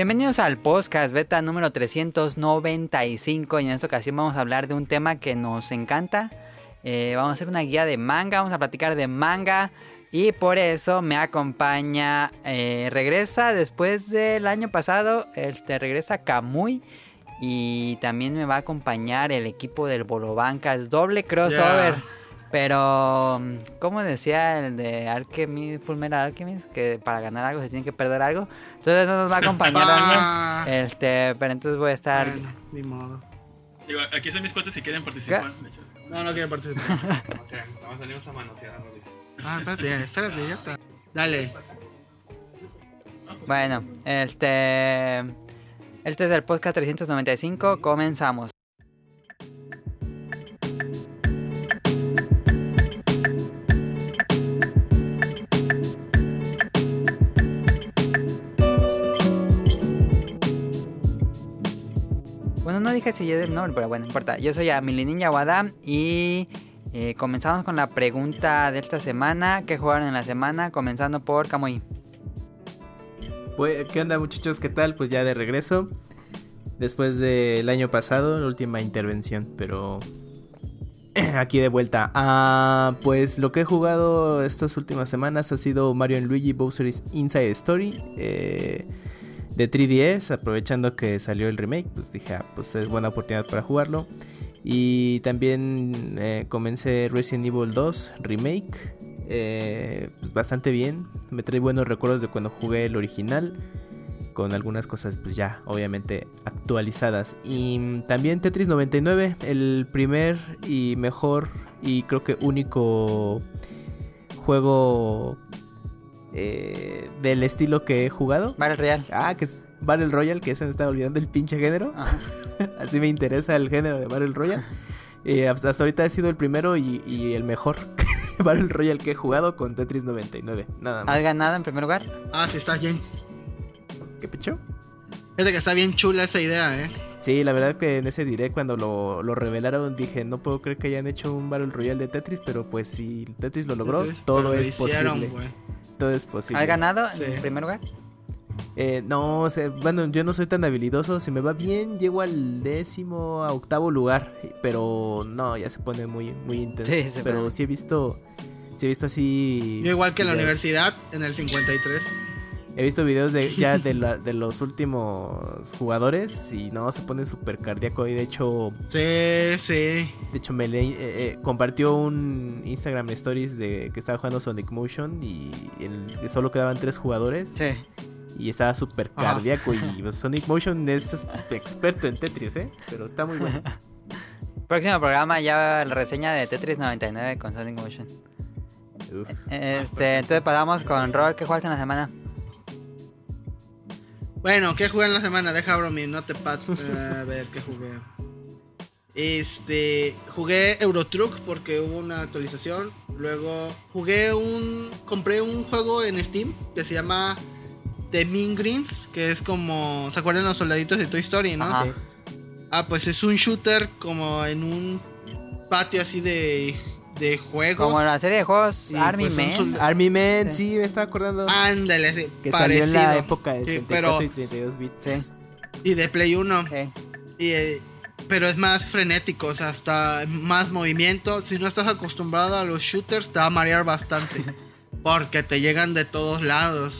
Bienvenidos al podcast beta número 395 y en esta ocasión vamos a hablar de un tema que nos encanta. Eh, vamos a hacer una guía de manga, vamos a platicar de manga y por eso me acompaña, eh, regresa después del año pasado, este, regresa Kamui y también me va a acompañar el equipo del Bolobancas, doble crossover. Pero, ¿cómo decía el de Alchemist, Fullmetal Alchemist? Que para ganar algo se tiene que perder algo. Entonces no nos va a acompañar Ah. Daniel. Este, pero entonces voy a estar... Bueno, ni modo. Digo, aquí son mis cuates si quieren participar. de hecho. No, no quiero participar. Ok, vamos a salimos a manotear a Rodri. Ah, espérate, espérate, ya está. Dale. Bueno, este... Este es el podcast 395, comenzamos. No dije si es el nombre, pero bueno, no importa. Yo soy Amili Ninja Wadam y eh, comenzamos con la pregunta de esta semana. ¿Qué jugaron en la semana? Comenzando por Kamui. Bue- ¿Qué onda muchachos? ¿Qué tal? Pues ya de regreso. Después del año pasado, la última intervención, pero aquí de vuelta. Ah, pues lo que he jugado estas últimas semanas ha sido Mario Luigi Bowser's Inside Story eh, de 3DS, aprovechando que salió el remake, pues dije, ah, pues es buena oportunidad para jugarlo. Y también eh, comencé Resident Evil 2 Remake, eh, pues bastante bien, me trae buenos recuerdos de cuando jugué el original con algunas cosas pues ya obviamente actualizadas y mm, también Tetris 99 el primer y mejor y creo que único juego eh, del estilo que he jugado Battle Real. ah que es Battle Royale que se me estaba olvidando el pinche género Ajá. así me interesa el género de Battle Royale Eh, hasta ahorita ha sido el primero y, y el mejor Battle Royale que he jugado con Tetris 99 nada más ¿Has ganado en primer lugar? Ah, sí, está bien. ¿qué pecho? Fíjate que está bien chula esa idea, eh. Sí, la verdad que en ese direct cuando lo, lo revelaron dije, no puedo creer que hayan hecho un Battle Royale de Tetris, pero pues si Tetris lo logró, todo es hicieron, posible. güey. Todo es posible. ¿Has ganado Sí. en primer lugar? Eh, no, o sea, bueno, yo no soy tan habilidoso, si me va bien llego al décimo a octavo lugar, pero no, ya se pone muy muy intenso. Sí, pero sí he visto sí he visto así Yo igual que en la universidad, en el 53. He visto videos de ya de, la- de los últimos jugadores y no, se pone súper cardíaco y de hecho Sí, sí. De hecho, me leí- eh, eh, compartió un Instagram Stories de que estaba jugando Sonic Motion y el- solo quedaban tres jugadores Sí. y estaba súper Ajá. cardíaco. Y pues, Sonic Motion es experto en Tetris, ¿eh? Pero está muy bueno. Próximo programa ya la reseña de Tetris 99 con Sonic Motion. Uf. Este, entonces pasamos con Rol. ¿Qué jugaste en la semana? Bueno, ¿qué jugué en la semana? Deja abro mi notepad. eh, a ver qué jugué. Este, jugué Eurotruck porque hubo una actualización. Luego jugué un, compré un juego en Steam que se llama The Mean Greens, que es como, ¿se acuerdan los soldaditos de Toy Story, no? Ajá. Sí. Ah, pues es un shooter como en un patio así de, de juegos. Como la serie de juegos Sí, Army pues, soldados. Army Man, sí, me estaba acordando. Ándale, sí, que salió en la parecido. época de Sí, 64 pero- y 32 bits. Sí. Y de Play 1. Sí. Y, eh, pero es más frenético, o sea, hasta más movimiento. Si no estás acostumbrado a los shooters, te va a marear bastante. porque te llegan de todos lados.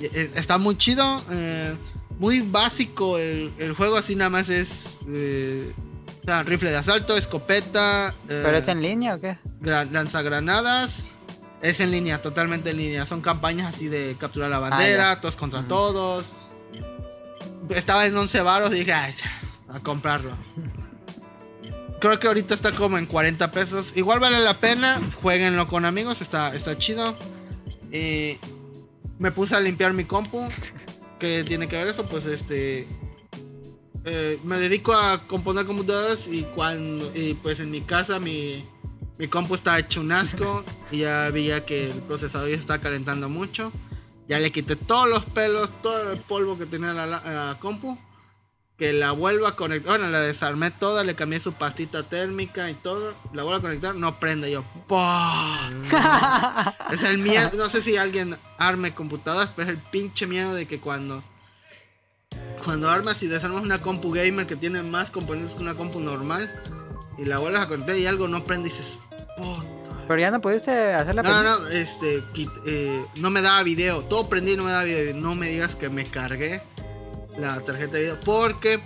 Eh, Está muy chido, eh, muy básico el, el juego, así nada más es... eh, sea, rifle de asalto, escopeta, eh, ¿Pero es en línea o qué? gra- lanzagranadas. Es en línea, totalmente en línea. Son campañas así de capturar la Ah, bandera, todos contra todos. Estaba en 11 varos y dije, "Ay, ya, a comprarlo. Creo que ahorita está como en 40 pesos. Igual vale la pena. Jueguenlo con amigos, está, está chido. Eh, me puse a limpiar mi compu. ¿Qué tiene que ver eso? Pues este. Eh, me dedico a componer computadoras y cuando. Y pues en mi casa mi. Mi compu está hecho un asco. y ya veía que el procesador ya está calentando mucho. Ya le quité todos los pelos, todo el polvo que tenía la, la- la compu. Que la vuelva a conectar. Bueno, la desarmé toda, le cambié su pastita térmica y todo. La vuelvo a conectar, no prende. Yo, ¡pah! Es el miedo, no sé si alguien arme computadoras, pero es el pinche miedo de que cuando cuando armas y desarmas una compu gamer que tiene más componentes que una compu normal y la vuelves a conectar y algo no prende y dices, "Puta". Pero ya no pudiste hacerla. No, no, no, este, eh, no me daba video. Todo prendí y no me daba video. No me digas que me cargué la tarjeta de video. Porque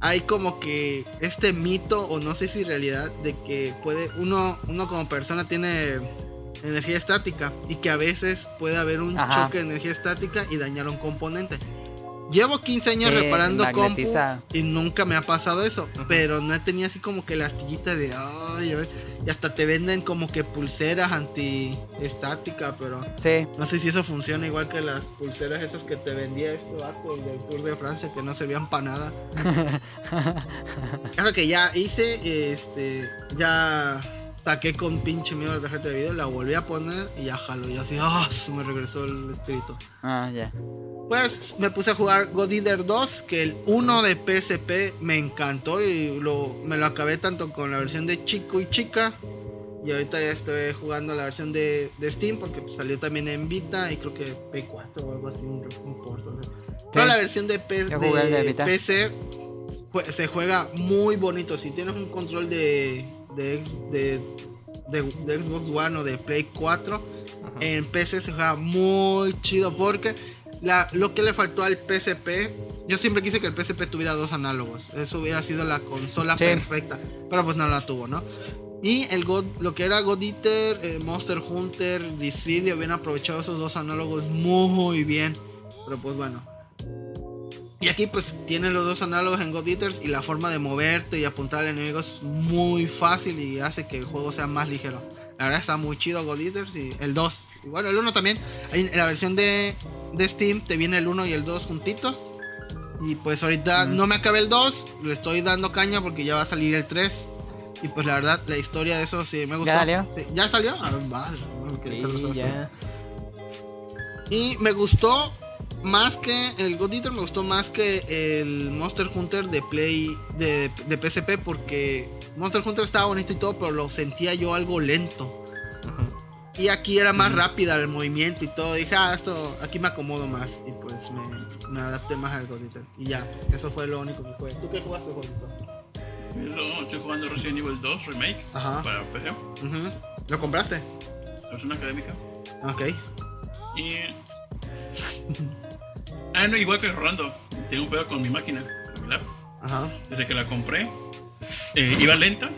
hay como que este mito, o no sé si realidad, de que puede uno, uno como persona tiene energía estática y que a veces puede haber un Ajá. choque de energía estática y dañar un componente. Llevo 15 años Sí, reparando compu y nunca me ha pasado eso, pero no tenía así como que la astillita de ay, a ver", y hasta te venden como que pulseras anti-estática, pero Sí. no sé si eso funciona igual que las pulseras esas que te vendía este vato el del Tour de Francia que no servían para nada. es lo que ya hice, este, ya saqué con pinche miedo la tarjeta de video, la volví a poner y ya jalo, y así, ah, se me regresó el espíritu. Ah, ya. Pues me puse a jugar God Eater 2, que el 1 de PSP me encantó y lo, me lo acabé tanto con la versión de chico y chica. Y ahorita ya estoy jugando la versión de, de Steam porque pues, salió también en Vita y creo que P4 o algo así, un, un port, o sea. Toda la versión de, P- de. PC se juega muy bonito. Si tienes un control de, de, de, de- de Xbox One o de Play 4, Ajá. en PC se juega muy chido porque la, lo que le faltó al PSP, yo siempre quise que el PSP tuviera dos análogos, eso hubiera sido la consola Sí. perfecta, pero pues no la tuvo, ¿no? Y el God, lo que era God Eater, eh, Monster Hunter, Dissidia habían aprovechado esos dos análogos muy bien, pero pues bueno. Y aquí pues tiene los dos análogos en God Eaters y la forma de moverte y apuntar al enemigo es muy fácil y hace que el juego sea más ligero. La verdad está muy chido God Eaters y el 2. Y bueno, el 1 también. En la versión de, de Steam te viene el 1 y el 2 juntitos. Y pues ahorita no me acabé el 2, le estoy dando caña porque ya va a salir el 3. Y pues la verdad, la historia de eso sí me gustó. salió? Sí, ¿Ya salió? Ah, madre, bueno, que- que- Sí, ya. y me gustó más que el God Eater, me gustó más que el Monster Hunter de Play de, de PSP porque Monster Hunter estaba bonito y todo, pero lo sentía yo algo lento. Ujú. Y aquí era más rápida el movimiento y todo. Dije, ah, esto aquí me acomodo más. Y pues me, me adapté más al God Eater. Y ya, eso fue lo único que fue. ¿Tú qué jugaste, Juanito? Yo estoy jugando Resident Evil 2 Remake Ajá. para PC, Ujú. ¿Lo compraste? versión académica. Ok. Y. Ah, no, igual que Rolando. Tengo un pedo con mi máquina, con mi lap. Ajá. Desde que la compré, eh, iba lenta.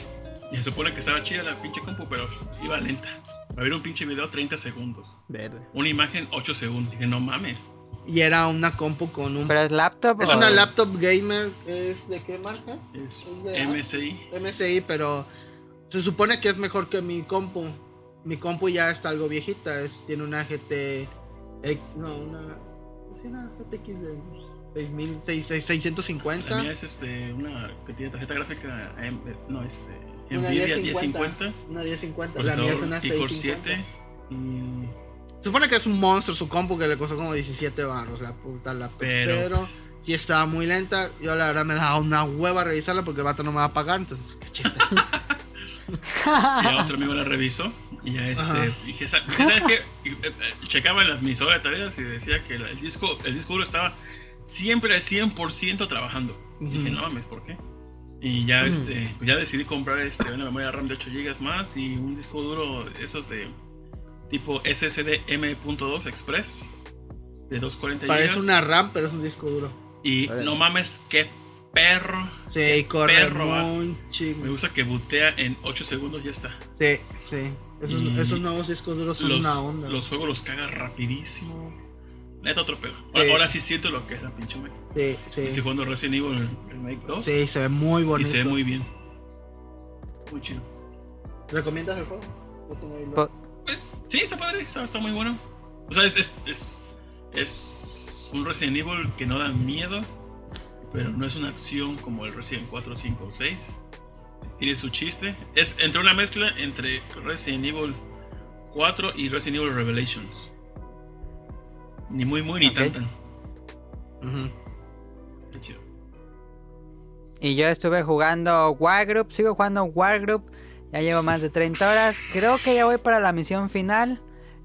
Y se supone que estaba chida la pinche compu, pero iba lenta. A ver un pinche video 30 segundos. Verde. Una imagen 8 segundos. Dije, no mames. Y era una compu con un... ¿Pero es laptop Es o...? una laptop gamer. ¿Es de qué marca? Es Es de- MSI. MSI, pero se supone que es mejor que mi compu. Mi compu ya está algo viejita, es, tiene una GT. No, una. Sí, una GTX de 6000, seis- seis- La 650. mía es este, una que tiene tarjeta gráfica, AM, no, este, Una Nvidia 1050. 1050. Una 1050, la mía es una i-Core 650. 7 y supone que es un monstruo su compu que le costó como 17 barros, la puta la Pero- pero sí estaba muy lenta. Yo la verdad me daba una hueva revisarla porque el vato no me va a pagar, entonces qué chiste. ya otro amigo la revisó y ya este dije, "Sa- ¿sabes qué? Y, eh, eh, Checaba en las mis horas de tareas y decía que el disco el disco duro estaba siempre al 100% trabajando. Dije, no mames, ¿por qué? Y ya este ya decidí comprar este una memoria RAM de 8 GB más y un disco duro esos de tipo SSD M.2 Express de 240 Parece GB una RAM, pero es un disco duro. y no mames, qué perro. Sí, corre perro, muy chingo. Me gusta que bootea en 8 segundos ya está. Sí, sí. Esos, Y esos nuevos discos duros son los, una onda. los juegos los caga rapidísimo. Neta otro pedo. Ahora, Sí. ahora sí siento lo que es la pinche máquina. Sí, sí. Estoy jugando Resident Evil Remake 2 Sí, se ve muy y bonito. se ve muy bien. Muy chido. ¿Recomiendas el juego? Yo Po- Pues sí, está padre, está, está muy bueno. O sea, es, es, es, es un Resident Evil que no da miedo, pero no es una acción como el Resident 4, 5 o 6. Tiene su chiste. Es entre una mezcla entre Resident Evil 4 y Resident Evil Revelations. Ni muy, muy, ni Ok. tan, tan. Ujú. Qué chido. Y yo estuve jugando Wargroup, sigo jugando Wargroup, ya llevo más de 30 horas, creo que ya voy para la misión final.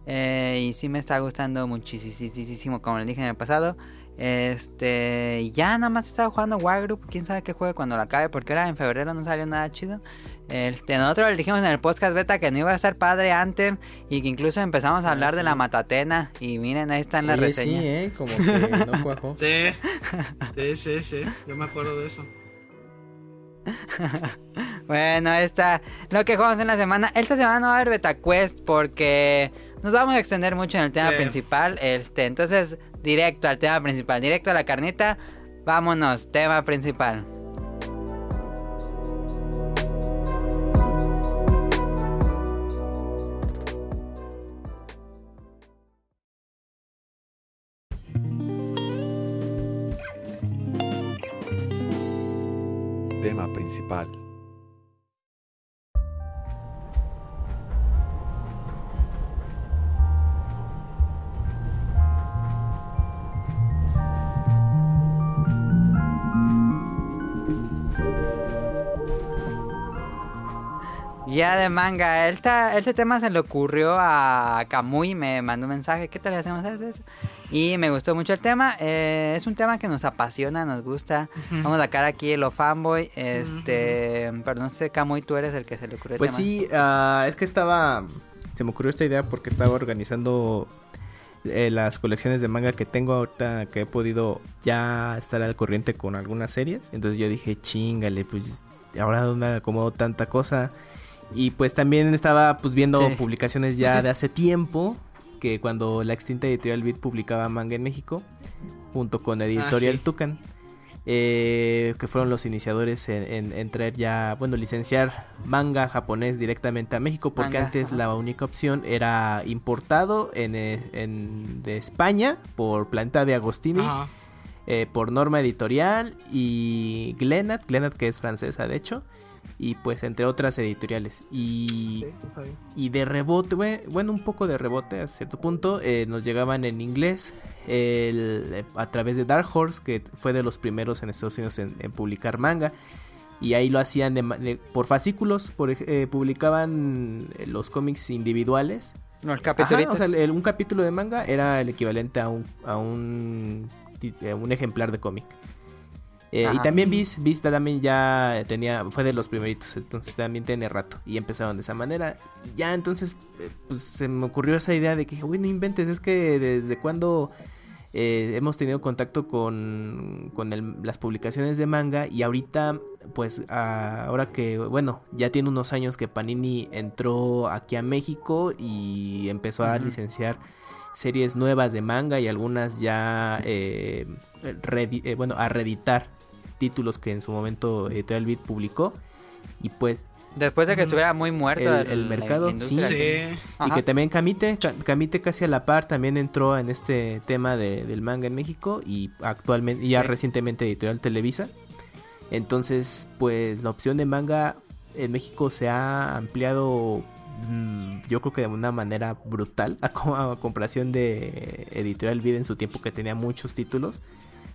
eh, y sí me está gustando muchísimo, como les dije en el pasado. Este, ya nada más estaba jugando Wargroup, quién sabe qué juegue cuando lo acabe, porque ahora en febrero no salió nada chido. Este, nosotros le dijimos en el podcast beta que no iba a estar padre antes y que incluso empezamos a hablar Ah, de sí. la matatena y miren, ahí está en la Oye, reseña. sí, ¿eh? Como que no cuajó. Sí, sí, sí, sí. Yo me acuerdo de eso. Bueno, ahí está lo que jugamos en la semana. Esta semana no va a haber beta quest porque nos vamos a extender mucho en el tema Sí. principal. Este, entonces, directo al tema principal, directo a la carnita. Vámonos, tema principal. Tema principal. Ya de manga, esta, este tema se le ocurrió a Kamui, me mandó un mensaje, ¿qué tal hacemos eso? Y me gustó mucho el tema, eh, es un tema que nos apasiona, nos gusta. Vamos a sacar aquí lo fanboy, este, pero no sé, Kamui, tú eres el que se le ocurrió el Pues tema. sí, ah, es que estaba. Se me ocurrió esta idea porque estaba organizando eh, las colecciones de manga que tengo ahorita que he podido ya estar al corriente con algunas series. Entonces yo dije, chingale, pues ahora dónde me acomodo tanta cosa. Y pues también estaba pues viendo Sí. publicaciones ya de hace tiempo. Que cuando la extinta editorial Beat publicaba manga en México. Junto con Editorial sí. Tucan. eh, que fueron los iniciadores en, en- en traer ya, bueno, licenciar manga japonés directamente a México, porque Manga, antes ajá. la única opción era importado en, eh, en- de España por Planeta de Agostini, Ajá. eh, por Norma Editorial y Glenat, Glenat que es francesa de hecho, y pues entre otras editoriales. Y Sí, bien. y de rebote, bue- bueno, un poco de rebote a cierto punto, eh, nos llegaban en inglés el- eh, a través de Dark Horse, que fue de los primeros en Estados Unidos en, en publicar manga. Y ahí lo hacían de ma- de- por fascículos, por, eh, publicaban los cómics individuales. Los Ajá, capítulos. o sea, el- un capítulo de manga era el equivalente a un, a un, eh, un ejemplar de cómic. Eh, y también Viz también ya tenía, fue de los primeritos, entonces también tiene rato. Y empezaron de esa manera. Y ya entonces, eh, pues se me ocurrió esa idea de que, güey, no inventes, es que desde cuando eh, hemos tenido contacto con, con el- las publicaciones de manga y ahorita, pues ah, ahora que, bueno, ya tiene unos años que Panini entró aquí a México y empezó a licenciar series nuevas de manga y algunas ya, eh, eh, bueno, a reeditar títulos que en su momento Editorial Beat publicó y pues Después de que estuviera muy muerto El- el mercado, sí. Sí. Y que también Kamite, Ka- Kamite casi a la par también entró en este tema de- del manga en México y actualmente, ya Sí. recientemente Editorial Televisa. Entonces, pues la opción de manga en México se ha ampliado, mm, yo creo que de una manera brutal a, a comparación de Editorial Vida en su tiempo que tenía muchos títulos.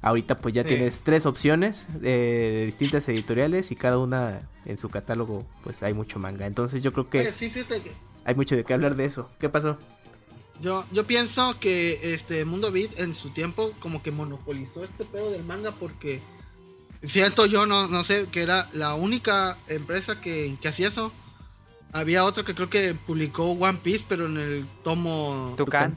Ahorita pues ya Sí. tienes tres opciones eh, de distintas editoriales y cada una en su catálogo pues hay mucho manga. Entonces yo creo que Oye, sí, fíjate que hay mucho de qué hablar de eso. ¿Qué pasó? yo, yo pienso que este Mundo Beat en su tiempo como que monopolizó este pedo del manga porque siento yo, no, no sé, que era la única empresa que, que hacía eso. Había otra que creo que publicó One Piece, pero en el tomo... Tucán.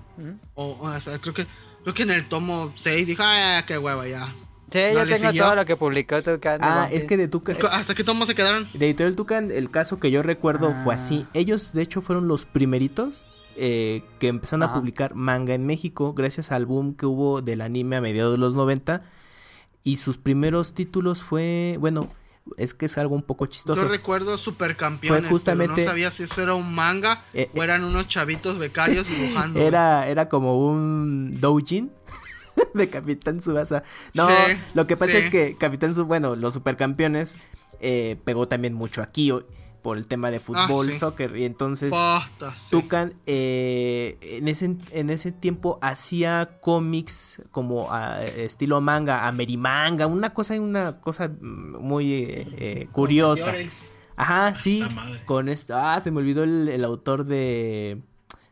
O, o sea, creo que, creo que en el tomo 6 dijo, ah, qué hueva ya. Sí, No yo tengo siguió. todo lo que publicó Tucán. de Ah, es que de Tucan, ¿Hasta qué tomo se quedaron? de Editorial Tucan, el caso que yo recuerdo fue Ah. así. Ellos, de hecho, fueron los primeritos eh, que empezaron Ajá. a publicar manga en México gracias al boom que hubo del anime a mediados de los 90. Y sus primeros títulos fue, bueno, es que es algo un poco chistoso. Yo recuerdo Supercampeones, Fue justamente- pero no sabía si eso era un manga Eh, o eran unos chavitos becarios dibujando. Era, era como un doujin de Capitán Subasa. No, Sí, lo que pasa sí. es que Capitán Subasa, bueno, los supercampeones eh, pegó también mucho aquí por el tema de fútbol, Ah, sí. soccer. Y entonces Posta, sí. Tucan eh, en, ese, en ese tiempo hacía cómics como ah, estilo manga, amerimanga, una cosa, una cosa muy eh, eh, curiosa. Ajá, sí. Esta madre. Con esto. Ah, se me olvidó el, el autor de.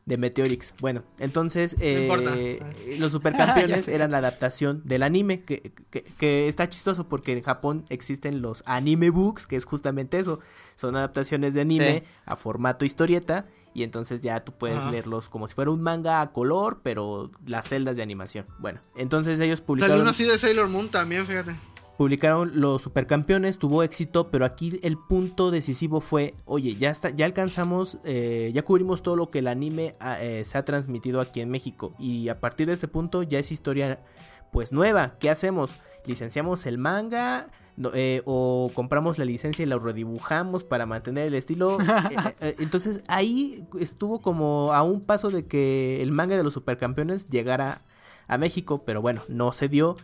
De Meteorix. Bueno, entonces No eh, los supercampeones eran la adaptación del anime, que, que- que está chistoso porque en Japón existen los anime books, que es justamente eso, son adaptaciones de anime Sí. a formato historieta, y entonces ya tú puedes Ajá. leerlos como si fuera un manga a color, pero las celdas de animación. Bueno, entonces ellos Salió publicaron uno así de Sailor Moon también, fíjate. Publicaron los supercampeones, tuvo éxito, pero aquí el punto decisivo fue, oye, ya está, ya alcanzamos, eh, ya cubrimos todo lo que el anime ah, eh, se ha transmitido aquí en México y a partir de este punto ya es historia pues nueva. ¿Qué hacemos? ¿Licenciamos el manga? Eh, o compramos la licencia y la redibujamos para mantener el estilo. Eh, entonces ahí estuvo como a un paso de que el manga de los supercampeones llegara a México, pero bueno, no se dio.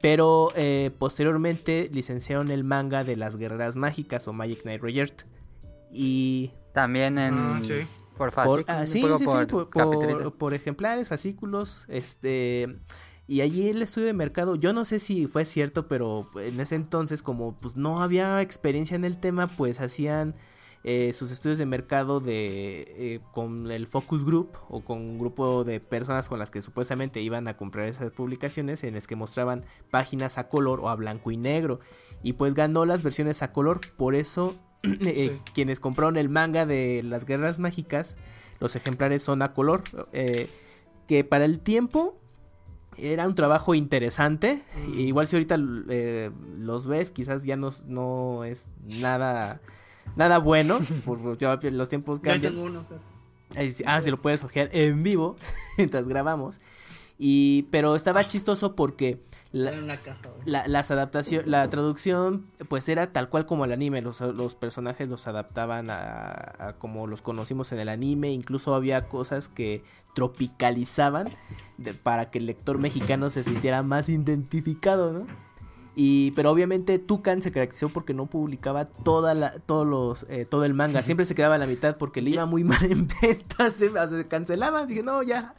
Pero eh, posteriormente licenciaron el manga de las guerreras mágicas o Magic Knight Reject. Y También en. Ah, sí. Por por, fácil. ah, sí, sí, sí, por, por- por ejemplares, fascículos, este... Y allí el estudio de mercado, yo no sé si fue cierto, pero en ese entonces como pues no había experiencia en el tema, pues hacían eh, sus estudios de mercado de eh, con el focus group o con un grupo de personas con las que supuestamente iban a comprar esas publicaciones en las que mostraban páginas a color o a blanco y negro y pues ganó las versiones a color por eso eh, Sí. quienes compraron el manga de las guerras mágicas los ejemplares son a color que para el tiempo era un trabajo interesante. Mm. Igual si ahorita eh, los ves, quizás ya no, no es nada nada bueno. por, los tiempos Ya cambian. tengo uno. Ah, si lo puedes ojear en vivo mientras grabamos. Y, pero estaba chistoso porque la, las adaptación, la traducción, pues era tal cual como el anime. Los, los personajes los adaptaban a, a como los conocimos en el anime. Incluso había cosas que tropicalizaban de- para que el lector mexicano se sintiera más identificado, ¿no? Y, pero obviamente Tucan se caracterizó porque no publicaba toda la, todos los, eh, todo el manga. Siempre se quedaba a la mitad porque le iba muy mal en ventas. Se, se cancelaban. Dije, no, ya.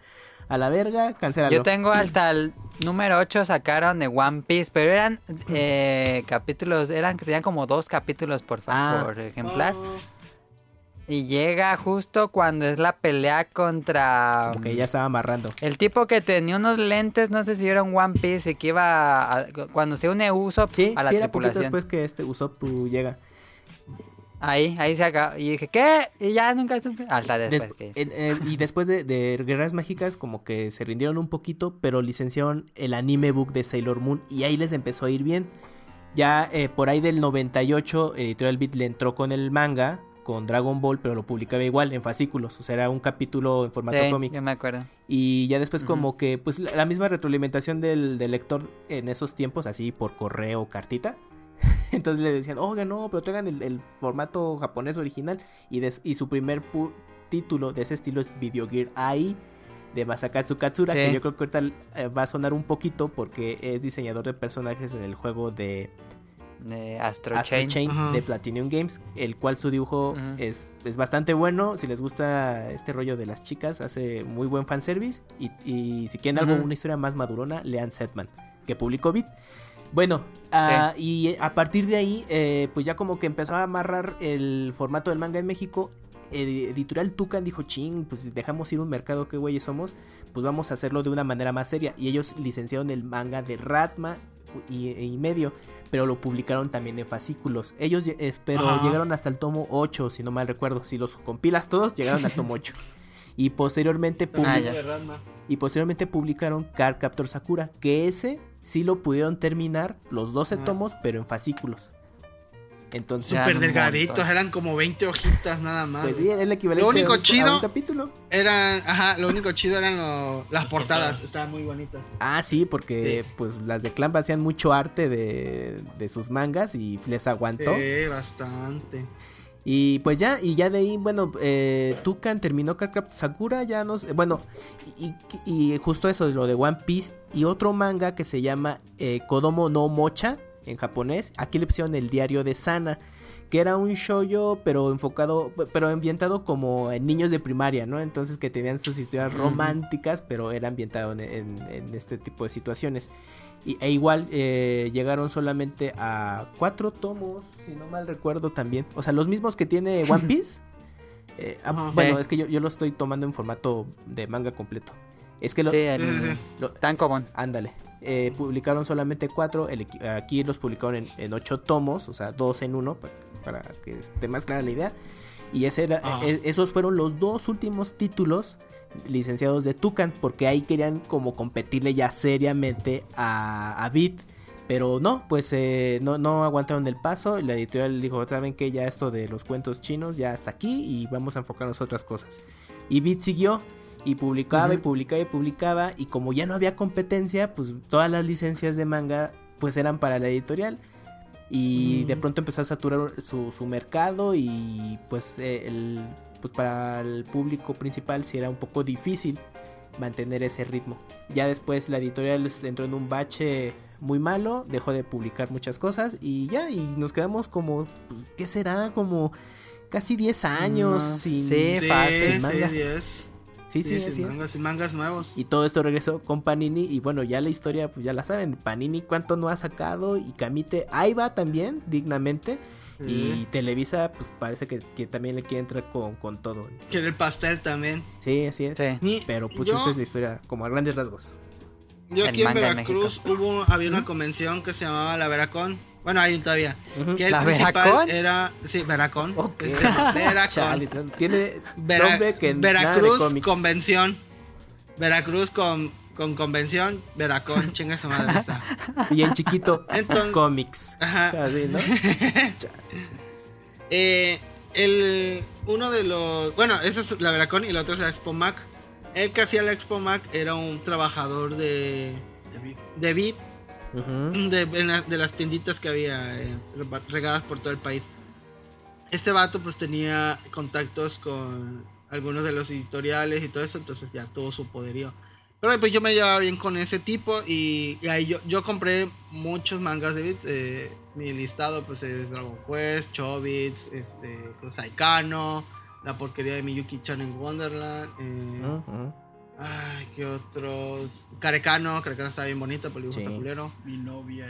A la verga, cancélalo. Yo tengo hasta el número 8 sacaron de One Piece, pero eran eh, capítulos, eran tenían como dos capítulos por, Ah. por ejemplar. Oh, Y llega justo cuando es la pelea contra Como que ya estaba amarrando. el tipo que tenía unos lentes, no sé si era un One Piece y que iba a- cuando se une Usopp Sí, a la sí, era poquito tripulación. después que este Usopp llega. Ahí, ahí se acabó. Y dije, ¿qué? Y ya nunca. Hasta después. Des- que- en- en- y después de, de Guerras Mágicas, como que se rindieron un poquito, pero licenciaron el anime book de Sailor Moon y ahí les empezó a ir bien. Ya eh, por ahí del 98, Editorial Beat le entró con el manga, con Dragon Ball, pero lo publicaba igual en fascículos, o sea, era un capítulo en formato Sí, cómic. me acuerdo. Y ya después como que, pues la, misma retroalimentación del, del lector en esos tiempos, así por correo o cartita. Entonces le decían, oiga, no, pero traigan el, el formato japonés original. Y, des- y su primer pu- título de ese estilo es Video Gear AI de Masakatsu Katsura, Sí. que yo creo que ahorita eh, va a sonar un poquito porque es diseñador de personajes en el juego de De Astro, Astro Chain. De Platinum Games, el cual su dibujo es, es bastante bueno. Si les gusta este rollo de las chicas, hace muy buen fanservice. Y, y si quieren algo, una historia más madurona, lean Setman, que publicó Beat. Bueno, ah, y a partir de ahí, eh, pues ya como que empezó a amarrar el formato del manga en México. Ed- Editorial Tucan dijo, ching, pues dejamos ir un mercado que güeyes somos, pues vamos a hacerlo de una manera más seria. Y ellos licenciaron el manga de Ratma y, y medio, pero lo publicaron también en fascículos. Ellos, eh, pero Ajá. llegaron hasta el tomo 8, si no mal recuerdo. Si los compilas todos, llegaron al tomo 8. Y posteriormente, Ah, y posteriormente publicaron Card Captor Sakura, que ese sí lo pudieron terminar los 12 Ah. tomos, pero en fascículos. Entonces. Súper delgaditos, eran como 20 hojitas nada más. pues sí, era el equivalente Lo único a un, a chido- un capítulo. Eran, ajá, lo único chido eran lo- las Las portadas. portadas. Estaban muy bonitas. Ah, sí, porque pues las de Clamp hacían mucho arte de, de sus mangas y les aguantó. Sí, bastante. Y pues ya, y ya de ahí, bueno, eh, Tucan terminó Card Captor Sakura, ya nos... eh, bueno, y justo eso, lo de One Piece y otro manga que se llama eh, Kodomo no Mocha en japonés. Aquí le pusieron el diario de Sana, que era un shoyo, pero enfocado, pero ambientado como en niños de primaria, ¿no? Entonces que tenían sus historias románticas, pero era ambientado en, en- en este tipo de situaciones. Y, e igual eh, llegaron solamente a cuatro tomos, si no mal recuerdo también. O sea, los mismos que tiene One Piece. Eh, ah, bueno, es que yo, yo lo estoy tomando en formato de manga completo. Es que lo... Sí, el lo- tan común. ándale. Eh, publicaron solamente cuatro, el aquí los publicaron en, en ocho tomos, o sea, dos en uno, pa- para, que esté más clara la idea. Y ese era, Ah. eh, esos fueron los dos últimos títulos licenciados de Tucan, porque ahí querían como competirle ya seriamente a, a Beat. Pero no, pues eh, no, no aguantaron el paso. La editorial dijo, saben que ya esto de los cuentos chinos ya hasta aquí y vamos a enfocarnos a otras cosas. Y Beat siguió y publicaba y publicaba y publicaba. Y como ya no había competencia, pues todas las licencias de manga pues eran para la editorial. Y de pronto empezó a saturar su, su mercado y pues, eh, el, pues para el público principal sí era un poco difícil mantener ese ritmo. Ya después la editorial entró en un bache muy malo, dejó de publicar muchas cosas y ya, y nos quedamos como, pues, ¿qué será? Como casi 10 años No sin... Sí, sí, Sin manga. 10. Sí, sí, Sí, mangas, mangas nuevos. Y todo esto regresó con Panini. Y bueno, ya la historia, pues ya la saben. Panini cuánto no ha sacado. Y Camite ahí va también, dignamente. Y. Televisa, pues parece que, que también le quiere entrar con, con todo. Quiere el pastel también. Sí, así es. Sí. Ni- Pero pues yo, esa es la historia, como a grandes rasgos. yo aquí en en Veracruz México. hubo, había una convención que se llamaba la Veracon. Bueno, hay todavía. Ujú. Que el ¿La principal Veracon? Era, sí, Veracon. Ok. Este, Veracon. Chale, tiene Vera- nombre que nada de Veracruz cómics. Convención. Veracruz con, con convención. Veracon, chinga su madre está. Y en chiquito, Entonces- cómics. Ajá. Así, ¿no? Eh, el, uno de los. Bueno, esa es la Veracon y la otra es la Expo Mac. El que hacía la Expo Mac era un trabajador de. de VIP, De, en la- de las tienditas que había eh, regadas por todo el país. Este vato, pues tenía contactos con algunos de los editoriales y todo eso, entonces ya tuvo su poderío. Pero pues yo me llevaba bien con ese tipo y, y ahí yo, yo compré muchos mangas de Beat. eh, mi listado pues es Dragon Quest, Chobits, este, Saikano, la porquería de Miyuki Chan en Wonderland. eh. Ay, qué otros. Carecano, Carecano está bien bonita, pero Sí. Mi novia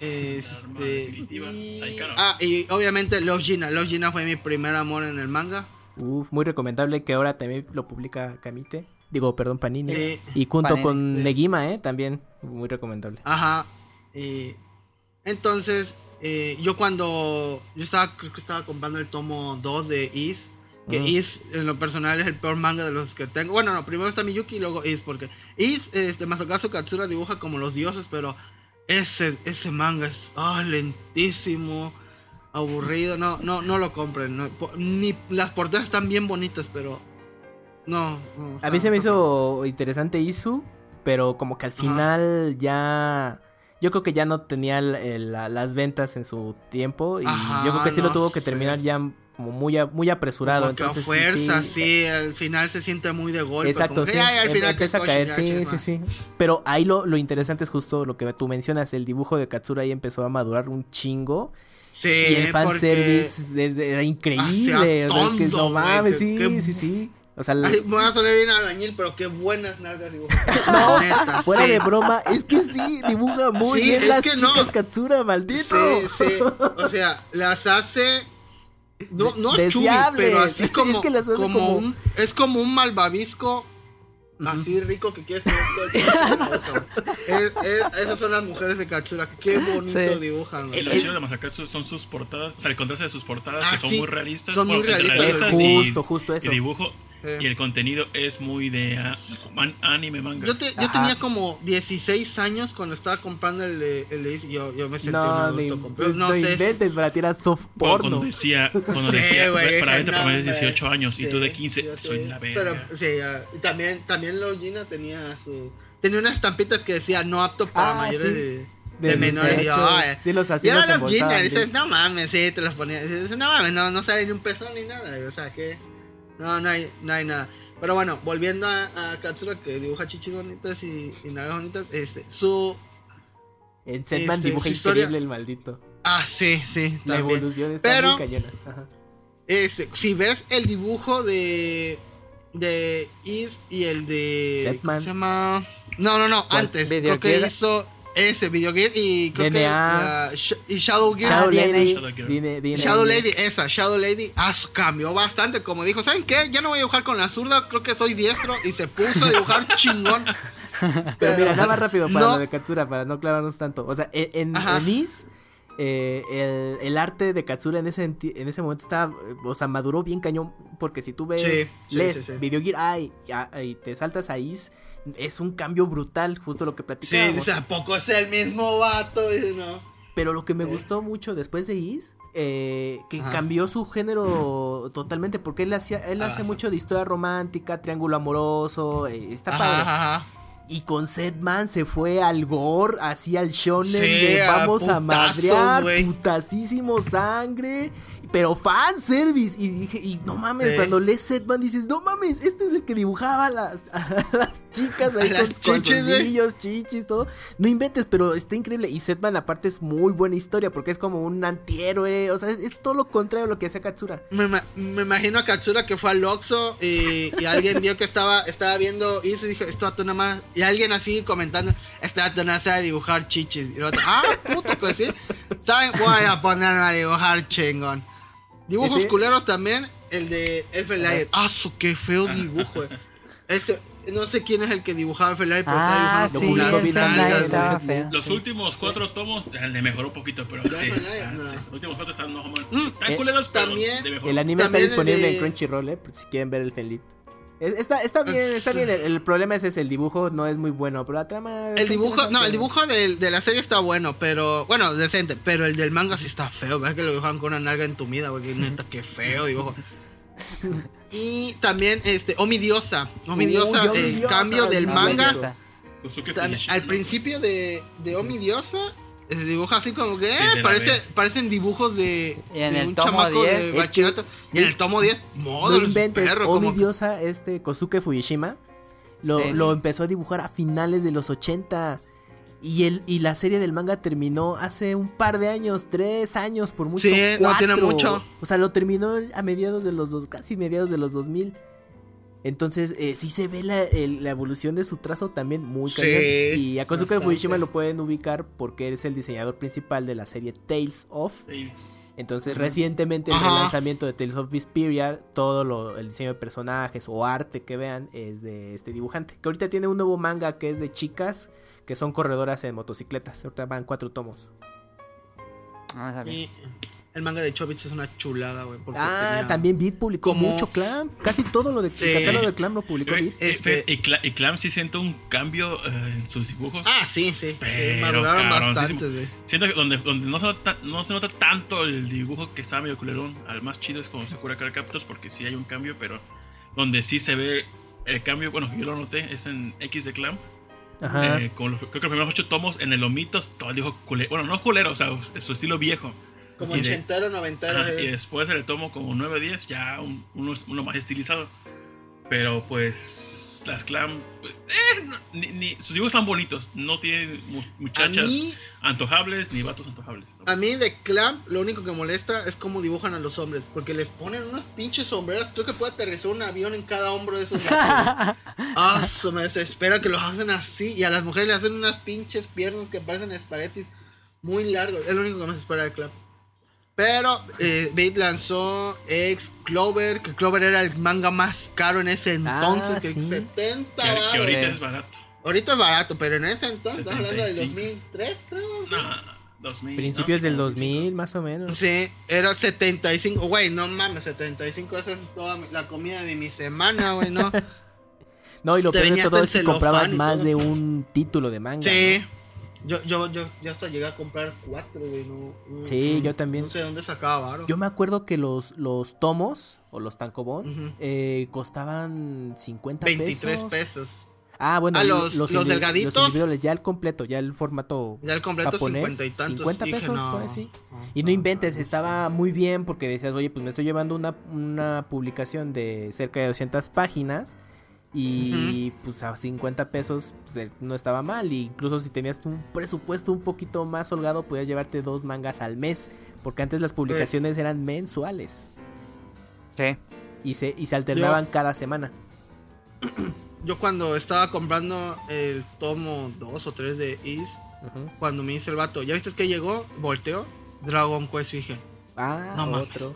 es la arma Este, definitiva. y... Saikaro. Ah, y obviamente Love Gina. Love Gina fue mi primer amor en el manga. Uf, muy recomendable que ahora también lo publica Camite. Digo, perdón, Panini. Sí. Y junto Panini, con. Negima, ¿eh? También muy recomendable. Ajá. Y entonces, eh, yo cuando. Yo estaba, creo que estaba comprando el tomo 2 de Is. Que Mm. Is, en lo personal, es el peor manga de los que tengo. Bueno, no, primero está Miyuki y luego Is, porque Is, este, Masakazu Katsura dibuja como los dioses, pero ese, ese manga es ah, lentísimo, aburrido. No, no, no lo compren. no, ni las portadas están bien bonitas, pero. No. no, A mí se me hizo interesante Isu, pero como que al Ajá. final ya... Yo creo que ya no tenía el- el- la- las ventas en su tiempo y Ajá, yo creo que sí lo tuvo que terminar ya como muy, a- muy apresurado. Como entonces sí, fuerza, sí, sí, al final se siente muy de golpe. Exacto, que, sí. "Ay, al em- final empieza a caer, sí, sí, chisma". sí. Pero ahí lo, lo interesante es justo lo que tú mencionas, el dibujo de Katsura ahí empezó a madurar un chingo. Sí, y el fanservice desde- era increíble. O sea, es que no mames, sí, sí, sí. O sea, la- Ay, me va a sonar bien albañil, pero qué buenas nalgas dibuja. No, Neta, fuera sí. de broma, es que sí, dibuja muy Sí, bien las que no. chicas Katsura, maldito. Sí, sí. O sea, las hace. No, no chubis, Deseables. pero así Es como. que las hace como como- un, es como un malvavisco. Así rico que quieres tener todo el. Es- es- Esas son las mujeres de Katsura. Qué bonito Sí. dibujan, lo chido de Masakatsu son sus portadas, o sea, el contraste de sus portadas, Ah, que son sí, muy realistas. son muy entre realistas. y- Justo, justo y eso. dibujo Sí. y el contenido es muy de man- anime manga. Yo, te- yo tenía como 16 años cuando estaba comprando el de, el de yo, yo me sentí un No, adulto. ni, con- pues, no no sé. inventes para tirar soft Cuando- Cuando porno. decía, cuando Sí, decía güey, para de hombre. 18 años y tú Sí, de 15, yo soy la verga. Pero, sí, y también, también Logina tenía su... Tenía unas estampitas que decía no apto para Ah, mayores sí. de, de menores. Yo, 18. ay, sí, los y así ahora los Logina, embolsaban, dices, sí. no mames, sí, te los ponía. Dices, no mames, no, no sale ni un pezón ni nada. O sea, que... No, no hay, no hay nada. Pero bueno, volviendo a, a Katsura que dibuja chichis bonitas y, y nalgas bonitas, este, su... En Setman Este, dibuja su historia- increíble el maldito. Ah, sí, sí, La también. evolución está Pero- muy cañona. Ajá. Este, si ves el dibujo de de Is y el de Setman. ¿cómo se llama? No, no, no, ¿Cuál? antes. ¿Video Creo que hizo ese, Video Gear y creo que DNA. la Sh- y Shadow Gear. Shadow. Lady. Shadow Gear. DNA, DNA. Shadow Lady, esa, Shadow Lady, ah, cambió bastante. Como dijo, ¿saben qué? Ya no voy a dibujar con la zurda, creo que soy diestro. Y se puso a dibujar chingón. Pero mira, nada más rápido para No. lo de Katsura, para no clavarnos tanto. O sea, en, en, Ajá. en Is, eh, el, el arte de Katsura en ese, en ese momento estaba, o sea, maduró bien cañón. Porque si tú ves, Sí, sí, lees sí, sí. Video Gear Eye y, a- y te saltas a Is, es un cambio brutal, justo lo que Sí, platicábamos. dice, ¿a poco es el mismo vato? No. Pero lo que me Sí. gustó mucho después de Is, eh, que Ajá. cambió su género totalmente, porque él hacía, él hace Ajá. mucho de historia romántica, triángulo amoroso, eh, está Ajá, padre. Y con Setman se fue al gore, así al shonen Sí, de a vamos a madrear, güey. putasísimo sangre, pero fan service. Y dije, y no mames, Sí. cuando lees Setman dices, no mames, este es el que dibujaba a las, a las chicas ahí A con chichis, chichis, todo. No inventes, pero está increíble. Y Setman aparte es muy buena historia porque es como un antihéroe, o sea, es, es todo lo contrario a lo que hacía Katsura. Me, me imagino a Katsura que fue al Oxxo y, y alguien vio que estaba, estaba viendo y se dijo, esto vato nada más. Y alguien así comentando, este vato no sabe dibujar chichis. Y el otro, ah, puto, que sí. ¿Saben? Voy a ponerme a dibujar chingón. Dibujos culeros también, el de Elfen Lion. Ah, su qué feo dibujo, eh. Ese, no sé quién es el que dibujaba Elfen Lion, pero Ah, está sí, dibujando feo. Los últimos cuatro tomos eh, le mejoró un poquito, pero sí. Sí. Los últimos cuatro están no, como- Mm, están culeros, pero también le mejoró. El anime está También disponible de- en Crunchyroll, eh, por si quieren ver el Fenlit. Es- Está, está bien, está bien. El, el problema es ese, el dibujo no es muy bueno, pero la trama. El dibujo, no, el dibujo del- de, la serie está bueno, pero, bueno, decente, pero el del manga sí está feo, ¿verdad? Que lo dibujan con una nalga entumida, porque neta, qué feo dibujo. Y también, este, Omi Diosa, Omi Uy, Diosa, Omi el cambio del manga, al principio de, de Omi Diosa, se dibuja así como que, Sí, eh, la parece, parecen dibujos de, Y en de el un tomo chamaco 10, de es bachillerato. Y en el tomo 10, modo, No inventes, perro, Omi como- Diosa, este Kosuke Fujishima, lo, Sí. lo empezó a dibujar a finales de los 80. Y, el, y la serie del manga terminó hace un par de años, tres años por mucho. Sí, no tiene cuatro. mucho. O sea, lo terminó a mediados de los dos, casi mediados de los 2000. Entonces, eh, sí se ve la, el- la evolución de su trazo también muy Sí, cañón. Y a Kosuke bastante. Fujishima lo pueden ubicar porque es el diseñador principal de la serie Tales of. Tales. Entonces, recientemente en el lanzamiento de Tales of Vesperia, todo lo, el diseño de personajes o arte que vean es de este dibujante. Que ahorita tiene un nuevo manga que es de chicas que son corredoras en motocicletas. Ahorita van cuatro tomos. No sabía. Y el manga de Chobits es una chulada, güey. porque Ah, tenía- también Beat publicó como- mucho Clam. Casi todo lo de Sí. el catálogo de Clam lo publicó Eh, Beat. eh, Este- Y, Cla- y Clam sí siento un cambio eh, en sus dibujos. Ah, sí, sí. sí Pero, maduraron bastante, güey. Siento que donde, donde no, se nota, no se nota tanto el dibujo que está medio culerón, al más chido es como Sakura Card Captors porque sí hay un cambio, pero donde sí se ve el cambio, bueno, yo lo noté, es en X de Clam. Ajá. Eh, los, creo que los primeros ocho tomos en el Lomitos, todo el dibujo culero, bueno, no culero, o sea, su estilo viejo. Como Y de- ochentero, noventero. Ajá, eh. y después el tomo como 9-10 ya un- uno, uno más estilizado. Pero pues las clam, pues, eh, no- ni, ni- sus dibujos están bonitos, no tienen muchachas mí, antojables ni vatos antojables. ¿no? a mí de Clamp lo único que molesta es cómo dibujan a los hombres. Porque les ponen unas pinches sombreras. Creo que puede aterrizar un avión en cada hombro de esos vatos. Ah, eso me desespera que los hacen así. Y a las mujeres le hacen unas pinches piernas que parecen espaguetis muy largos. Es lo único que me desespera de Clamp. Pero eh, Bait lanzó ex Clover, que Clover era el manga más caro en ese entonces, Ah, que sí. 70 Que, que ahorita es barato. Ahorita es barato, pero en ese entonces, estás hablando del 75. 2003, creo. ¿sí? No, 2000. Principios no, del como 2000, más o menos. Sí, era 75, güey, no mames, 75, esa es toda la comida de mi semana, güey, ¿no? No, y lo peor de todo es si en comprabas más todo. de un título de manga. sí. ¿no? Yo, yo, yo, yo hasta llegué a comprar cuatro, güey, no, no- Sí, no- yo también. No sé dónde sacaba varo. Yo me acuerdo que los, los tomos o los tankobon Ujú. eh, costaban 50 23 pesos. pesos. Ah, bueno, Ah, los- los indi- delgaditos. Los individuales, ya el completo, ya el formato. Ya el completo Japonés, 50 y tantos. 50 Dije, pesos, no, no, Y no no, inventes, no, estaba muy bien porque decías, oye, pues me estoy llevando una, una publicación de cerca de 200 páginas y pues a 50 pesos pues, eh, no estaba mal. Y incluso si tenías un presupuesto un poquito más holgado, podías llevarte dos mangas al mes. Porque antes las publicaciones eran mensuales Sí. y se, y se alternaban cada semana. Yo cuando estaba comprando el tomo 2 o 3 de Is. Cuando me dice el vato, ¿ya viste que llegó? Volteo, Dragon Quest, dije, Ah, No mames. otro.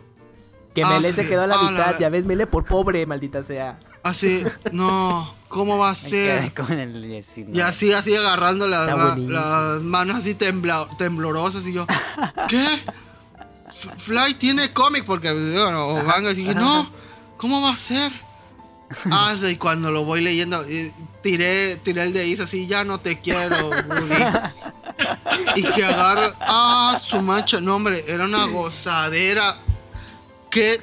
Que Ah, Mele sí. se quedó a la Ah, mitad, ya ves, Mele por pobre, maldita sea. Así, no, ¿cómo va a ser? con el 19. Y así, así agarrando las, ma- manos así tembla- temblorosas y yo, ¿qué? Fly tiene cómic porque bueno, o manga y dije, no, ¿cómo va a ser? Ah, y cuando lo voy leyendo, eh, tiré, tiré el de Is así, ya no te quiero, Woody. Y que agarro, ah, su mancha, no hombre, era una gozadera. Qué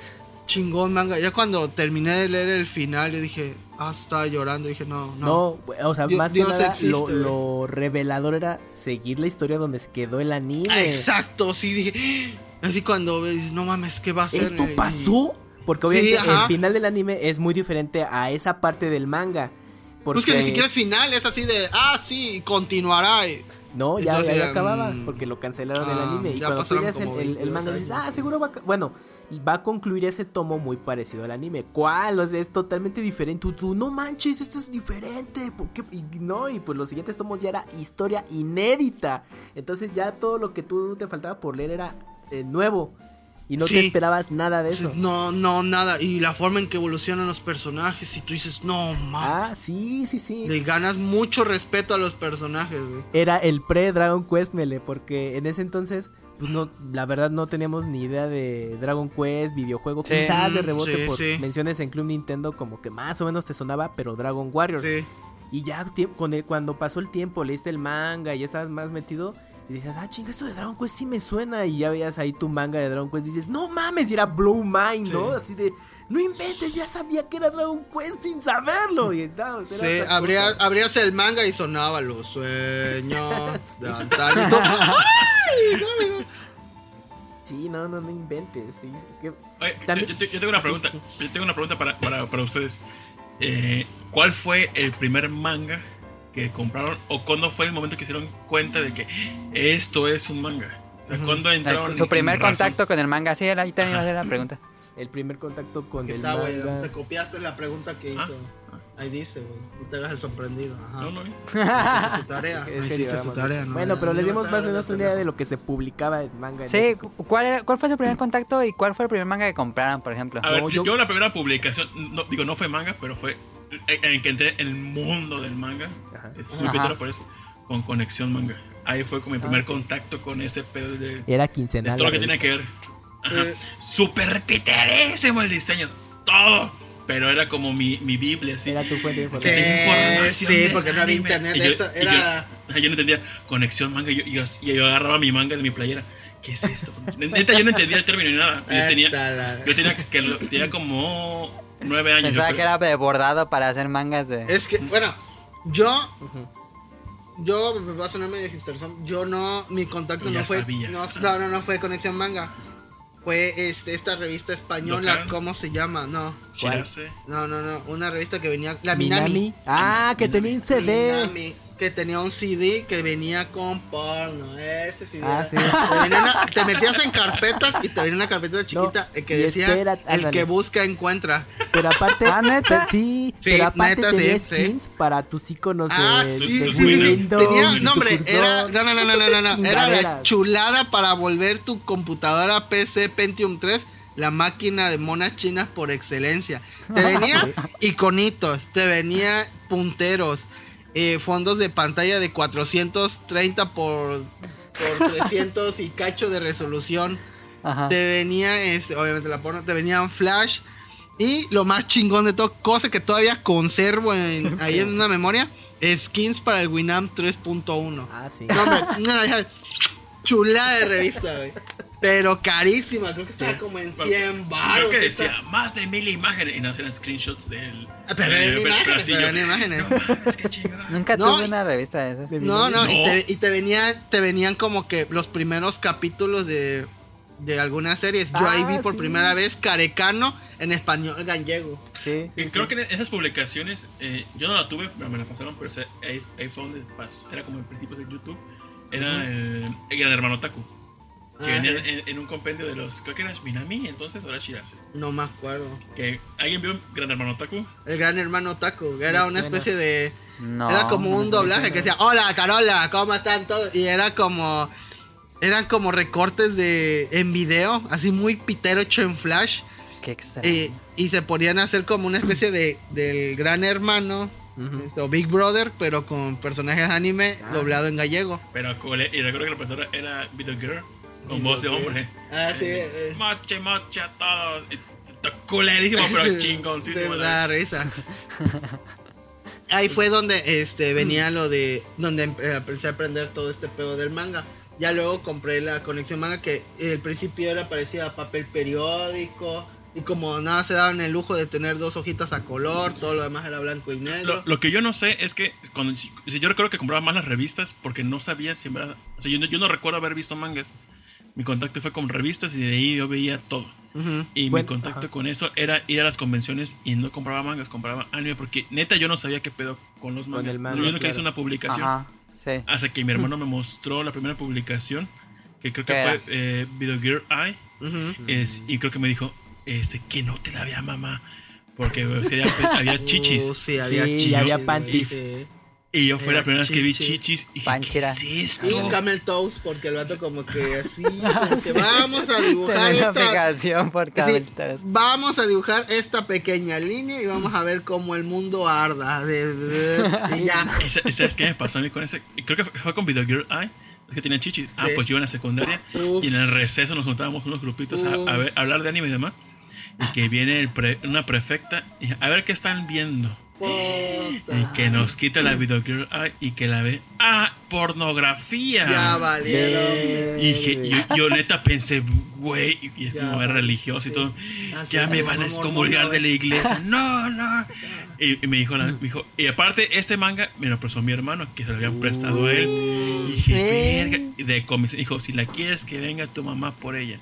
chingón manga. Ya cuando terminé de leer el final, yo dije, ah, estaba llorando, dije, no, no. No, o sea, Dios- más Dios que nada, existe, lo, revelador era seguir la historia donde se quedó el anime. Exacto, sí, dije, así cuando ves, no mames, ¿qué va a hacer? ¿Esto pasó? Porque Sí, obviamente ajá. el final del anime es muy diferente a esa parte del manga. Porque... Pues que ni siquiera es final, es así de, ah, sí, continuará. No, ya, Entonces, ya, ya, acababa, porque lo cancelaron el ah, anime. Y cuando tú el, como el- el 22 manga dices, ah, seguro va a... Bueno, va a concluir ese tomo muy parecido al anime. ¿Cuál? O sea, es totalmente diferente. Tú, tú, no manches, esto es diferente. ¿Por qué? Y no, y pues los siguientes tomos ya era historia inédita. Entonces ya todo lo que tú te faltaba por leer era eh, nuevo. Y no te esperabas nada de eso. No, no, nada. Y la forma en que evolucionan los personajes, y tú dices, no, mames. Ah, sí, sí, sí. Le ganas mucho respeto a los personajes, güey. Era el pre-Dragon Quest Mele, porque en ese entonces, pues no, la verdad no teníamos ni idea de Dragon Quest, videojuego, Sí. quizás de rebote sí, por sí. menciones en Club Nintendo como que más o menos te sonaba, pero Dragon Warrior. Sí. Y ya con el- cuando pasó el tiempo, leíste el manga y ya estabas más metido. Y dices, ah, chinga, esto de Dragon Quest sí me suena. Y ya veías ahí tu manga de Dragon Quest. Y dices, no mames, y era Blow Mind, ¿no? Sí. Así de, no inventes, ya sabía que era Dragon Quest sin saberlo. Y, no, Sí, abrías, abrías el manga y sonaba los sueños de no, no, no. Sí, no, no, no inventes. Sí, sí, que- Oye, También- yo, yo- yo tengo una Ah, sí, pregunta. sí. Yo tengo una pregunta para, para, para ustedes. Eh, ¿Cuál fue el primer manga que compraron o cuándo fue el momento que se dieron cuenta de que esto es un manga? O sea, Ujú. ¿cuándo entraron Su en primer razón? contacto con el manga, sí, era, ahí también iba a ser la pregunta. El primer contacto con el Está, güey. manga. Te copiaste la pregunta que hizo. Ah, ah. Ahí dice, güey. No te hagas el sorprendido. Ajá. No, no, tu tarea. Es no que tu tarea, bueno, pero les dimos más o menos una idea de lo que se publicaba en manga. en Sí, México. ¿cuál, era, ¿cuál fue su primer contacto y cuál fue el primer manga que compraron, por ejemplo? A ver, yo, yo- la primera publicación, no, digo, no fue manga, pero fue en en que entré en el mundo del manga. Ajá. Es muy por eso. Con Conexión Manga. Ahí fue con mi primer Ah, sí. contacto con este pedo de, de Era quincenal. todo lo que tiene que ver. Eh, Súper piterísimo el diseño. Todo. Pero era como mi, mi Biblia, así. Era tu fuente de Sí, información. Sí, porque no había internet. Y yo- Esto y yo- era. Yo no entendía conexión manga. Y yo, yo, y yo agarraba mi manga de mi playera. ¿Qué es esto? Neta, yo no entendía el término ni nada. Yo tenía, yo tenía, que, lo- tenía como nueve años. Pensaba que era de bordado para hacer mangas de... Es que, bueno, yo. Yo, me va a sonar medio hipsterzón, Yo no. Mi contacto no fue. sabía. No, no, no, no fue Conexión Manga. Fue este, esta revista española. ¿Local? ¿Cómo se llama? No. Shirase. No, no, no. Una revista que venía. La Minami. Minami. Ah, que tenía un CD. Minami, que tenía un CD que venía con porno. Ese CD. Ah, sí. Te, venía una- te metías en carpetas y te venía una carpeta chiquita eh, que decía espera, el ándale. que busca encuentra. Pero aparte. Ah, ¿neta? pe- Sí, Sí, pero aparte neta, tenía sí, skins para tus iconos Ah, de, sí, de sí. Windows. Tenía, no, hombre, era, no, no, no, no, no, no, no, era la chulada para volver tu computadora PC Pentium 3 la máquina de monas chinas por excelencia. Te venía iconitos, te venía punteros, eh, fondos de pantalla de 430 por, por 300 y cacho de resolución. Ajá. Te venía, este, obviamente la porno, te venían flash. Y lo más chingón de todo, cosa que todavía conservo en- ahí en una memoria, skins para el Winamp 3.1. Ah, sí. No, chulada de revista, güey. Pero carísima, creo que estaba Sí. como en Creo 100 baros. que decía más de mil imágenes y no hacían screenshots del. Ah, Pero eran imágenes, pero eran imágenes. No. Nunca No, tuve y- una revista de esas. De No, no, Minami. y No. te, y te venía, te venían como que los primeros capítulos de, de algunas series. Yo ahí Ah, vi por sí. primera vez Carecano en español gallego. Sí, sí, Creo sí. que en esas publicaciones, eh, yo no la tuve, pero me la pasaron, pero ese- ahí, ahí fue donde pas- era como el principio de YouTube. Era el, el hermano Taku. Que Ah, venían sí. en, en un compendio de los, creo que era Minami, entonces, ahora Shirase. No me acuerdo. Que alguien vio Gran Hermano Taku. El gran hermano Taco. Era Me una suena. especie de. No. era como un doblaje suena. que decía: Hola, Carola, ¿cómo están todos? Y era como. Eran como recortes de en video, así muy pitero hecho en flash. Qué extraño. Y, y se ponían a hacer como una especie de del gran hermano Ujú. este, o Big Brother, pero con personajes anime Ah, doblado en gallego. Pero y recuerdo que la profesora era Video Girl, con voz de hombre. Ah, sí. eh, Moche, moche a todos. Culerísimo, pero chingoncísimo. Te da risa. Ahí fue donde este venía lo de donde em- eh, empecé a aprender todo este pedo del manga. Ya luego compré la conexión manga que el principio era parecía a papel periódico y como nada se daban el lujo de tener dos hojitas a color, todo lo demás era blanco y negro. Lo, lo que yo no sé es que cuando, si, yo recuerdo que compraba más las revistas porque no sabía si en verdad. O sea, yo, yo no recuerdo haber visto mangas. Mi contacto fue con revistas y de ahí yo veía todo. Y Bueno, mi contacto ajá. con eso era ir a las convenciones y no compraba mangas, compraba anime porque neta yo no sabía qué pedo con los Con mangas. el manga, yo nunca claro. hice una publicación. Ajá. Sí. Hasta que mi hermano me mostró la primera publicación, que creo que ¿Qué fue eh, Video Gear Eye. Es, y creo que me dijo, este, que no te la vea mamá. Porque o sea, ya había chichis. Uh, sí, había Sí, chichis, había güey, panties. sí. Y yo fue la Era primera vez que vi chichis. Y dije, Panchera. ¿qué es Y esto? Camel Toes, porque el vato como que así, como que vamos a dibujar esta aplicación por Sí, cabelleras. vamos a dibujar esta pequeña línea y vamos a ver cómo el mundo arda. Y ya. ¿Y sa- ¿Sabes qué me pasó a mí con ese? Creo que fue con Video Gear Eye. Es que tenían chichis. Ah, pues yo en la secundaria. Uf, Y en el receso nos juntábamos unos grupitos a, a ver- a hablar de anime y demás. Y que viene el pre- una prefecta y a ver qué están viendo. Y que nos quita la Video Gear Eye y que la ve. ¡Ah! ¡Pornografía! Ya valieron. Y dije, yo, yo neta pensé, güey, y es como religioso y todo. Así Ya me van a excomulgar ¿no, de la iglesia. No, no. Y, y me dijo, la- me dijo, y aparte, este manga me lo prestó mi hermano, que se lo habían prestado a él. Y dije, verga. Y de comisión, dijo, si la quieres, que venga tu mamá por ella.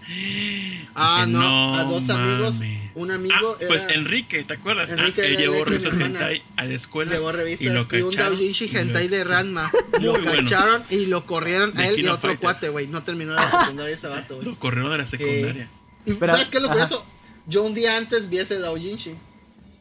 Ah, Dije, no, a dos amigos. mames". Un amigo Ah, pues Enrique, ¿te acuerdas? Enrique ah, él llevó revistas. Hentai a la escuela. Llevó revistas y y, lo un cacharon y lo hentai de Ranma. Muy Lo bueno. cacharon y lo corrieron De a él y a otro Fighter. cuate, güey. No terminó la secundaria ese vato, güey. Lo corrieron de la secundaria. Y Pero- ¿sabes qué es lo curioso? Yo un día antes vi ese doujinshi.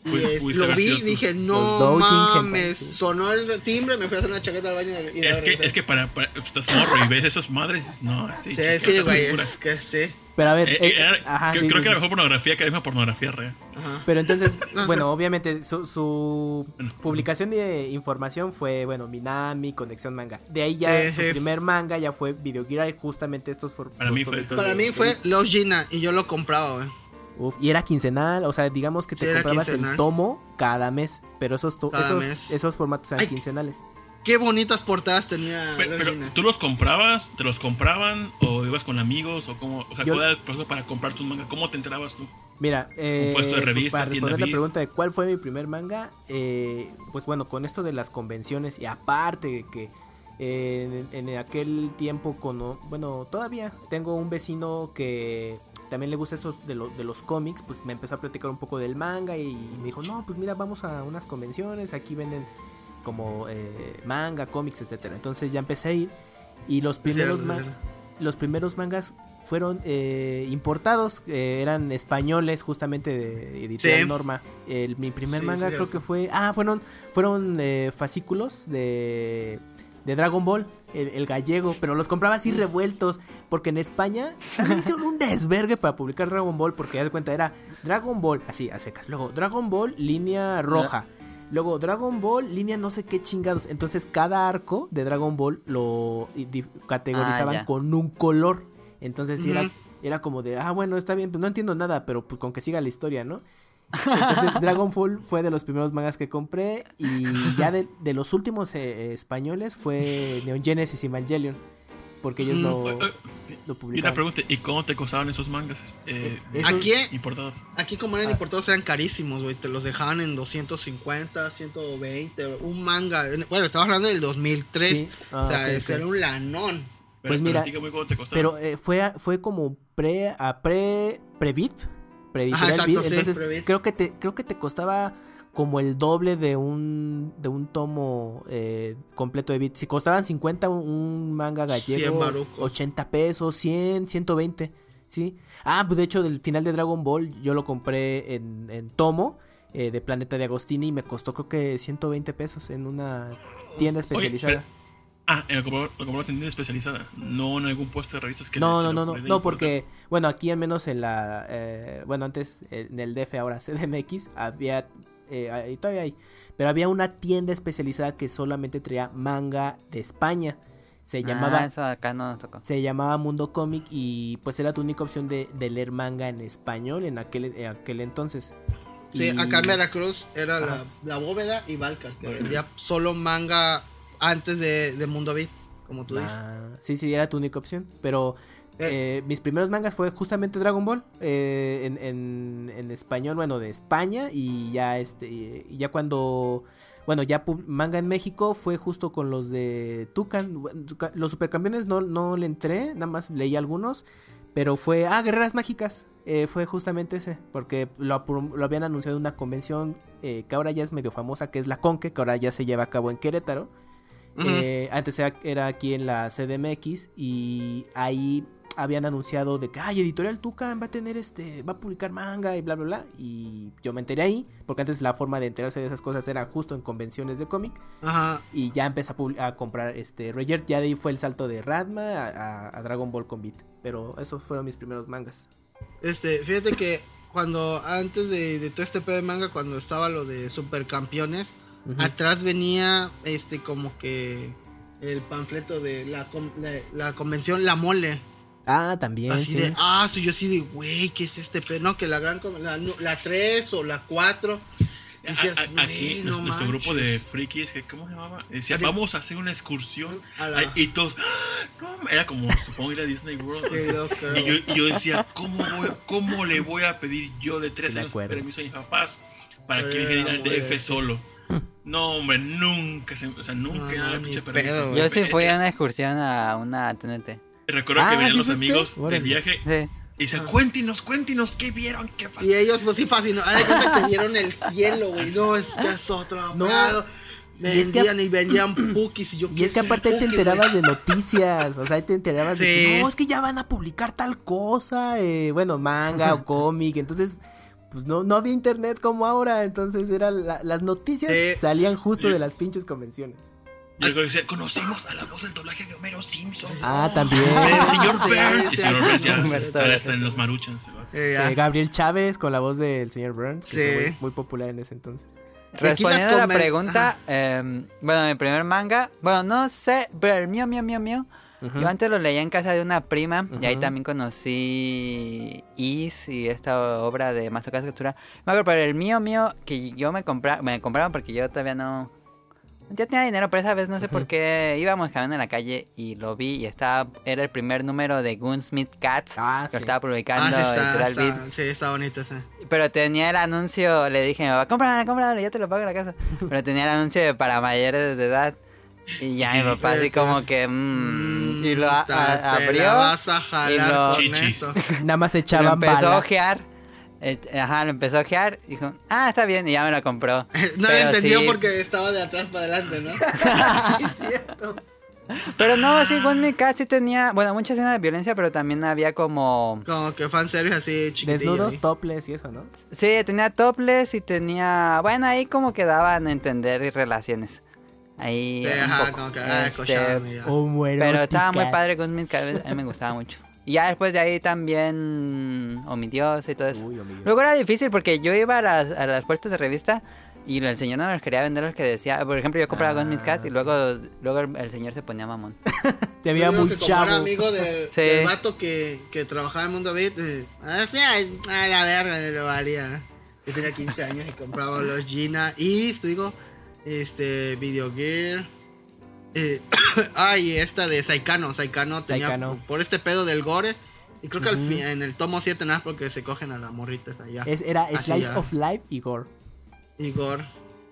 Y Pues, eh, pudiste lo vi y dije, no mames. Sonó el timbre, me fui a hacer una chaqueta al baño y Es que, es que para, para estás morro y ves esas madres, no, sí, Sí, sí, güey, es que sí. Pero a ver, Eh, eh, era- ajá, creo, que era dime. mejor pornografía que la misma pornografía real. Ajá. Pero entonces, bueno, obviamente su, su Bueno. publicación de información fue, bueno, Minami, Conexión Manga. De ahí ya Sí, su sí. primer manga ya fue Video Gear, justamente estos for- Para mí fue- formatos Para de- mí fue Los Gina y yo lo compraba, güey. Uf, y era quincenal, o sea, digamos que te Sí, comprabas quincenal. el tomo cada mes, pero esos, to- Cada esos, mes. esos formatos eran Ay. quincenales. Qué bonitas portadas tenía Pero, pero. ¿tú los comprabas? ¿Te los compraban? ¿O ibas con amigos? ¿O cómo? O sea, Yo- ¿cuál era el proceso para comprar tu manga? ¿Cómo te enterabas tú? Mira, eh, puesto de revista, para responder la pregunta de cuál fue mi primer manga, eh, pues bueno, con esto de las convenciones y aparte de que eh, en, en aquel tiempo, cono- bueno, todavía tengo un vecino que también le gusta esto de, lo- de los cómics, pues me empezó a platicar un poco del manga y me dijo, no, pues mira, vamos a unas convenciones, aquí venden como eh, manga, cómics, etcétera. Entonces ya empecé a ir y los primeros, ma- los primeros mangas fueron eh, importados, eh, eran españoles justamente de editorial Sí. Norma. El, mi primer Sí, manga creo que fue, ah, fueron fueron eh, fascículos de de Dragon Ball, el, el gallego, pero los compraba así revueltos, porque en España hicieron un desvergue para publicar Dragon Ball, porque ya de cuenta era Dragon Ball, así, a secas, luego Dragon Ball línea roja, luego Dragon Ball línea no sé qué chingados, entonces cada arco de Dragon Ball lo categorizaban Ah, con un color, entonces era, era como de, ah, bueno, está bien, pues no entiendo nada, pero pues con que siga la historia, ¿no? Entonces Dragon Ball fue de los primeros mangas que compré y ya de, de los últimos eh, españoles fue Neon Genesis Evangelion porque ellos Mm. lo, Y una pregunta, ¿y cómo te costaban esos mangas eh, Eh, esos- Aquí, importados? aquí como eran Ah. importados eran carísimos, güey. Te los dejaban en 250, 120. Un manga. Bueno, estaba hablando del 2003. Sí, ah, o sea, era un lanón. Pero, Pues mira, te. Pero eh, fue, fue como pre a pre Previt, Ajá, preeditorial exacto, sí, entonces Previt. creo que te creo que te costaba como el doble de un de un tomo eh, completo de bits. Si costaban 50 un, un manga 100 gallego, barucos. 80 pesos, 100, 120, ¿sí? Ah, pues de hecho del final de Dragon Ball yo lo compré en, en tomo eh, de Planeta de Agostini y me costó creo que 120 pesos en una tienda especializada. Ah, en el compró, lo compró en tienda especializada. No en algún puesto de revistas que No, se no, no, no, no, porque, bueno, aquí al menos en la, eh, bueno, antes en el DF, ahora CDMX, había, eh, ahí todavía hay, pero había una tienda especializada que solamente traía manga de España. Se Ah, llamaba, eso acá no nos tocó. se llamaba Mundo Comic y pues era tu única opción de, de leer manga en español en aquel, en aquel entonces. Sí, Y- acá en Veracruz era la, bóveda y Valcar, que vendía solo manga antes de, de Mundo Beat, como tú dices. Ah, sí, sí, era tu única opción. Pero Eh. eh, mis primeros mangas fue justamente Dragon Ball eh, en, en- en español, bueno, de España. Y ya este y ya cuando. Bueno, ya manga en México fue justo con los de Tucan. Los supercampeones no, no le entré, nada más leí algunos. Pero fue. Ah, Guerreras Mágicas. eh, fue justamente ese. Porque lo, lo habían anunciado en una convención eh, que ahora ya es medio famosa, que es la Conque, que ahora ya se lleva a cabo en Querétaro. Antes era, era aquí en la CDMX y ahí habían anunciado de que ay editorial Tucan va a tener este va a publicar manga y bla bla bla y yo me enteré ahí porque antes la forma de enterarse de esas cosas era justo en convenciones de cómic Ajá. y ya empecé a, comprar este Roger ya de ahí fue el salto de Radma a, a- a Dragon Ball con Beat pero esos fueron mis primeros mangas Este, fíjate que cuando antes de, de todo este pedo de manga, cuando estaba lo de supercampeones, Ujú. atrás venía este como que el panfleto de la, la convención La Mole. Ah también así sí de, ah, sí, yo así de, güey, ¿qué es este pedo? No, que la gran, la, la 3 o la 4. A- Decías, a- güey, aquí, no nuestro, grupo de frikis, que ¿cómo se llamaba? Decía, Ari- vamos a hacer una excursión. A la- Y todos, ¡ah! no, era como, supongo, ir a Disney World. Sí, y, yo, y yo decía, ¿cómo, voy, ¿cómo le voy a pedir yo de tres Sí, años permiso a mis papás para que Era me ir al DF de- solo? No, hombre, nunca, se, o sea, nunca No, era pedo. Yo sí fui Eh, a una excursión a una TNT. Recuerdo Ah, que venían ¿sí los fuiste? amigos del viaje Sí. y dicen, Ah. cuéntinos, cuéntinos, ¿qué vieron? ¿Qué pasó? Y ellos, pues sí, de cuenta que vieron el cielo, güey. No, es que es otro. No, y es que- y vendían pukis. Y, yo, Y es que ¿qué aparte ahí te pukis, enterabas de noticias, o sea, ahí te enterabas de que no, es que ya van a publicar tal cosa, eh, bueno, manga o cómic, entonces, pues no, no había internet como ahora, entonces eran la- las noticias Sí. salían justo Sí. de las pinches convenciones. Yo recuerdo que decía, conocimos a la voz del doblaje de Homero Simpson. Ah, también. El señor Sí, Burns. sí, Y el señor sí, Burns ya sí. está, en los va. Eh. Eh, Gabriel Chávez con la voz del señor Burns, que Sí. fue muy, muy popular en ese entonces. Respondiendo a la pregunta, em, bueno, mi primer manga, bueno, no sé, pero el mío, mío, mío, mío. Yo antes lo leía en casa de una prima y ahí también conocí Is y esta obra de Mazoca Escritura. Me acuerdo, pero el mío, mío, que yo me compraba, me compraron porque yo todavía no... Ya tenía dinero, pero esa vez no sé por qué íbamos caminando en la calle y lo vi y estaba, era el primer número de Gunsmith Cats Ah, que sí. estaba Ah, publicando sí, está, está- Beat. sí, está bonito ese. Pero tenía el anuncio, le dije a mi papá, cómpralo, cómpralo, ya te lo pago en la casa. Pero tenía el anuncio de para mayores de edad. Y ya mi papá así como que, mmm, y lo a- a- abrió, vas a jalar y lo-. Nada más echaban empezó a ojear. Eh, Ajá, lo empezó a ojear. y Dijo, ah, está bien, y ya me lo compró. No lo entendió sí. porque estaba de atrás para adelante, ¿no? Sí, es cierto. Pero no, sí, Cat sí tenía, bueno, mucha escena de violencia, pero también había como... Como que fanservice así chiquitillo. Desnudos, ahí. topless y eso, ¿no? Sí, tenía topless y tenía... Bueno, ahí como que daban a entender relaciones. Ahí Sí, un ajá, poco. como que, ah, Este, ya. Pero estaba muy padre Gunmit Cat, a mí me gustaba mucho. Y ya después de ahí también Omidiosa y todo eso. Uy, amigos. Luego era difícil porque yo iba a las, a las puertas de revista y el señor no me los quería vender los que decía. Por ejemplo, yo compraba Ah. Gunmit Cat y luego, luego el, señor se ponía mamón. Te veía muy que como era chavo. amigo de, Sí. del vato que, que trabajaba en Mundo Beat. Eh, ah, ay, la verga, lo valía. Yo tenía 15 años y compraba los Gina. Y, digo, este, Video Gear. Eh, ay, esta de Saikano. Saikano tenía Saikano. por este pedo del gore. Y creo que al fin- en el tomo 7 nada porque se cogen a las morritas allá. Es, era Así Slice ya. of Life y Gore. Y gore.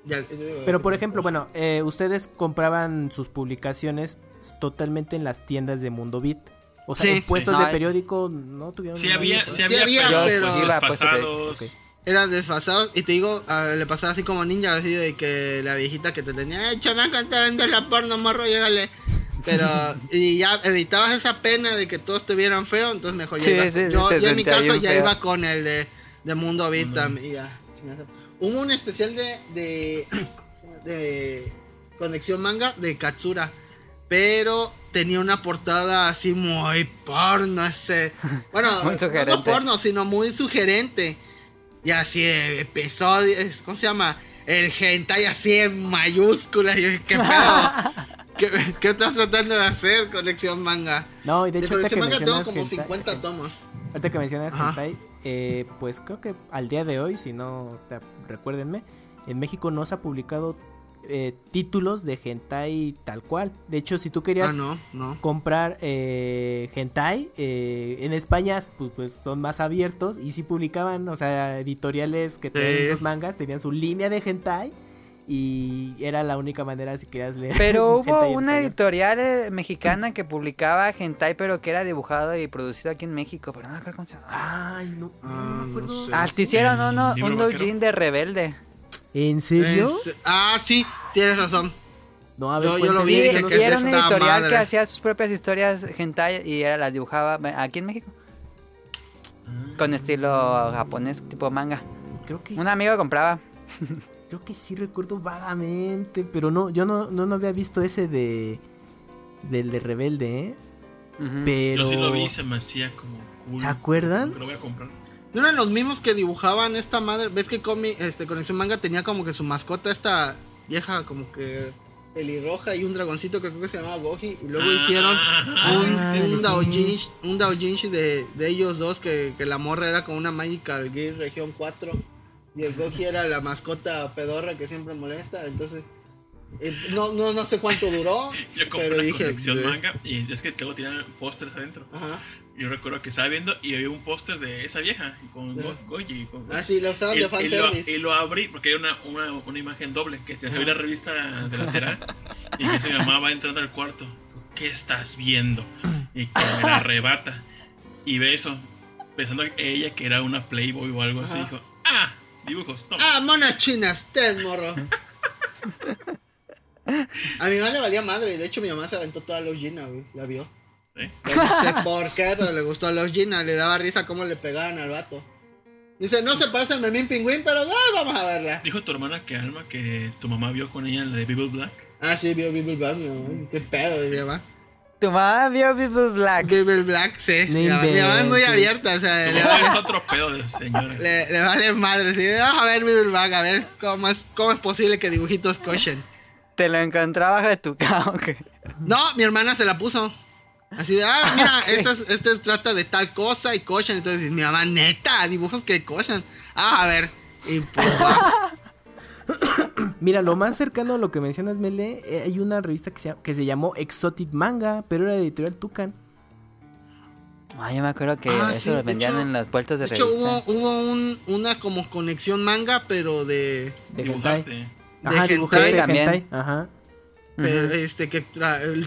Ya, eh, Pero por ejemplo, bueno, eh, ustedes compraban sus publicaciones totalmente en las tiendas de Mundo Beat. O sea, Sí, en puestos sí. de periódico no tuvieron. Sí había, sí había, había, pero, pero- Iba a puesto pasados. Ok. Eran desfasados. Y te digo, ah, le pasaba así como ninja, así de que la viejita que te tenía, eh, chamaca, te vender la porno, morro, llégale. Pero, y ya evitabas esa pena de que todos te vieran feo, entonces mejor Sí, ya sí, sí, yo, en mi caso ya feo. iba con el de, de Mundo y ya, chingazo. Hubo un especial de, de, de Conexión Manga de Katsura, pero tenía una portada así muy porno, ese, bueno, Muy no porno, sino muy sugerente. Y así, eh, episodio, es- ¿cómo se llama? El hentai así en mayúsculas. Y yo, ¿qué pedo? ¿Qué, qué estás tratando de hacer, Conexión Manga? No, y de De hecho, ahorita que Manga tengo mencionas como hentai- 50 tomos. Ahorita que mencionas Ajá. hentai, eh, pues creo que al día de hoy, si no, te- recuérdenme, en México no se ha publicado eh, títulos de hentai tal cual. De hecho, si tú querías Ah, no, no. comprar eh, hentai, eh, en España pues, pues, son más abiertos y si publicaban, o sea, editoriales que traían Sí. los mangas, tenían su línea de hentai y era la única manera si querías leer. Pero hubo una editorial eh, mexicana que publicaba hentai, pero que era dibujado y producido aquí en México, pero no me acuerdo cómo se llama. Ay, no, no Ah, me acuerdo. no sé. Ah, hicieron uno, ¿Libro un doujin de rebelde. ¿En serio? Es- ah, sí, tienes razón. No, a ver, Yo- yo lo vi y Sí, que era esta editorial madre. que hacía sus propias historias hentai y era, las dibujaba aquí en México con estilo japonés, tipo manga. Creo que, Un amigo compraba. creo que sí recuerdo vagamente, pero no, yo no, no, no había visto ese de del de Rebelde, ¿eh? Ujú. Pero Yo sí lo vi y se me hacía como cool. ¿Se acuerdan? Lo voy a comprar. ¿No eran los mismos que dibujaban esta madre? ¿Ves que Comi, este, Conexión Manga tenía como que su mascota esta vieja como que pelirroja y un dragoncito que creo que se llamaba Goji? Y luego Ah, hicieron un, Ah, un sí. doujinshi, un doujinshi de, de ellos dos que, que la morra era como una Magical Gear Región 4 y el Goji era la mascota pedorra que siempre molesta, entonces eh, no, no, no sé cuánto duró, Yo compré pero la dije, manga y es que luego tenían pósters adentro. ajá, Yo recuerdo que estaba viendo y había un póster de esa vieja con. Go- Goji. Con ah sí, lo usaban y, de y lo, fanservice. y lo abrí porque era una, una, una imagen doble que te había la revista de lateral y que mi mamá va entrando al cuarto. ¿Qué estás viendo? Y que me la arrebata. Y ve eso, pensando que ella que era una Playboy o algo así, dijo, ah, dibujos, toma. Ah, monas chinas, ten morro. A mi mamá le valía madre y de hecho mi mamá se aventó toda la Gina, güey, la vio. ¿Sí? No sé por qué, pero le gustó a los Gina, le daba risa cómo le pegaban al vato. Dice, no se parece al Memín Pingüín, pero ah, vamos a verla. Dijo tu hermana que Alma que tu mamá vio con ella la de Bible Black. Ah, sí, vio Bible Black, mi mamá. Qué pedo, mi mamá. Tu mamá vio People Black. Bible Black, sí. Mi, mamá, es muy abierta, o sea, Su le vale, es otro pedo de señora. le- le vale madre. Sí, vamos a ver Bible Black, a ver cómo es, cómo es posible que dibujitos cochen. Te lo encontró abajo de tu cama. No, mi hermana se la puso. Así de, ah, mira, este, es- este trata de tal cosa y cochan. Entonces mi mamá, neta, dibujos que cochan. Ah, a ver. Y pues va. Mira, lo más cercano a lo que mencionas, Mele, eh, hay una revista que se, que se llamó Exotic Manga, pero era de editorial Tucan. Ay, yo me acuerdo que Ah, eso sí, lo vendían hecho- en los puertos de, De hecho, hubo, hubo un, una como conexión manga, pero de. De hentai. De Ajá, hentai también. hentai. Ajá. Pero, este que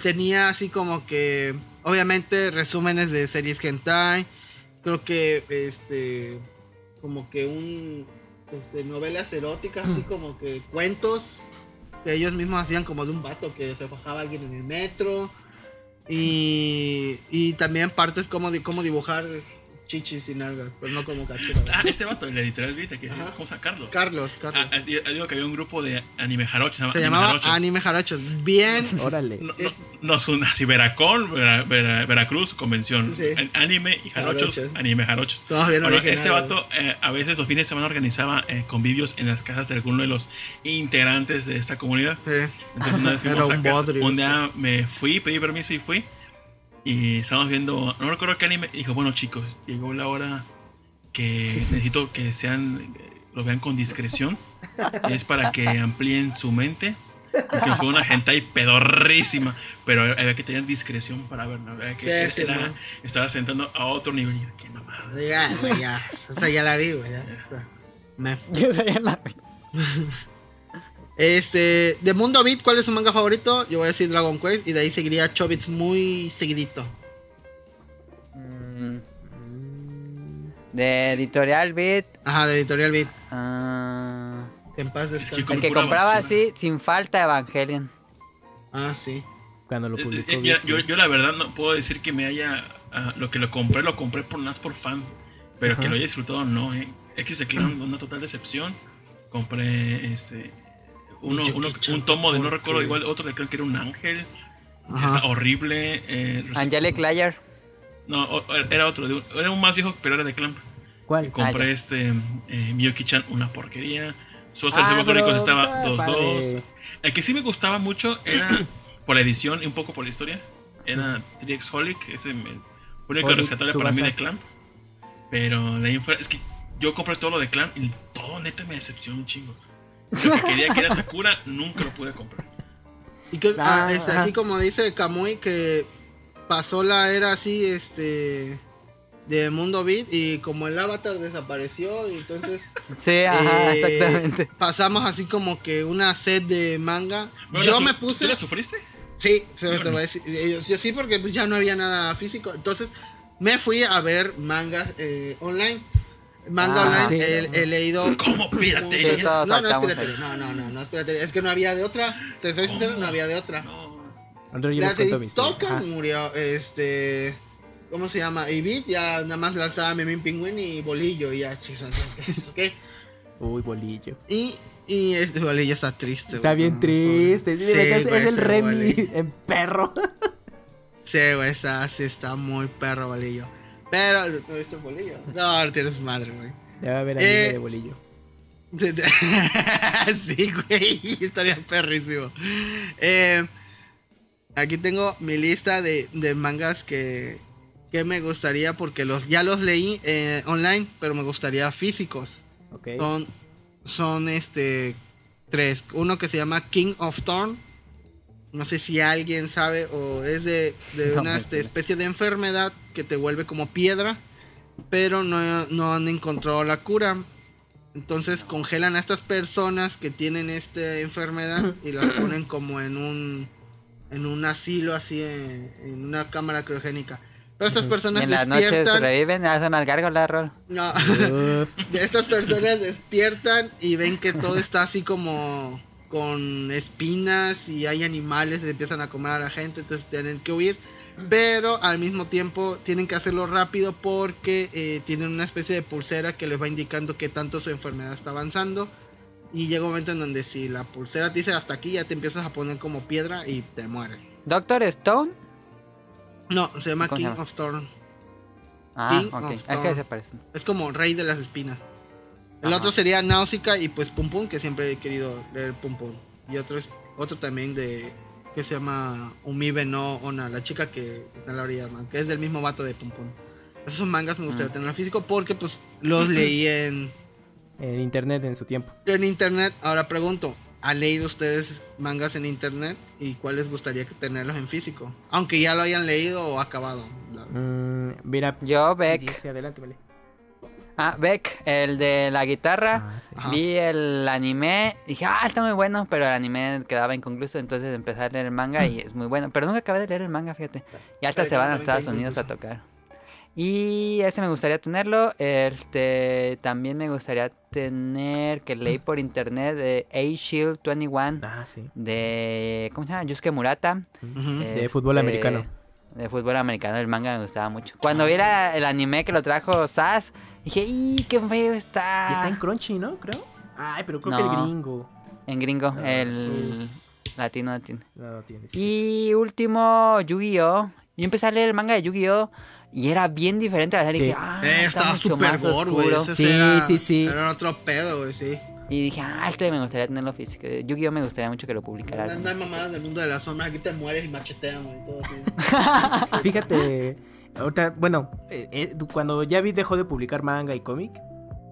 tenía así como que. Obviamente, resúmenes de series hentai. Creo que, este. Como que un. Este, novelas eróticas, así como que cuentos. Que ellos mismos hacían como de un vato que se fajaba a alguien en el metro. Y, y también partes como, como dibujar chichis y nalgas, pero no como cachorro. Ah, este vato, el editorial Vita, que ¿cómo sacarlo? Carlos, Carlos. Ah, ah, digo que había un grupo de anime jarochos. Se llamaba Anime Jarochos. Bien. Órale. No, no, nos una así, Veracón, Vera- Vera- Veracruz, convención. Sí. An- Anime y jarochos, Jarochos. anime jarochos. Bueno, este vato eh, a veces los fines de semana organizaba eh, convivios en las casas de alguno de los integrantes de esta comunidad. Sí. Entonces una vez Era a un casa, bodrio, un día me fui, pedí permiso y fui. Y estábamos viendo, no recuerdo qué anime, y dijo, bueno chicos, llegó la hora que necesito que sean, lo vean con discreción. Es para que amplíen su mente. Porque fue una hentai pedorrísima, pero había que tener discreción para verla. había que- Sí, era- estaba sentando a otro nivel. Y yo, qué mamada. Ya, güey, ya. O sea, ya la vi, güey. ya. Me- Yo soy en la- Este, de Mundo Beat, ¿cuál es su manga favorito? Yo voy a decir Dragon Quest y de ahí seguiría Chobits muy seguidito. Mm, De Editorial Beat. Ajá, de Editorial Beat. ah, Que en paz Es que el que compraba así, sin falta Evangelion. Ah, sí. Cuando lo Eh, publicó. eh, mira, Beat, yo, sí. yo la verdad no puedo decir que me haya. ah, lo que lo compré, lo compré por más por fan. Pero que lo haya disfrutado, no, eh. X de Clown, una total decepción. Compré este. Uno, uno- un tomo de no ¿por recuerdo, igual otro de creo que era un ángel. Está horrible. eh, Angelic Layer. no, era otro, de un- era un más viejo, pero era de Clamp. ¿Cuál? Compré Ah, este eh, Miyuki-chan, una porquería. Sosa Ah, Cónicos estaba está 2-2. padre. El que sí me gustaba mucho era por la edición y un poco por la historia. Era 3X Holic, ese me, fue el único rescatable para mí de Clamp. Pero de ahí fuera, es que yo compré todo lo de Clamp y todo neta me decepcionó un chingo. Lo que quería que era Sakura, nunca lo pude comprar. Y que, Ah, ah, este, ajá. aquí como dice Kamui que pasó la era así, este, de Mundo Beat y como el avatar desapareció y entonces Sí, ajá, eh, exactamente. pasamos así como que una set de manga. Bueno, Yo ¿la su- me puse, ¿Tú la sufriste? sí, pero Yo te no. voy a decir, eh, yo, yo sí porque pues ya no había nada físico, entonces me fui a ver mangas eh, online. Manga Ah, online sí. he, he leído ¿Cómo piratería? Sí, no, no es piratería. ahí. No, no, no, no es piratería. Es que no había de otra. Te soy sincero, no había de otra. No. Andrés, yo La les cuento mi de historia. Toca Ajá. murió, este... ¿Cómo se llama? Y Beat ya nada más lanzaba Memín Pingüín y Bolillo y ya, chicos, ¿ok? Uy, bolillo. Y, y este Bolillo está triste. Está güey. bien triste. sí, Sí, es, güey, es el Remy Bolillo. en perro. Sí, güey, está, sí está muy perro Bolillo. Pero, ¿no viste Bolillo? No, tienes madre, güey. Debe haber anime Eh, de bolillo. sí, güey, estaría perrísimo. Eh, aquí tengo mi lista de, de mangas que, que me gustaría, porque los ya los leí eh, online, pero me gustaría físicos. Ok. Son, son este tres. Uno que se llama King of Thorn. No sé si alguien sabe o es de, de No una este, especie de enfermedad que te vuelve como piedra, pero no, no han encontrado la cura. Entonces congelan a estas personas que tienen esta enfermedad y las ponen como en un en un asilo así en, en una cámara criogénica. Pero estas personas En las noches despiertan. reviven, hacen al gárgola, rol. No. Estas personas despiertan y ven que todo está así como con espinas y hay animales que empiezan a comer a la gente, entonces tienen que huir. Pero al mismo tiempo tienen que hacerlo rápido porque eh, tienen una especie de pulsera que les va indicando que tanto su enfermedad está avanzando. Y llega un momento en donde si la pulsera te dice hasta aquí, ya te empiezas a poner como piedra y te mueres. Doctor Stone. No, se llama ¿Cómo se King of Thorn. Ah, King ok. of Es que se parecen. Es como rey de las espinas. El Ajá. otro sería Náusica y pues Pum Pum, que siempre he querido leer Pum Pum. Y otro es otro también de que se llama Umibe no Ona, la chica que está en la orilla, man, que es del mismo vato de Pum Pum. Esos mangas me gustaría Mm. tener en físico porque pues los leí en, en internet en su tiempo. en internet. Ahora pregunto, ¿han leído ustedes mangas en internet? ¿Y cuál les gustaría que tenerlos en físico? Aunque ya lo hayan leído o acabado. Mm, mira. Yo, sí, Beck. sí, sí, adelante, vale. Ah, Beck, el de la guitarra. Ah, sí. Ajá. Vi el anime, dije, ah, está muy bueno, pero el anime quedaba inconcluso, entonces empecé a leer el manga y es muy bueno. Pero nunca acabé de leer el manga, fíjate. Y hasta se van a Estados Unidos a tocar. Y ese me gustaría tenerlo. Este también me gustaría tener que leí por internet de A-Shield 21 Ah, sí. de ¿cómo se llama? Yusuke Murata. De fútbol americano. De fútbol americano, el manga me gustaba mucho. Cuando vi la- el anime que lo trajo Sas, dije, ¡y qué feo está! Y está en Crunchy, ¿no? Creo. Ay, pero creo que el gringo. En gringo, Ah, el latino latino. No, no tiene. sí. Y último, Yu-Gi-Oh! Yo empecé a leer el manga de Yu-Gi-Oh! Y era bien diferente a la serie. Sí. Dije, ah, Eh, está estaba más gore, güey. Sí, era- sí, sí. Era otro pedo, güey, sí. Y dije, ah, este me gustaría tenerlo físico. Yu-Gi-Oh! me gustaría mucho que lo publicara. No, no hay mamadas del mundo de las sombras, aquí te mueres y machetean, güey, todo así. Fíjate, ahorita, bueno, eh, eh, cuando ya vi dejó de publicar manga y cómic,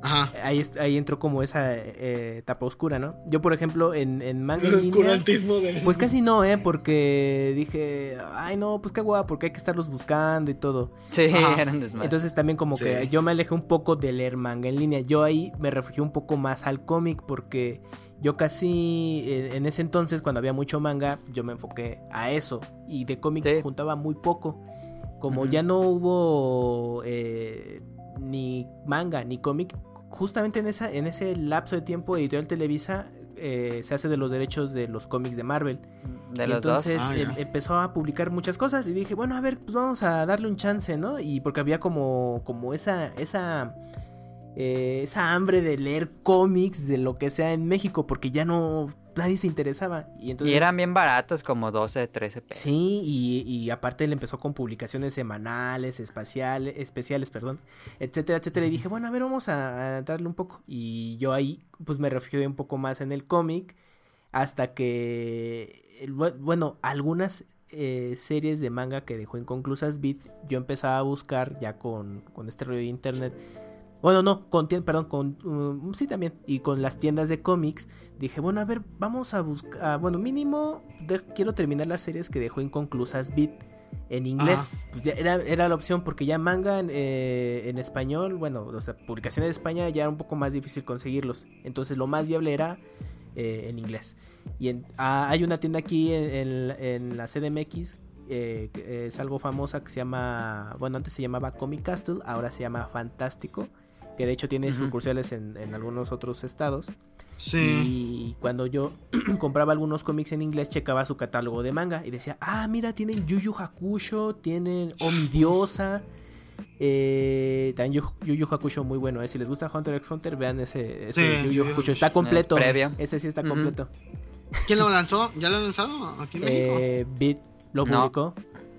Ajá. ahí, ahí entró como esa eh, etapa oscura, ¿no? Yo, por ejemplo, en, en manga El en línea, del... pues casi no, ¿eh? Porque dije, ay no, pues qué guapa, porque hay que estarlos buscando y todo. Sí, Ajá. eran desmadre. Entonces también como que yo me alejé un poco de leer manga en línea. Yo ahí me refugié un poco más al cómic porque yo casi eh, en ese entonces cuando había mucho manga yo me enfoqué a eso y de cómic Sí. juntaba muy poco. Como ya no hubo eh, ni manga ni cómic, justamente en, esa, en ese lapso de tiempo Editorial Televisa eh, se hace de los derechos de los cómics de Marvel. De Y los entonces Ah, em- empezó a publicar muchas cosas y dije, bueno, a ver, pues vamos a darle un chance, ¿no? Y porque había como, como esa, esa, eh, esa hambre de leer cómics de lo que sea en México, porque ya no, nadie se interesaba. Y entonces... Y eran bien baratos, como 12, 13 pesos. Sí, y, y aparte él empezó con publicaciones semanales, espaciales, especiales, perdón, etcétera, etcétera. Y dije, bueno, a ver, vamos a, a darle un poco. Y yo ahí, pues me refugié un poco más en el cómic, hasta que, bu- bueno, algunas eh, series de manga que dejó inconclusas Beat, yo empezaba a buscar ya con, con este rollo de internet. Bueno, no, con perdón, con um, sí también. Y con las tiendas de cómics, dije, bueno, a ver, vamos a buscar, bueno, mínimo de- quiero terminar las series que dejó inconclusas Beat en inglés. Ajá. Pues ya era, era la opción porque ya manga en, eh, en español, bueno, o sea, publicaciones de España ya era un poco más difícil conseguirlos. Entonces lo más viable era eh, en inglés. Y en- ah, hay una tienda aquí en, en- en la CDMX. eh, que es algo famosa que se llama, bueno, antes se llamaba Comic Castle, ahora se llama Fantástico, que de hecho tiene sucursales en, en algunos otros estados. Sí. Y cuando yo compraba algunos cómics en inglés, checaba su catálogo de manga y decía, ah, mira, tienen Yu Yu Hakusho, tienen Omidiosa. Eh, también Yu, Yu Hakusho muy bueno, eh. Si les gusta Hunter x Hunter, vean ese, ese Sí, Yu Yu Hakusho. Está completo. Es. Ese sí está completo. ¿Quién lo lanzó? ¿Ya lo han lanzado aquí en México? Eh, Beat lo No. publicó.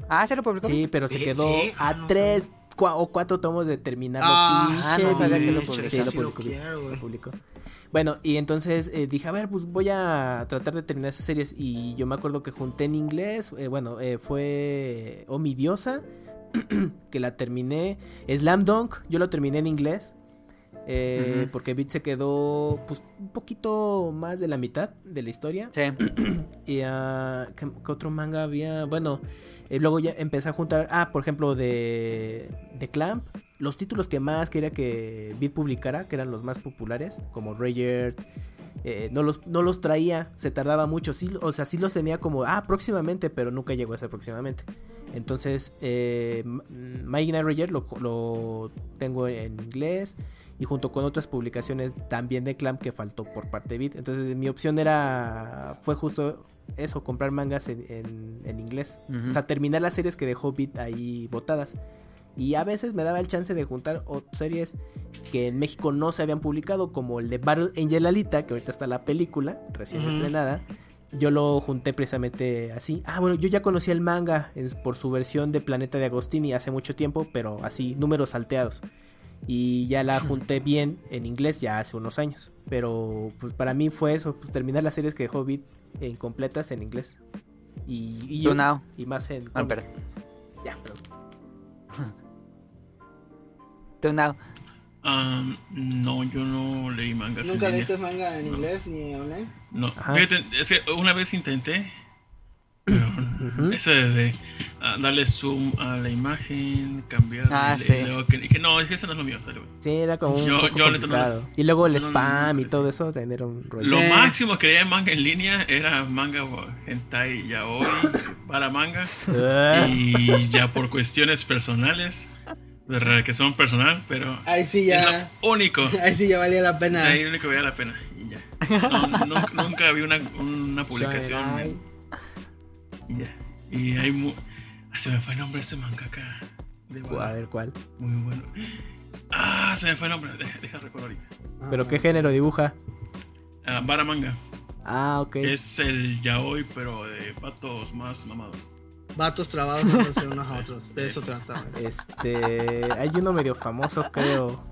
Ah, ¿se lo publicó? Sí, pero se quedó sí. Ah, a no, tres cua- o cuatro tomos de terminarlo. Ah, Pinche no sabía que lo publicó. Sí, lo Sí lo publicó. quiero, güey. lo publicó. Bueno, y entonces eh, dije, a ver, pues voy a tratar de terminar esas series. Y yo me acuerdo que junté en inglés, eh, bueno, eh, fue Omidiosa, que la terminé. Slam Dunk, yo lo terminé en inglés. eh. Porque Beat se quedó pues, un poquito más de la mitad de la historia. Sí. Y ah, ¿qué, qué otro manga había? Bueno, eh, luego ya empecé a juntar. Ah, por ejemplo, de, de Clamp. Los títulos que más quería que Beat publicara, que eran los más populares, como Rayard. eh, no, los, no los traía, se tardaba mucho. Sí, o sea, sí los tenía como, ah, próximamente, pero nunca llegó a ser próximamente. Entonces, eh, My lo, lo tengo en inglés y junto con otras publicaciones también de Clamp que faltó por parte de Beat. Entonces mi opción era, fue justo eso, comprar mangas en, en- en inglés. O sea, terminar las series que dejó Beat ahí botadas. Y a veces me daba el chance de juntar series que en México no se habían publicado, como el de Battle Angel Alita, que ahorita está la película recién estrenada. Yo lo junté precisamente así. Ah, bueno, yo ya conocía el manga es por su versión de Planeta de Agostini hace mucho tiempo, pero así, números salteados. Y ya la junté bien en inglés ya hace unos años. Pero pues para mí fue eso, pues terminar las series que dejó Beat incompletas en inglés. Y, y, y más en... Ah, cómic. perdón. Ya, perdón. Tú now. No, yo no leí mangas. en ¿Nunca leíste manga en No. inglés ni online? No, fíjate, es que una vez intenté, pero ese de ah, darle zoom a la imagen, cambiar. Ah, sí. que, dije, no, es que eso no es lo mío. dale. Sí, era como un Yo- poco yo no- complicado. Y luego el no, no, spam no, y todo eso era un rollo. Lo Sí. máximo que leía en manga en línea era manga hentai yaoi para manga. Ah, Y ya por cuestiones personales, de verdad que son personal, pero Ahí sí es ya. lo único. Ahí sí ya valía la pena. Ahí único valía la pena. Y ya. No, nunca, nunca vi una, una publicación. Y ya. Y hay mu ah, se me fue el nombre de este mangaka. De A ver cuál. Muy bueno. Ah, se me fue el nombre. Deja, deja ahorita. ¿Pero qué género dibuja? Ah, Bara Manga. Ah, ok. Es el yaoi, pero de patos más mamados. Vatos trabados unos a otros. De eso trataba. Este. Hay uno medio famoso, creo.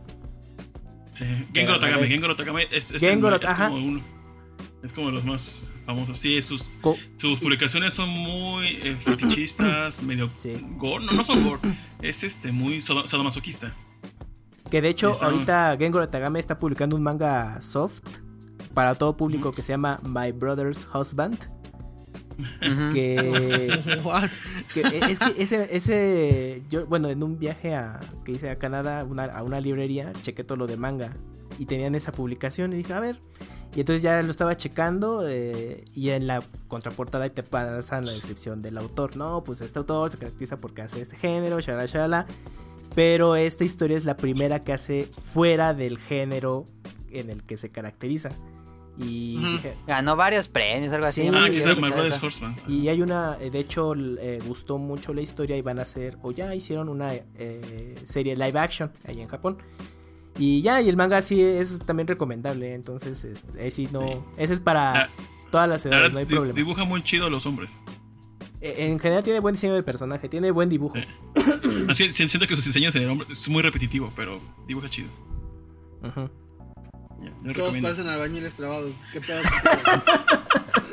Sí. Gengoro Takame. Gengoro Takame es, es, Gengoro, el- es ajá. como uno. Es como de los más famosos. Sí, sus, Co- sus publicaciones son muy eh, fetichistas, medio Sí. gore. No, no son gore. Es este, muy sado- sadomasoquista. Que de hecho, Está- ahorita Gengoro Tagame está publicando un manga soft para todo público que se llama My Brother's Husband. Que, que es que ese, ese, yo, bueno, en un viaje a, que hice a Canadá, una- a una librería, chequé todo lo de manga y tenían esa publicación y dije, a ver, y entonces ya lo estaba checando eh, y en la contraportada te pasan la descripción del autor, no, pues este autor se caracteriza porque hace este género, shala, shala, Pero esta historia es la primera que hace fuera del género en el que se caracteriza. Y dije- Ganó varios premios, algo así. Ah, y. Horseman. Hay una, eh, de hecho, eh, gustó mucho la historia y van a hacer, o ya hicieron una eh, serie live action ahí en Japón. Y ya, y el manga sí es también recomendable, entonces este, ahí sí no, Sí. ese es para todas las La edades, no hay problema. dibuja muy chido a los hombres. Eh, En general tiene buen diseño de personaje, tiene buen dibujo. Sí. Así, sí, siento que sus diseños de hombre es muy repetitivo, pero dibuja chido. Yo Todos recomiendo. parecen albañiles trabados. ¿Qué pedo?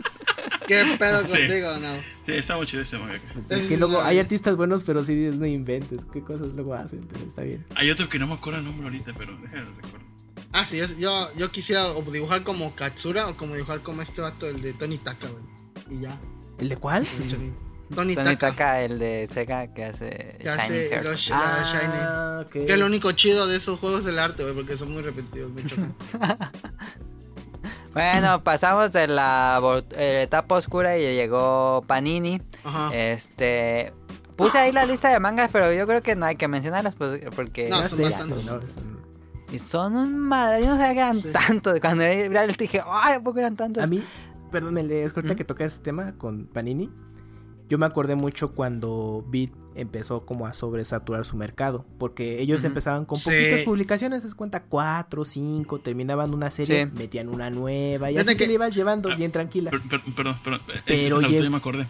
¿Qué pedo Sí. contigo, no? Sí, está muy chido este manga. Pues Es es que luego hay artistas buenos, pero sí no inventes qué cosas luego hacen, pero está bien. Hay otro que no me acuerdo el nombre ahorita, pero déjame recuerdo. Ah, sí, yo, yo, yo quisiera o dibujar como Katsura o como dibujar como este vato, el de Tony Taka, güey. Y ya. ¿El de cuál? Tony Tony Taka. Taka, el de Sega que hace Que hace Shining Hearts. los- Sh- Ah, ok. Que lo único chido de esos juegos es el arte, güey, porque son muy repetitivos. me chocan. Bueno, pasamos de la eh, etapa oscura y llegó Panini. Ajá. Este. Puse ahí la lista de mangas, pero yo creo que no hay que mencionarlas pues, porque. No, son bastantes. no, son- Y son un madre. Yo no sabía que eran Sí. tantos. Cuando vi lista dije, ¡ay, ¿por qué eran tantos? A mí, perdón, lees ahorita ¿Mm? que toca este tema con Panini. Yo me acordé mucho cuando Beat empezó como a sobresaturar su mercado. Porque ellos empezaban con Sí. poquitas publicaciones, es cuenta cuatro, cinco, terminaban una serie, Sí. metían una nueva y así que que- le ibas llevando Ah, bien tranquila. Per- per- perdón, perdón. Pero me acordé.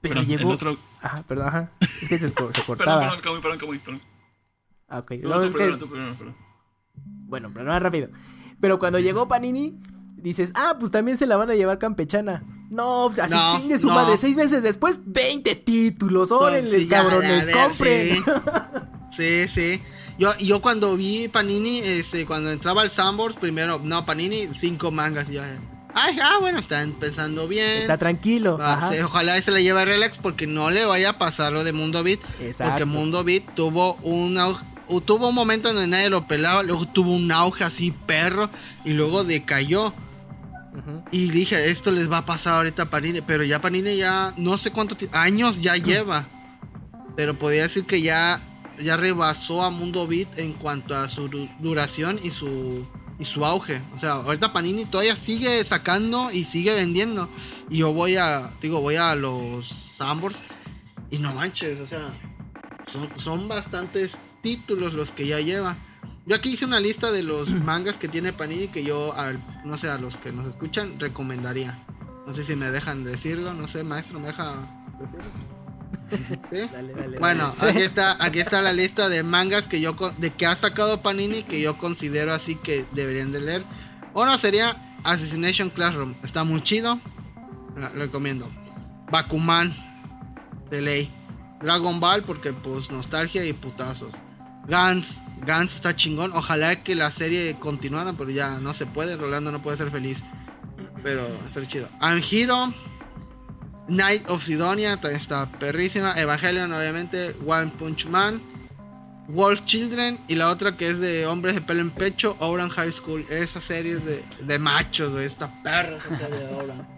Pero Perdón, llegó. Otro... Ajá, perdón, ajá. Es que se, se Perdón, cortaba. perdón, perdón, Kamui, perdón. Ah, ok. No, tú es que- tú primero, perdón. Bueno, pero no rápido. Pero cuando llegó Panini, dices, ah, pues también se la van a llevar campechana. No, así No, chingue su no. madre. Seis meses después, 20 títulos. Órenles, Pues, Sí, ya, cabrones, ver, compren. Sí, sí. sí. Yo, yo cuando vi Panini, este, cuando entraba al Sandbox, primero, no, Panini, cinco mangas. Y yo, ay, ah, bueno, está empezando bien. Está tranquilo. Ajá. sí, ojalá se la lleve Relax porque no le vaya a pasar lo de Mundo Beat. Exacto. Porque Mundo Beat tuvo un au- u- tuvo un momento en el que nadie lo pelaba, luego tuvo un auge así perro y luego decayó. Y dije, esto les va a pasar ahorita a Panini, pero ya Panini ya no sé cuántos años ya lleva. Pero podría decir que ya ya rebasó a Mundo Beat en cuanto a su du- duración y su y su auge. O sea, ahorita Panini todavía sigue sacando y sigue vendiendo. Y yo voy a digo, voy a los Sambors y no manches, o sea, son, son bastantes títulos los que ya lleva. Yo aquí hice una lista de los mangas que tiene Panini que yo, al- no sé, a los que nos escuchan, recomendaría. No sé si me dejan decirlo, no sé, maestro, ¿me deja decirlo? ¿Sí? Dale, dale, Bueno, dale. aquí está, aquí está la lista de mangas que yo con- de que ha sacado Panini que yo considero así que deberían de leer. Uno sería Assassination Classroom, está muy chido, lo recomiendo. Bakuman, de ley. Dragon Ball porque pues nostalgia y putazos. Gans, Gans está chingón. Ojalá que la serie continuara, pero ya no se puede. Rolando no puede ser feliz. Pero está chido. Anhiro, Night of Sidonia está perrísima. Evangelion, obviamente. One Punch Man. Wolf Children. Y la otra que es de hombres de pelo en pecho. Ouran High School. Esa serie es de, de machos, güey. Esta perra serie de Ouran.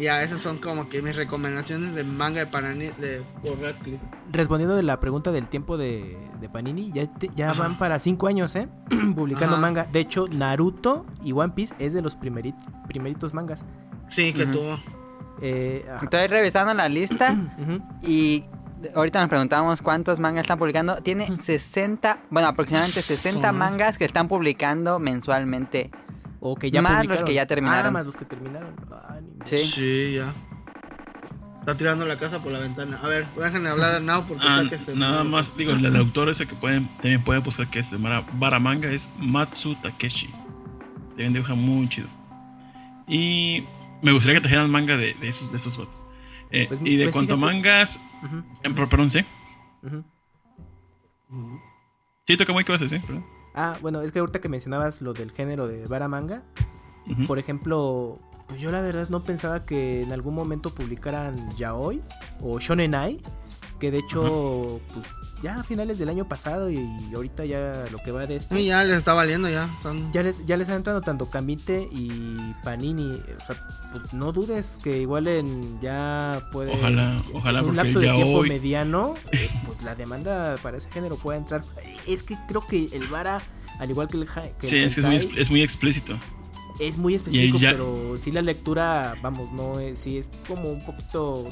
Ya, esas son como que mis recomendaciones de manga de Panini de por Radcliffe. Respondiendo de la pregunta del tiempo de, de Panini, ya, te- ya Ajá. van para cinco años, ¿eh? Publicando Ajá. manga. De hecho, Naruto y One Piece es de los primerit- primeritos mangas. Sí, que Ujú. tuvo. Eh. Estoy revisando la lista y ahorita nos preguntamos cuántos mangas están publicando. Tiene 60, bueno, aproximadamente 60 Son. mangas que están publicando mensualmente. O que ya Más los publicaron. que ya terminaron. Ah, más los que terminaron. Ah. Sí. Sí, ya. Está tirando la casa por la ventana. A ver, déjenme hablar a Now porque Ah, está que se nada más, digo, el, el autor ese que pueden, también pueden buscar que es de Mara- Baramanga es Matsu Takeshi. También dibuja muy chido. Y me gustaría que trajeran manga de, de esos, de esos vatos. Eh, Pues, y de pues, cuanto a fíjate. mangas, Ujú, eh, per- perdón, sí. Sí, toca muy cosas, sí. Perdón. Ah, bueno, es que ahorita que mencionabas lo del género de Vara Manga, Ujú. por ejemplo, pues yo la verdad no pensaba que en algún momento publicaran Yaoi o Shonen Ai, Que de hecho, pues ya a finales del año pasado y, ahorita ya lo que va de este. Y ya les está valiendo ya. están- Ya les, ya les han entrado tanto Camite y Panini. O sea, pues no dudes que igual en ya puede. Ojalá, ojalá, en un lapso de ya tiempo hoy- mediano, eh, pues la demanda para ese género puede entrar. Es que creo que el Vara, al igual que el, ja- que Sí, el es que es muy, es muy explícito. es muy específico, ya- pero sí la lectura, vamos, no es, sí es como un poquito.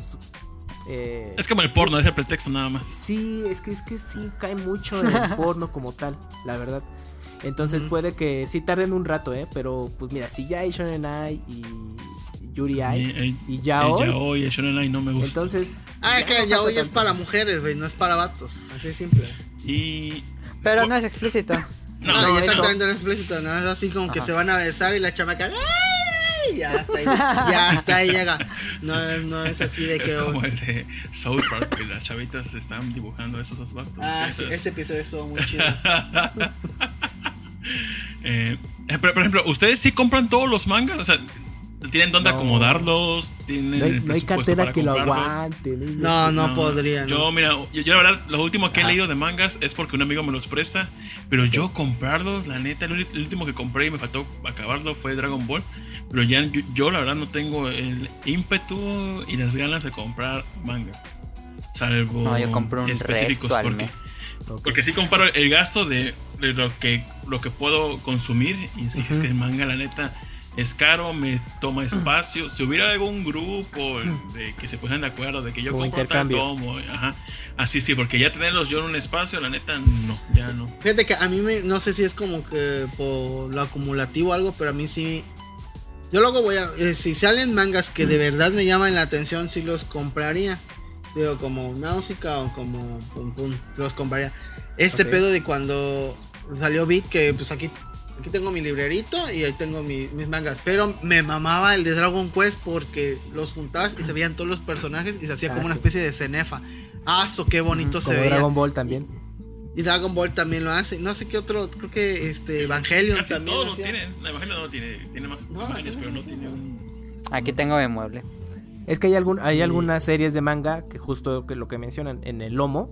Eh, Es como el porno, es el pretexto nada más. Sí, es que es que sí cae mucho en el porno como tal, la verdad. Entonces puede que sí tarden un rato, ¿eh? Pero pues mira, si ya hay Shonen Ai y Yuri Ai Y, Yaoi, yaoi, el shonen ai no me gusta. entonces... Ah, es ya que no es para mujeres, güey, no es para vatos. Así de simple. Y... Pero no es explícito. No, No, no, y eso- exactamente no es explícito, no es así como que se van a besar y la chamaca. ¡Ay! Ya hasta ahí, ya hasta ahí llega. No es, no es así de es que. como el de South Park, que las chavitas están dibujando esos dos vatos. Ah, sí, ese episodio estuvo muy chido. Eh, eh, pero, por ejemplo, ¿ustedes sí compran todos los mangas? O sea, ¿tienen dónde No. acomodarlos? ¿Tienen No hay, no hay cartera que lo aguante. No, no, podría. Yo, ¿no? mira, yo, yo la verdad, lo último que he Ajá. leído de mangas es porque un amigo me los presta. Pero yo comprarlos, la neta, el, último que compré y me faltó acabarlo fue Dragon Ball. Pero ya yo, yo, la verdad no tengo el ímpetu y las ganas de comprar manga. Salvo No, yo compro un específicos resto porque, mes. Ok. porque sí comparo el gasto de, de lo que lo que puedo consumir y sí, es que el manga la neta es caro, me toma espacio. Si hubiera algún grupo de que se pusieran de acuerdo de que yo Como compro tal intercambio. tomo, ajá, así sí, porque ya tenerlos yo en un espacio, la neta no, ya no. Fíjate que a mí me, no sé si es como que por lo acumulativo o algo, pero a mí sí. Yo luego voy a. eh, si salen mangas que de verdad me llaman la atención, sí los compraría. Digo, como Náusica o como Pum Pum, los compraría. Este pedo de cuando salió Beat, que pues aquí, aquí tengo mi librerito y ahí tengo mi- mis mangas. Pero me mamaba el de Dragon Quest porque los juntabas y se veían todos los personajes y se hacía Ah, como una sí. especie de cenefa. Ah, so, qué bonito se Como veía. Dragon Ball también. Y Dragon Ball también lo hace. No sé qué otro, creo que este Evangelion Casi también. todos lo tienen, la Evangelio no lo tiene, tiene más No, imágenes, no, pero no no. tiene un... Aquí tengo de mueble. Es que hay, algún, hay Sí. algunas series de manga que justo que lo que mencionan en el lomo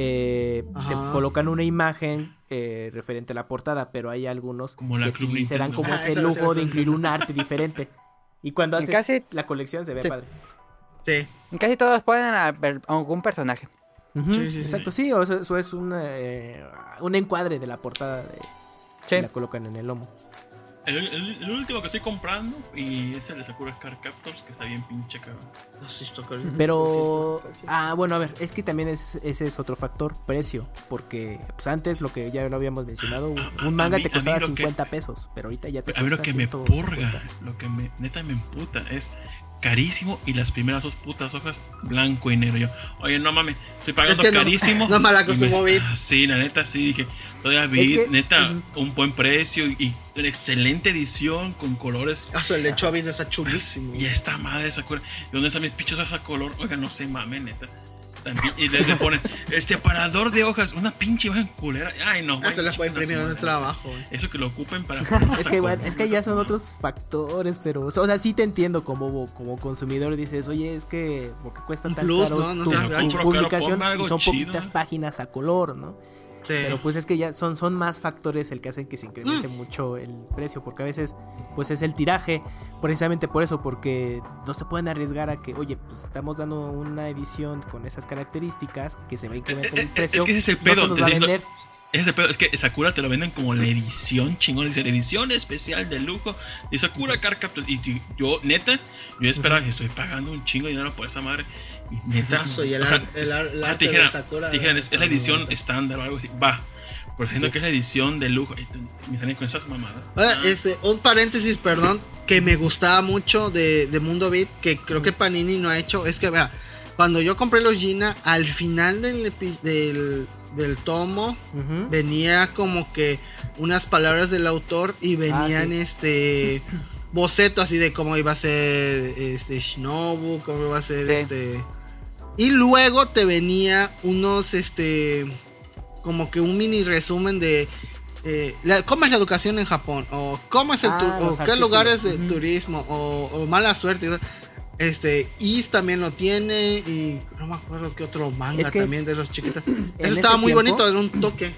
eh, te colocan una imagen eh, referente a la portada, pero hay algunos Como que sí se dan como Ah, ese lujo de incluir un arte diferente. Y cuando haces casi, la colección se ve Sí. padre. Sí. en casi todos ponen a algún personaje. Sí, sí. exacto, sí, o eso es un, eh, un encuadre de la portada de, Sí. y la colocan en el lomo. El, el- el último que estoy comprando y es el de Sakura Card Captors, que está bien pinche cabrón. Pero, ah, bueno, a ver, es que también es, ese es otro factor, precio, porque pues antes lo que ya lo habíamos mencionado, un, A- un manga mí- te costaba lo que- 50 pesos, pero ahorita ya te A mí lo cuesta que me 150. purga, lo que me, neta me emputa es carísimo y las primeras dos putas hojas blanco y negro. Yo, oye, no mames, estoy pagando Es que no- carísimo. no me la me- ah, Sí, la neta sí, dije, todavía vi, que- neta, un buen precio y, y una excelente edición con colores. Ah, el de Chobin está chulísimo. Y esta madre Sakura, ¿de dónde están mis pinches hojas a color? Oiga, no se mames, neta. También- y le, le ponen, este aparador de hojas, una pinche hoja culera. Ay, no. Ah, las puede chinga su imprimir en el trabajo. güey. Eso que lo ocupen para. Es que, bueno, es que ya son otros factores, pero, o sea, sí te entiendo como, como consumidor, dices, oye, es que, porque cuesta tan plus, caro ¿no? No tu, caro, publicación y son chido. poquitas páginas a color, ¿no? Sí. Pero pues es que ya son, son más factores el que hacen que se incremente Mm. mucho el precio, porque a veces pues es el tiraje, precisamente por eso, porque no se pueden arriesgar a que, oye, pues estamos dando una edición con esas características que se va a incrementar el precio, es que ese es el no pedo, se nos va a vender. Ese pedo, es que Sakura te lo venden como la edición chingón, dice edición especial de lujo de Sakura Card Captors. Y yo, neta, yo esperaba que estoy pagando un chingo de dinero por esa madre. Y neta, y el o sea, el el ah, Sakura dijeran, es, es la edición está estándar o algo así, va. Siendo Sí. que es la edición de lujo, y te- me salen con esas mamadas. Ahora, Ah, este, un paréntesis, perdón, que me gustaba mucho de, de Mundo Beat, que creo que Panini no ha hecho, es que, vea, cuando yo compré los Gina, al final del, del, del tomo, venía como que unas palabras del autor y venían sí. este boceto así de cómo iba a ser este Shinobu, cómo iba a ser Sí. este y luego te venía unos este como que un mini resumen de eh, la- cómo es la educación en Japón o cómo es el Ah, o qué lugares de Ujú. turismo o, o mala suerte Este, Is también lo tiene y no me acuerdo qué otro manga Es que también de los chiquitos. Eso estaba muy tiempo- bonito, era un toque.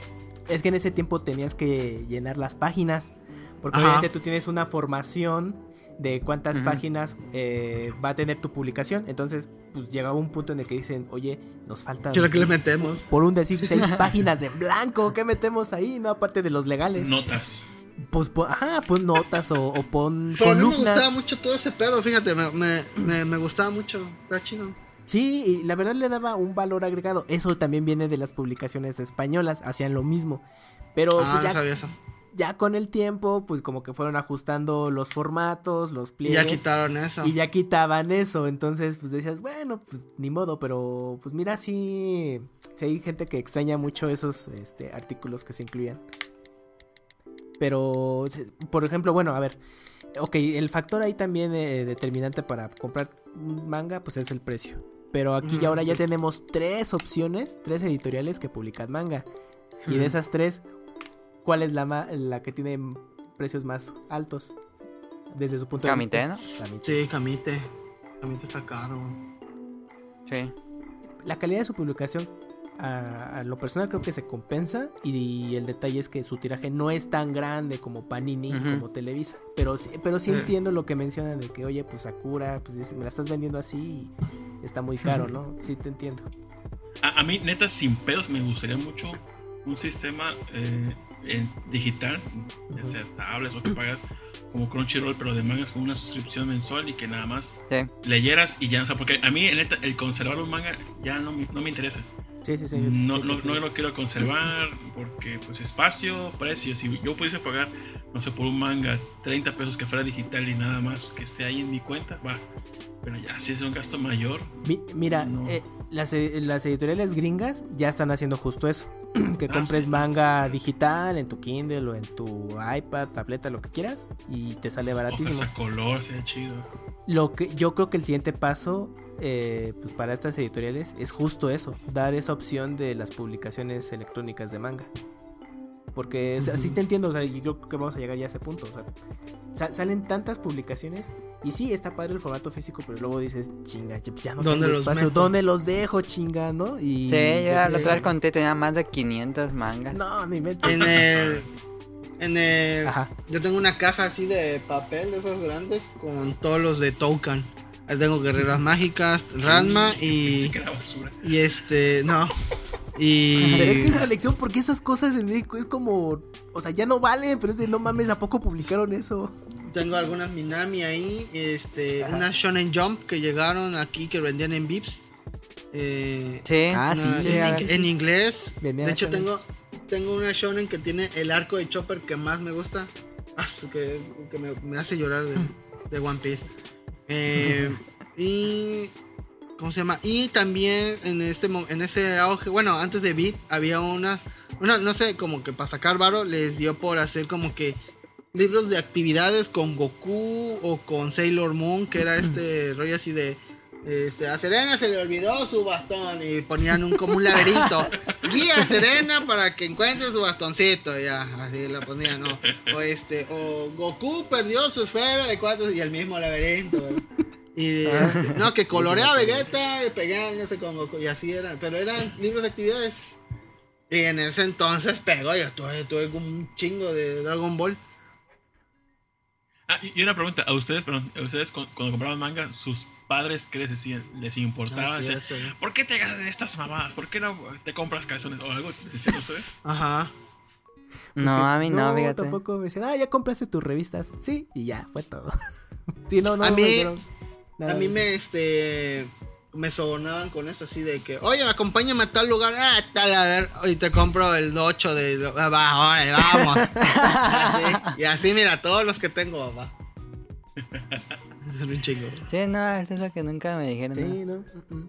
Es que en ese tiempo tenías que llenar las páginas. Porque Ajá. obviamente tú tienes una formación de cuántas páginas eh, va a tener tu publicación. Entonces, pues llegaba un punto en el que dicen, oye, nos faltan, Quiero que le metemos. por un decir, seis páginas en blanco. ¿Qué metemos ahí? No, aparte de los legales. Notas. Pues, pon, ajá, pon notas o, o pon Pero a mí me columnas. gustaba mucho todo ese pedo, fíjate, me, me, me, me gustaba mucho. Está chido. Sí, y la verdad le daba un valor agregado. Eso también viene de las publicaciones españolas, hacían lo mismo. Pero ah, pues, ya, sabía eso. ya con el tiempo, pues como que fueron ajustando los formatos, los Y pliegues. ya quitaron eso. Y ya quitaban eso, entonces pues decías, bueno, pues ni modo, pero pues mira, sí, sí hay gente que extraña mucho esos este, artículos que se incluían. Pero, por ejemplo, bueno, a ver, ok, el factor ahí también eh, determinante para comprar un manga, pues es el precio. Pero aquí ya ahora ya tenemos tres opciones, tres editoriales que publican manga. Y de esas tres, ¿cuál es la, ma- la que tiene precios más altos? Desde su punto de vista. ¿no? Kamite. Sí, Camite. Camite está caro. Sí. La calidad de su publicación, a, a lo personal creo que se compensa. Y, el detalle es que su tiraje no es tan grande como Panini, como Televisa. Pero sí, pero sí Sí. entiendo lo que mencionan de que, oye, pues Sakura, pues dice, me la estás vendiendo así y está muy caro, ¿no? Sí te entiendo. A, a mí, neta, sin pedos, me gustaría mucho un sistema eh, en digital, ya sea tablets o que pagas como Crunchyroll, pero de mangas con una suscripción mensual y que nada más Sí. leyeras y ya, o sea, porque a mí, neta, el conservar un manga ya no, me- no me interesa. Sí, sí, sí. No, sí no, no lo quiero conservar porque, pues, espacio, precio. Si yo pudiese pagar, no sé, por un manga 30 pesos que fuera digital y nada más que esté ahí en mi cuenta, va. Pero ya, si es un gasto mayor, Mi- mira, No. eh, las, las editoriales gringas ya están haciendo justo eso. que compres manga digital en tu Kindle o en tu iPad, tableta, lo que quieras, y te sale baratísimo. a color, sea chido. Lo que yo creo que el siguiente paso eh, pues para estas editoriales es justo eso, dar esa opción de las publicaciones electrónicas de manga. Porque o sea, sí Ujú. te entiendo, o sea, y creo que vamos a llegar ya a ese punto. O sea, sa- salen tantas publicaciones y sí, está padre el formato físico, pero luego dices, chinga, ya- no ¿Dónde tengo los espacio, meto? ¿dónde los dejo, chinga, no? Y Sí, yo lo otra vez conté, tenía más de 500 mangas. No, ni mente. En el. En el. Ajá. Yo tengo una caja así de papel de esas grandes con todos los de Toucan. Ahí tengo Guerreras Mágicas, Ranma y. que era basura. Y este. No. Y. Pero es que es colección porque esas cosas en México es como, o sea, ya no valen, pero es de no mames, ¿a poco publicaron eso? Tengo algunas Minami ahí. Este. Ajá. Unas Shonen Jump que llegaron aquí que vendían en Vips. Eh, Sí. Ah, sí, en, sí, sí. en inglés. Vendían De hecho, Shonen. tengo, tengo una shonen que tiene el arco de Chopper que más me gusta. Ah, que, que me, me hace llorar de, de One Piece. Eh, y. ¿Cómo se llama? Y también en este en ese auge, bueno, antes de Beat había una, una, no sé, como que para sacar varo les dio por hacer como que libros de actividades con Goku o con Sailor Moon, que era este rollo así de este, a Serena se le olvidó su bastón y ponían un como un laberinto. Guía a Serena para que encuentre su bastoncito, ya, así lo ponían, ¿no? O este, o Goku perdió su esfera de cuatro y el mismo laberinto. ¿verdad? Y este, no, que colorea a Vegeta y pegándose con Goku y así era, pero eran libros de actividades. Y en ese entonces pegó, yo tuve, tuve un chingo de Dragon Ball. Ah, y una pregunta, a ustedes, perdón, a ustedes cu- cuando compraban manga, sus padres, ¿qué les? ¿Les importaba? Así Decían, es, eh. ¿Por qué te gastas en estas mamadas? ¿Por qué no te compras calzones o algo? ¿Decían ustedes? Ajá. No, a mí no, fíjate. tampoco me decían, ah, ya compraste tus revistas. Sí, y ya, fue todo. sí, no, no, A no mí- me nada A mí me, este, me sobornaban con eso así de que, oye, acompáñame a tal lugar, ah, tal, a ver, y te compro el 8 de, ah, va, órale, vamos. y, así, y así, mira, todos los que tengo, papá. Es un chingo. Sí, no, es eso que nunca me dijeron. Sí, no. mm.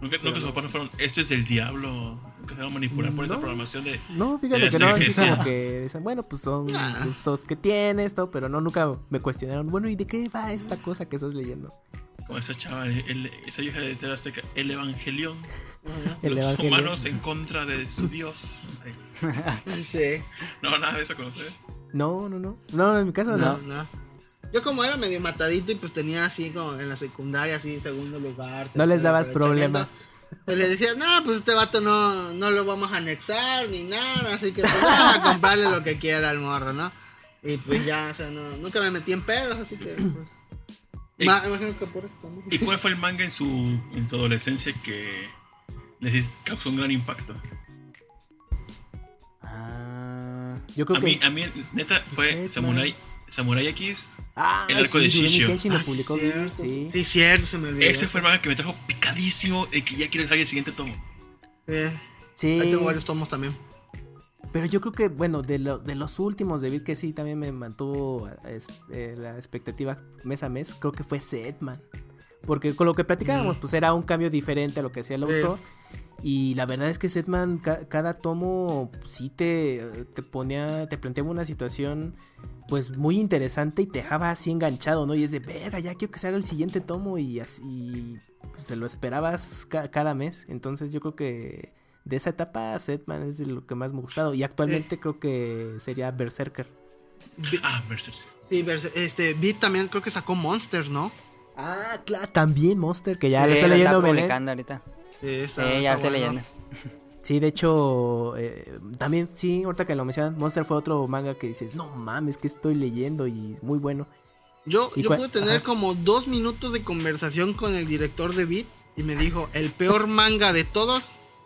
Nunca, nunca sus papás no fueron, esto es del diablo, nunca se van a manipular por esa No. programación de... No, fíjate Ya que no, sí. como que dicen, bueno, pues son Ah. gustos que tienes, todo, pero no, nunca me cuestionaron, bueno, ¿y de qué va esta cosa que estás leyendo? Como esa chava, el- esa hija de TV Azteca, el Evangelión, El los humanos en contra de su Dios. Sí, No, nada de eso con ustedes. No, no, no. No, en mi caso no. no, no. Yo como era medio matadito y pues tenía así como en la secundaria, así segundo lugar. No les dabas problemas. Pues le decía, no, pues este vato no, no lo vamos a anexar ni nada, así que pues vamos a comprarle lo que quiera al morro, ¿no? Y pues ya, o sea, no, nunca me metí en pedos, así que pues... ¿Y, ma- imagino que por eso también. y cuál fue el manga en su, en tu adolescencia que les hizo- causó un gran impacto? Ah, yo creo A que. mí, a mí, neta, fue. Samurai, Samurai X. ah, el arco sí, de Shishio. Kenshin lo Ah, publicó cierto. sí. Sí, cierto, se me olvidó. Ese fue el manga que me trajo picadísimo de que ya quiero salir el siguiente tomo. Eh, Sí. Ahí tengo varios tomos también. Pero yo creo que, bueno, de, lo- de los últimos de Beat que sí también me mantuvo es- eh, la expectativa mes a mes, creo que fue Setman. Porque con lo que platicábamos, Mm. pues era un cambio diferente a lo que hacía el Sí. autor. Y la verdad es que Setman, ca- cada tomo, sí te, te ponía, te planteaba una situación, pues muy interesante y te dejaba así enganchado, ¿no? Y es de, verga, ya quiero que salga el siguiente tomo y así, pues, se lo esperabas ca- cada mes. Entonces yo creo que de esa etapa Setman es de lo que más me ha gustado. Y actualmente creo que sería Berserker. Ah, Berserk. Sí, este, Beat también creo que sacó Monsters, ¿no? Ah, claro, también Monster, que ya Sí, lo está leyendo está Belén. publicando ahorita. Sí, está, Sí, ya está bueno. leyendo. Sí, de hecho, eh, también, sí, ahorita que lo mencionan, Monster fue otro manga que dices, no mames, que estoy leyendo y muy bueno. Yo, ¿Y yo pude tener Ajá. como dos minutos de conversación con el director de Beat y me dijo, el peor manga de todos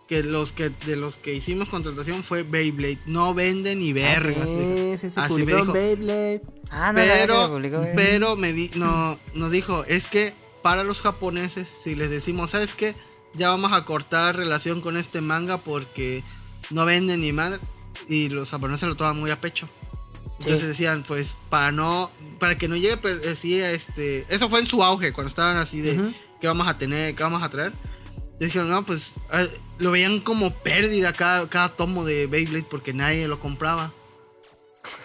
que los que de los que hicimos contratación fue Beyblade. No vende ni verga. Ah, sí, sí, se Así publicó me en dijo. Beyblade. Ah, no, Pero, publicó, pero me di, no, nos dijo, es que para los japoneses, si les decimos, ¿sabes qué? Ya vamos a cortar relación con este manga porque no vende ni madre. Y los japoneses lo toman muy a pecho. Sí. Entonces decían, pues, para no, para que no llegue, pero decía, este, eso fue en su auge, cuando estaban así de. ¿qué vamos a tener? ¿Qué vamos a traer? Dijeron, no, pues, eh, lo veían como pérdida cada, cada tomo de Beyblade porque nadie lo compraba.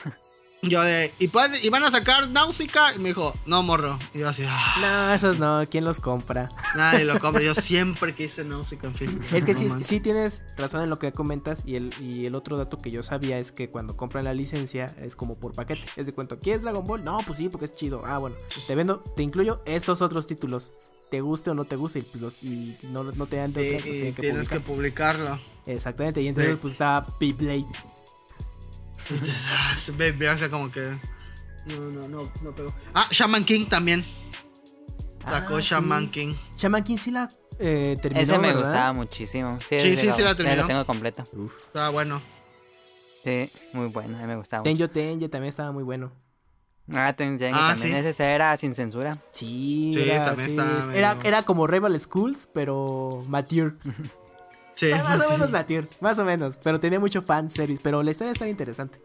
yo de, ¿y, ¿y van a sacar Náusica? Y me dijo, no, morro. Y yo así, ah, No, esos no, ¿quién los compra? nadie lo compra. Yo siempre quise Náusica en fin. Es que No sí, sí tienes razón en lo que comentas y el, y el otro dato que yo sabía es que cuando compran la licencia es como por paquete. Es de cuento, ¿quieres Dragon Ball? No, pues sí, porque es chido. Ah, bueno, te vendo, te incluyo estos otros títulos. Te guste o no te guste y, pues, los- y no, no te dan de Sí, otra, pues y tienen que tienes publicar. que publicarlo. Exactamente, y entonces Sí. pues está. Ah, Baby, o sea, como que. No, no, no, no pegó. Ah, Shaman King también. Sacó Ah, Shaman sí. King. Shaman King sí la eh, terminó, Ese me ¿verdad? gustaba muchísimo. Sí, Sí, sí, lo- sí la terminó. lo tengo completo. Uf. Está bueno. Sí, muy bueno. A mí me gustaba. Tenjo Tenje también estaba muy bueno. Ah, Tengen Ah, también. sí. Ese era sin censura. Sí, Sí, era, también sí, estaba medio- era, era como Rival Schools, pero mature. Sí. Ah, más o menos mature, más o menos. Pero tenía mucho fan series, pero la historia estaba interesante.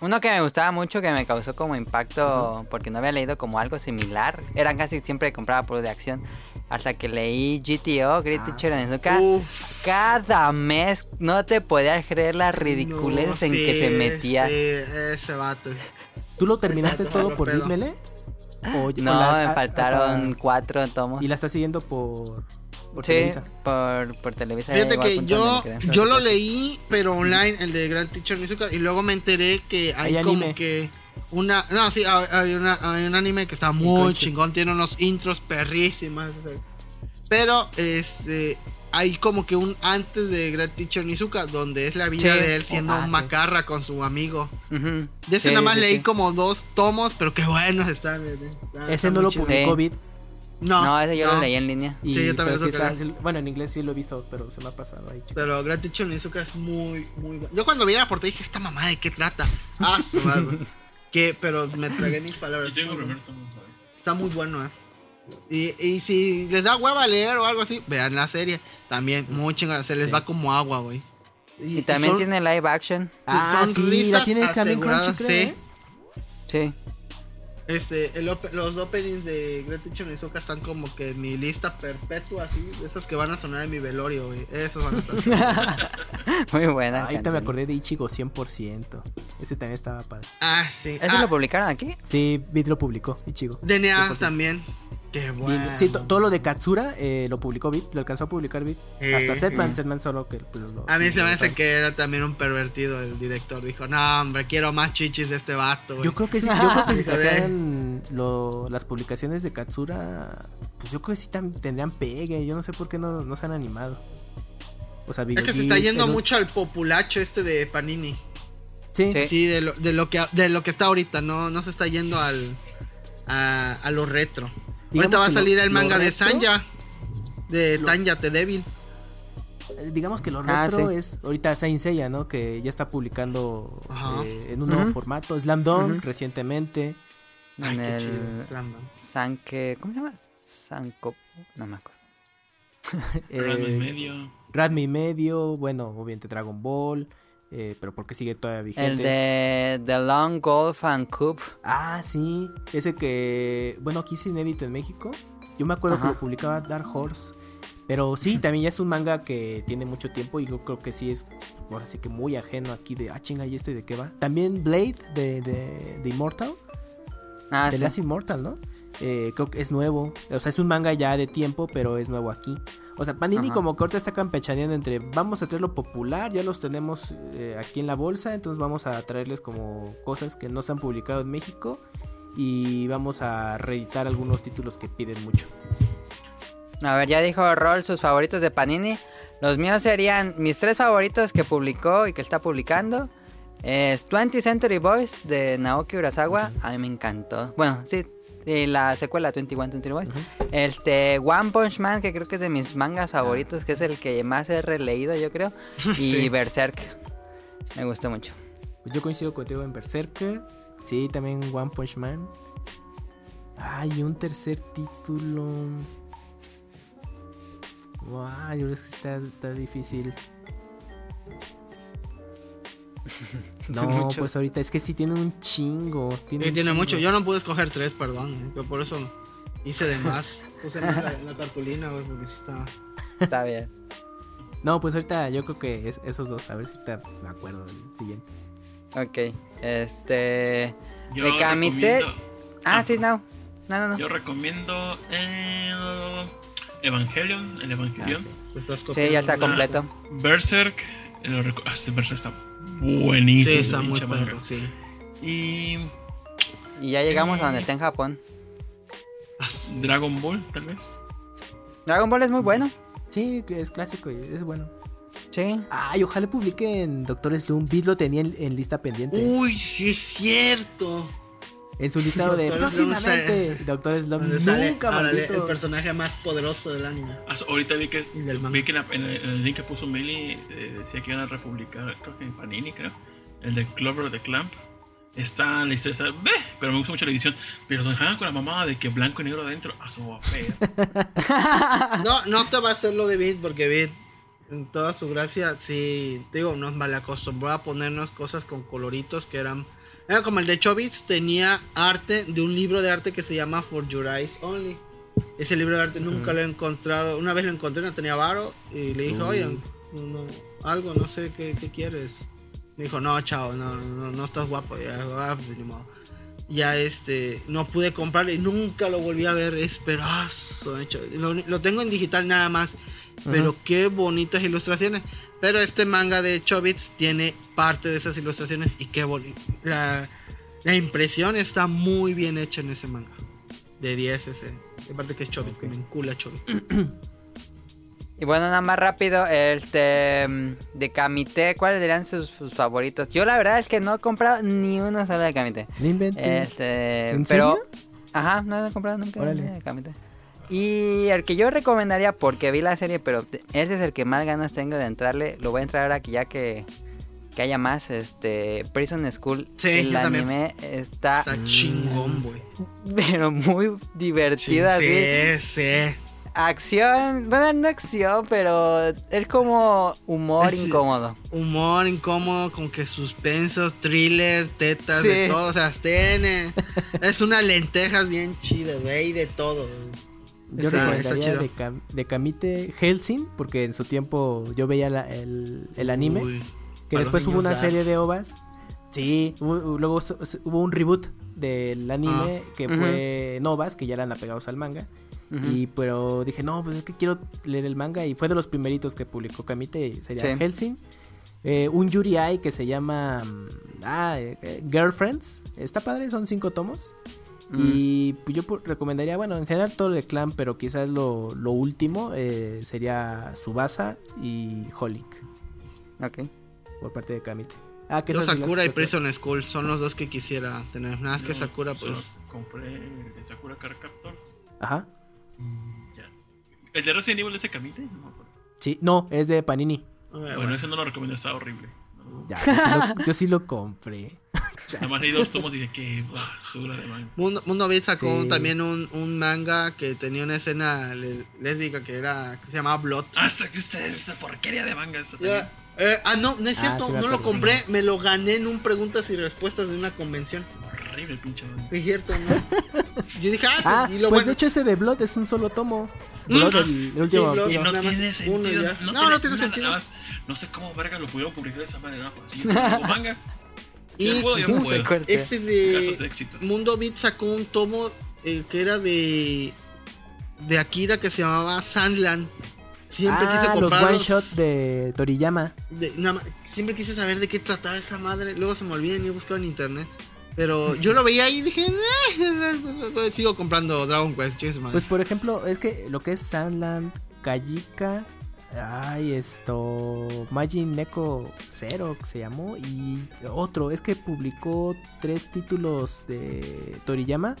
Uno que me gustaba mucho, que me causó como impacto, porque no había leído como algo similar. Eran casi siempre compraba por de acción. Hasta que leí GTO, Great Ah, Teacher Onizuka. Uf, Cada mes no te podías creer las ridiculeces no, en que se metía. Sí, ese vato. ¿Tú lo terminaste todo por? ¿O- o No, las- me faltaron hasta- cuatro tomos. Y la estás siguiendo por, por sí, Televisa. por, por Televisa. Fíjate que yo, yo lo leí, pero online, el de Grand Teacher Onizuka, y luego me enteré que hay, Hay como anime. que una, no, sí, hay, una, hay un anime que está muy chingón, tiene unos intros perrísimas, pero este, hay como que un antes de Grand Teacher Onizuka, donde es la vida Sí. de él siendo Ah, un sí. macarra con su amigo. De ese Sí, nada más sí, leí sí. como dos tomos, pero qué buenos están. eh, está- Ese está no lo publicó Sí. No, No, ese yo no, lo leí en línea. Y, Sí, yo también pero sí lo está- bueno, en inglés sí lo he visto, pero se me ha pasado ahí. chico. Pero Grand Teacher Onizuka es muy, muy bueno. Yo cuando vi la portada dije, esta mamá de qué trata. Ah, su madre. que, pero me tragué mis palabras. Yo tengo Muy bueno. Está muy bueno, eh. Y, y si les da hueva leer o algo así, vean la serie. También, muy chingada. Se les Sí. va como agua, güey. Y también son- tiene live action. Ah, sí, la tiene también Crunchy, creo, sí. ¿eh? Sí. Este, el op- los openings de Grand Teacher Onizuka están como que en mi lista perpetua, así. De esos que van a sonar en mi velorio, güey. Esos van a estar. Muy buena. Ahorita me canción. acordé de Ichigo 100%. Ese también estaba padre. ah, sí. ¿Eso Ah, lo publicaron aquí? Sí, Bit lo publicó, Ichigo. DNA 100%. también. Qué bueno. Sí, to- todo lo de Katsura eh, lo publicó Bit, lo alcanzó a publicar Bit. Eh, Hasta Setman, eh. Setman solo que pues, lo- A mí se me hace que era también un pervertido el director. Dijo, no, hombre, quiero más chichis de este vato. Yo creo que sí, yo creo que si lo- las publicaciones de Katsura, pues yo creo que sí tendrían pegue. Yo no sé por qué no, no se han animado. O sea, Es que se está yendo el- mucho al populacho este de Panini. Sí, Sí. Sí, de lo, de lo que de lo que está ahorita, no, no se está yendo al a, a lo retro. Ahorita va a que lo- salir el manga de retro- Sanja. De Lo- Tanya The Devil. Eh, digamos que lo Ah, retro sí. es ahorita Saint Seiya, ¿no? Que ya está publicando eh, en un nuevo formato. Slam Dunk recientemente. Ay, en qué el. Sanke, ¿cómo se llama? Sanko, no me acuerdo. Y Eh, medio. Radme y medio, bueno, obviamente Dragon Ball, eh, pero porque sigue todavía vigente. El de The Long Golf and Cup. Ah, sí, ese que, bueno, aquí es inédito en México. Yo me acuerdo Ajá. que lo publicaba Dark Horse. Pero sí, también ya es un manga que tiene mucho tiempo y yo creo que sí es, ahora sí que muy ajeno aquí de, ah, chinga, ¿y esto y de qué va? También Blade de, de, de Immortal, Ah, de sí. Last Immortal, ¿no? Eh, creo que es nuevo. O sea, es un manga ya de tiempo, pero es nuevo aquí. O sea, Panini Ajá. como ahorita está campechaneando entre vamos a traer lo popular, ya los tenemos eh, aquí en la bolsa, entonces vamos a traerles como cosas que no se han publicado en México y vamos a reeditar algunos títulos que piden mucho. A ver, ya dijo Roll sus favoritos de Panini. Los míos serían mis tres favoritos que publicó y que está publicando. Es 20th Century Boys de Naoki Urasawa. A mí me encantó. Bueno, sí, y la secuela 21 Century Boys. Este One Punch Man, que creo que es de mis mangas favoritos, que es el que más he releído, yo creo. Y Sí. Berserk. Me gustó mucho. Pues yo coincido contigo en Berserker, sí, también One Punch Man. Ay, un tercer título. Wow, yo creo que está, está difícil. No, pues ahorita es que sí tiene un chingo. Tiene, Sí, un tiene chingo. mucho. Yo no pude escoger tres, perdón. eh, pero por eso hice de más. Puse más la, la cartulina, güey, porque sí estaba. Está bien. No, pues ahorita yo creo que es- esos dos. A ver si te me acuerdo del siguiente. Ok. Este. Yo de Kamite- recomiendo- Ah, sí, no. No, no, no. Yo recomiendo eh, Evangelion, el Evangelion. Ah, sí. Sí, ya está completo. Berserk, lo reco- ah, este Berserk está buenísimo. Sí, está muy sí. Y Y ya llegamos a donde está en Japón. Dragon Ball, tal vez. Dragon Ball es muy bueno. Sí, es clásico y es bueno. Sí. Ay, ojalá publiquen Doctor Slum. Beat lo tenía en, en lista pendiente. Uy, sí es cierto. En su listado de. Slump próximamente. Doctor Slum Donde sale, nunca, maldito. el personaje más poderoso del anime. Ah, ahorita vi que, es- vi que en, la- en el, en el link que puso Meli eh, decía que iban a republicar, creo que en Panini, creo. El de Clover the Clamp. Está la historia, está, ve, pero me gusta mucho la edición. Pero nos dejaban con la mamada de que blanco y negro adentro. Va feo. No, no te va a hacer lo de Beat porque Beat, en toda su gracia, sí, digo, nos malacostumbró a ponernos cosas con coloritos que eran. Era como el de Chobits, tenía arte de un libro de arte que se llama For Your Eyes Only. Ese libro de arte nunca lo he encontrado. Una vez lo encontré, no tenía varo. Y le dije, Uh. oye, no- algo, no sé qué, qué quieres. Me dijo, no, chao, no, no, no estás guapo. Ya, ah, pues, ni modo. ya este no pude comprarlo y nunca lo volví a ver es pedazo lo tengo en digital nada más pero qué bonitas ilustraciones pero este manga de Chobits tiene parte de esas ilustraciones y qué bonito la, la impresión está muy bien hecha en ese manga de 10 ese aparte que es Chobits Ok. me encula Chobits Y bueno, nada más rápido, este mm, de Kamite, ¿cuáles serían sus, sus favoritos? Yo la verdad es que no he comprado ni una sola de Kamite. Inventes. Este, ¿En pero serio? ajá, no he comprado nunca Órale. de Kamite. Y el que yo recomendaría porque vi la serie, pero ese es el que más ganas tengo de entrarle, lo voy a entrar ahora que ya que que haya más este Prison School, Sí, el también. anime está está chingón güey pero muy sí, divertido así. sí, sí. Acción, bueno, no acción, pero es como humor Sí. incómodo. humor incómodo, con que suspenso, thriller, tetas, Sí. de todo, o sea, tiene, es una lentejas bien chida, güey, de todo. Yo Está- recomendaría está de. Cam- de Kamite Helsing, porque en su tiempo yo veía la- el, el anime, Uy, que después hubo una serie de ovas, Sí, hubo- luego hubo un reboot del anime que Ujú. fue Novas, que ya eran apegados al manga. Y pero dije, no, pues es que quiero leer el manga. Y fue de los primeritos que publicó Kamite, y sería Sí. Helsing. Eh, un Yuri Ai que se llama mm, ah, eh, eh, Girlfriends. Está padre, son cinco tomos. Mm. Y pues yo recomendaría, bueno, en general todo el clan, pero quizás lo, lo último eh, sería Subasa y Holic Ok. por parte de Kamite. Ah, que Sakura y Prison School son los dos que quisiera tener. Nada más que Sakura, pues. Compré el Sakura Card Captor. Ajá. Mm, Ya. ¿El de Resident Evil ese Kamite? No me acuerdo. Sí, no, es de Panini. eh, Bueno, bueno. ese no lo recomiendo, está horrible. ¿no? Ya, yo, sí lo, yo sí lo compré. Nada más leí dos tomos y dije, qué basura de manga. Mundo, Mundo Beat sacó Sí. también un, un manga que tenía una escena lésbica que era que se llamaba Blood. Hasta que esta, esta porquería de manga. esta Ya, eh, ah, no, no es Ah, cierto, sí no lo compré, me lo gané en un preguntas y respuestas de una convención. Horrible pinche manga. Es cierto, ¿no? Yo dije, ah, Ah, pues, y lo pues bueno. de hecho ese de Blood es un solo tomo. Mm. Blood, el, el último Sí, Blood. Y no tiene sentido. No, No, no tiene tiene nada, sentido. nada más. No sé cómo verga lo pudieron publicar de esa manera. Pues, sí, como mangas. Y puedo, No este de de. Mundo Beat sacó un tomo eh, que era de de Akira que se llamaba Sandland. Siempre Ah, quise los comprarlos. one shot de Toriyama. de- siempre quise saber de qué trataba esa madre. Luego se me olvidan y he buscado en internet. Pero yo lo veía ahí y dije, "Eh, sigo comprando Dragon Quest. chingue su madre". Pues por ejemplo, es que lo que es Sandland, Kajika, ay, esto, Majin Neko Zero que se llamó y otro, es que publicó tres títulos de Toriyama.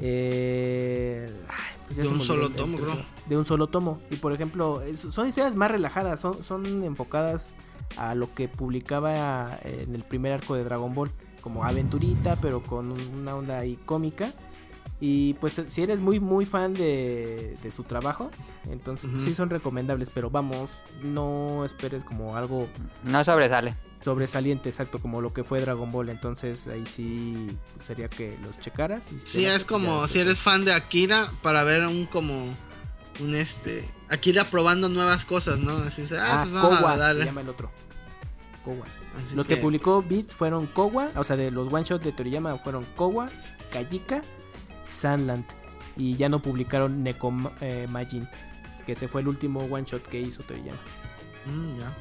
Eh, ay, pues ya De un solo tomo, bro. De un solo tomo. Y por ejemplo, es- son historias más relajadas, son, son enfocadas a lo que publicaba en el primer arco de Dragon Ball, como aventurita, pero con un- una onda ahí cómica. Y pues si eres muy muy fan de, de su trabajo, entonces pues, sí son recomendables, pero vamos, no esperes como algo No sobresale. sobresaliente, exacto, como lo que fue Dragon Ball, entonces ahí sí sería que los checaras. y si Sí, es como ya si eres fan de Akira para ver un como un este Akira probando nuevas cosas, ¿no? Así se, ah, Ah, pues vamos Kowa a se darle. llama el otro. Kowa. Así Los que publicó Beat fueron Kowa, o sea, de los one shot de Toriyama fueron Kowa, Kajika, Sandland. Y ya no publicaron Neko eh, Majin, que ese fue el último one shot que hizo Toriyama. Mm, ya.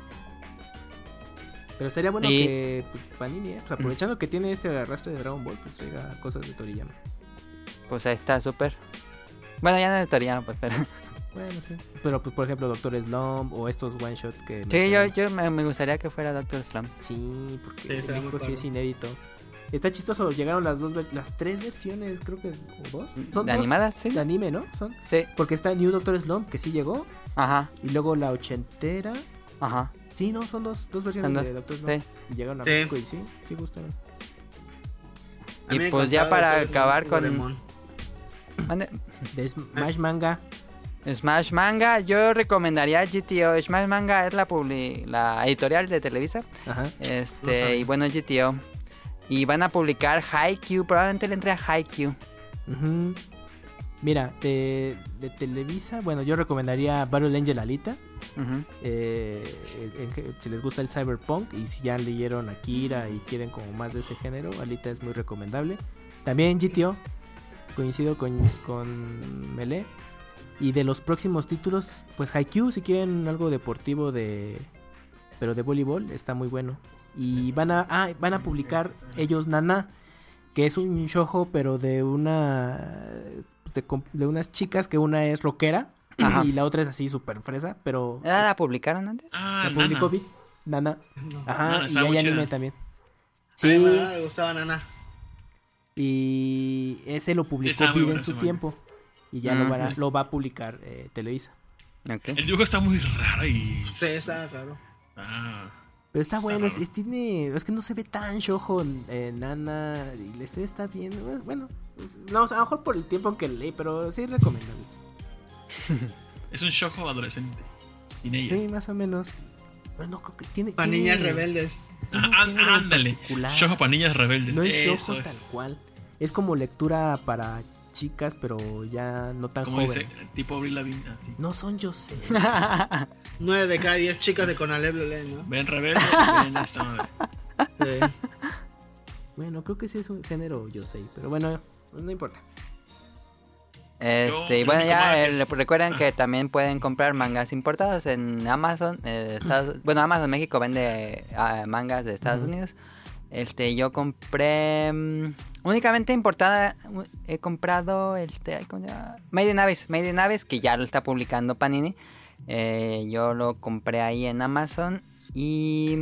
Pero estaría bueno Y- que pues, Panini, eh, pues, aprovechando que tiene este arrastre de Dragon Ball, pues traiga cosas de Toriyama. Pues ahí está, súper. Bueno, ya no es de Toriyama, pues, pero... Bueno, sí. Pero, pues, por ejemplo, Doctor Slump o estos one shot que. Sí, yo, yo me, me gustaría que fuera Doctor Slump. Sí, porque Sí, México sí es inédito. Está chistoso, llegaron las dos, las tres versiones, creo que, o dos. Son ¿De dos animadas? Sí. de anime, ¿no? Son. Sí. Porque está New Doctor Slump, que sí llegó, Ajá, y luego la ochentera. ajá. Sí, no, son dos, dos versiones de Doctor Slump. Sí. Y llegaron a Sí. México y sí, sí gustaron. Y pues ya para acabar con-. De Smash Manga. Smash Manga, yo recomendaría GTO. Smash Manga es la, publi- la editorial de Televisa. Ajá. Este, Ajá. y bueno, GTO. Y van a publicar Haikyuu, probablemente le entre a Haikyuu. Ujú. Mira, de, de Televisa, bueno, yo recomendaría Battle Angel Alita. Eh, en- en- si les gusta el cyberpunk y si ya leyeron Akira y quieren como más de ese género, Alita es muy recomendable. También GTO, coincido con, con Melee. Y de los próximos títulos, pues Haikyuu, si quieren algo deportivo de pero de voleibol, está muy bueno. Y van a ah, van a publicar ellos Nana, que es un shojo pero de una de, unas chicas que una es rockera Ajá. y la otra es así súper fresa, pero ¿Ah, ¿La publicaron antes? Ah, la publicó Nana. Beat, Nana. No. Ajá, Nana, y hay anime chida. también. Sí. Sí, me gustaba Nana. y ese lo publicó bueno en su tiempo. Y ya lo, van a- Ujú. lo va a publicar eh, Televisa. El dibujo está muy raro y. Sí, está raro. Ah, Pero está bueno, es, tiene, es que no se ve tan shojo eh, Nana y la historia está bien. Bueno, no, o sea, a lo mejor por el tiempo en que leí, pero sí es recomendable. es un shojo adolescente. Sí, más o menos. Pero no creo que tiene. Para tiene- niñas rebeldes. Ah, ándale. Shojo para niñas rebeldes. No es shojo tal cual. Es como lectura para chicas, pero ya no tan Como jóvenes. dice, tipo Abril Lavigne. así. No son yo sé. 9 de cada 10 chicas de Conalep lo leen, ¿no? Ven rebeldes, ven esta madre. Sí. Bueno, creo que sí es un género yo sé, pero bueno, no importa. Este, Yo, y bueno, ya eh, recuerden Ah. que también pueden comprar mangas importados en Amazon. eh, Estados- bueno, Amazon México vende ah, mangas de Estados. Unidos. Este, yo compré mm, únicamente importada. He comprado ay, ¿cómo se llama? Made in Abyss, Made in Abyss, que ya lo está publicando Panini. Eh, yo lo compré ahí en Amazon y,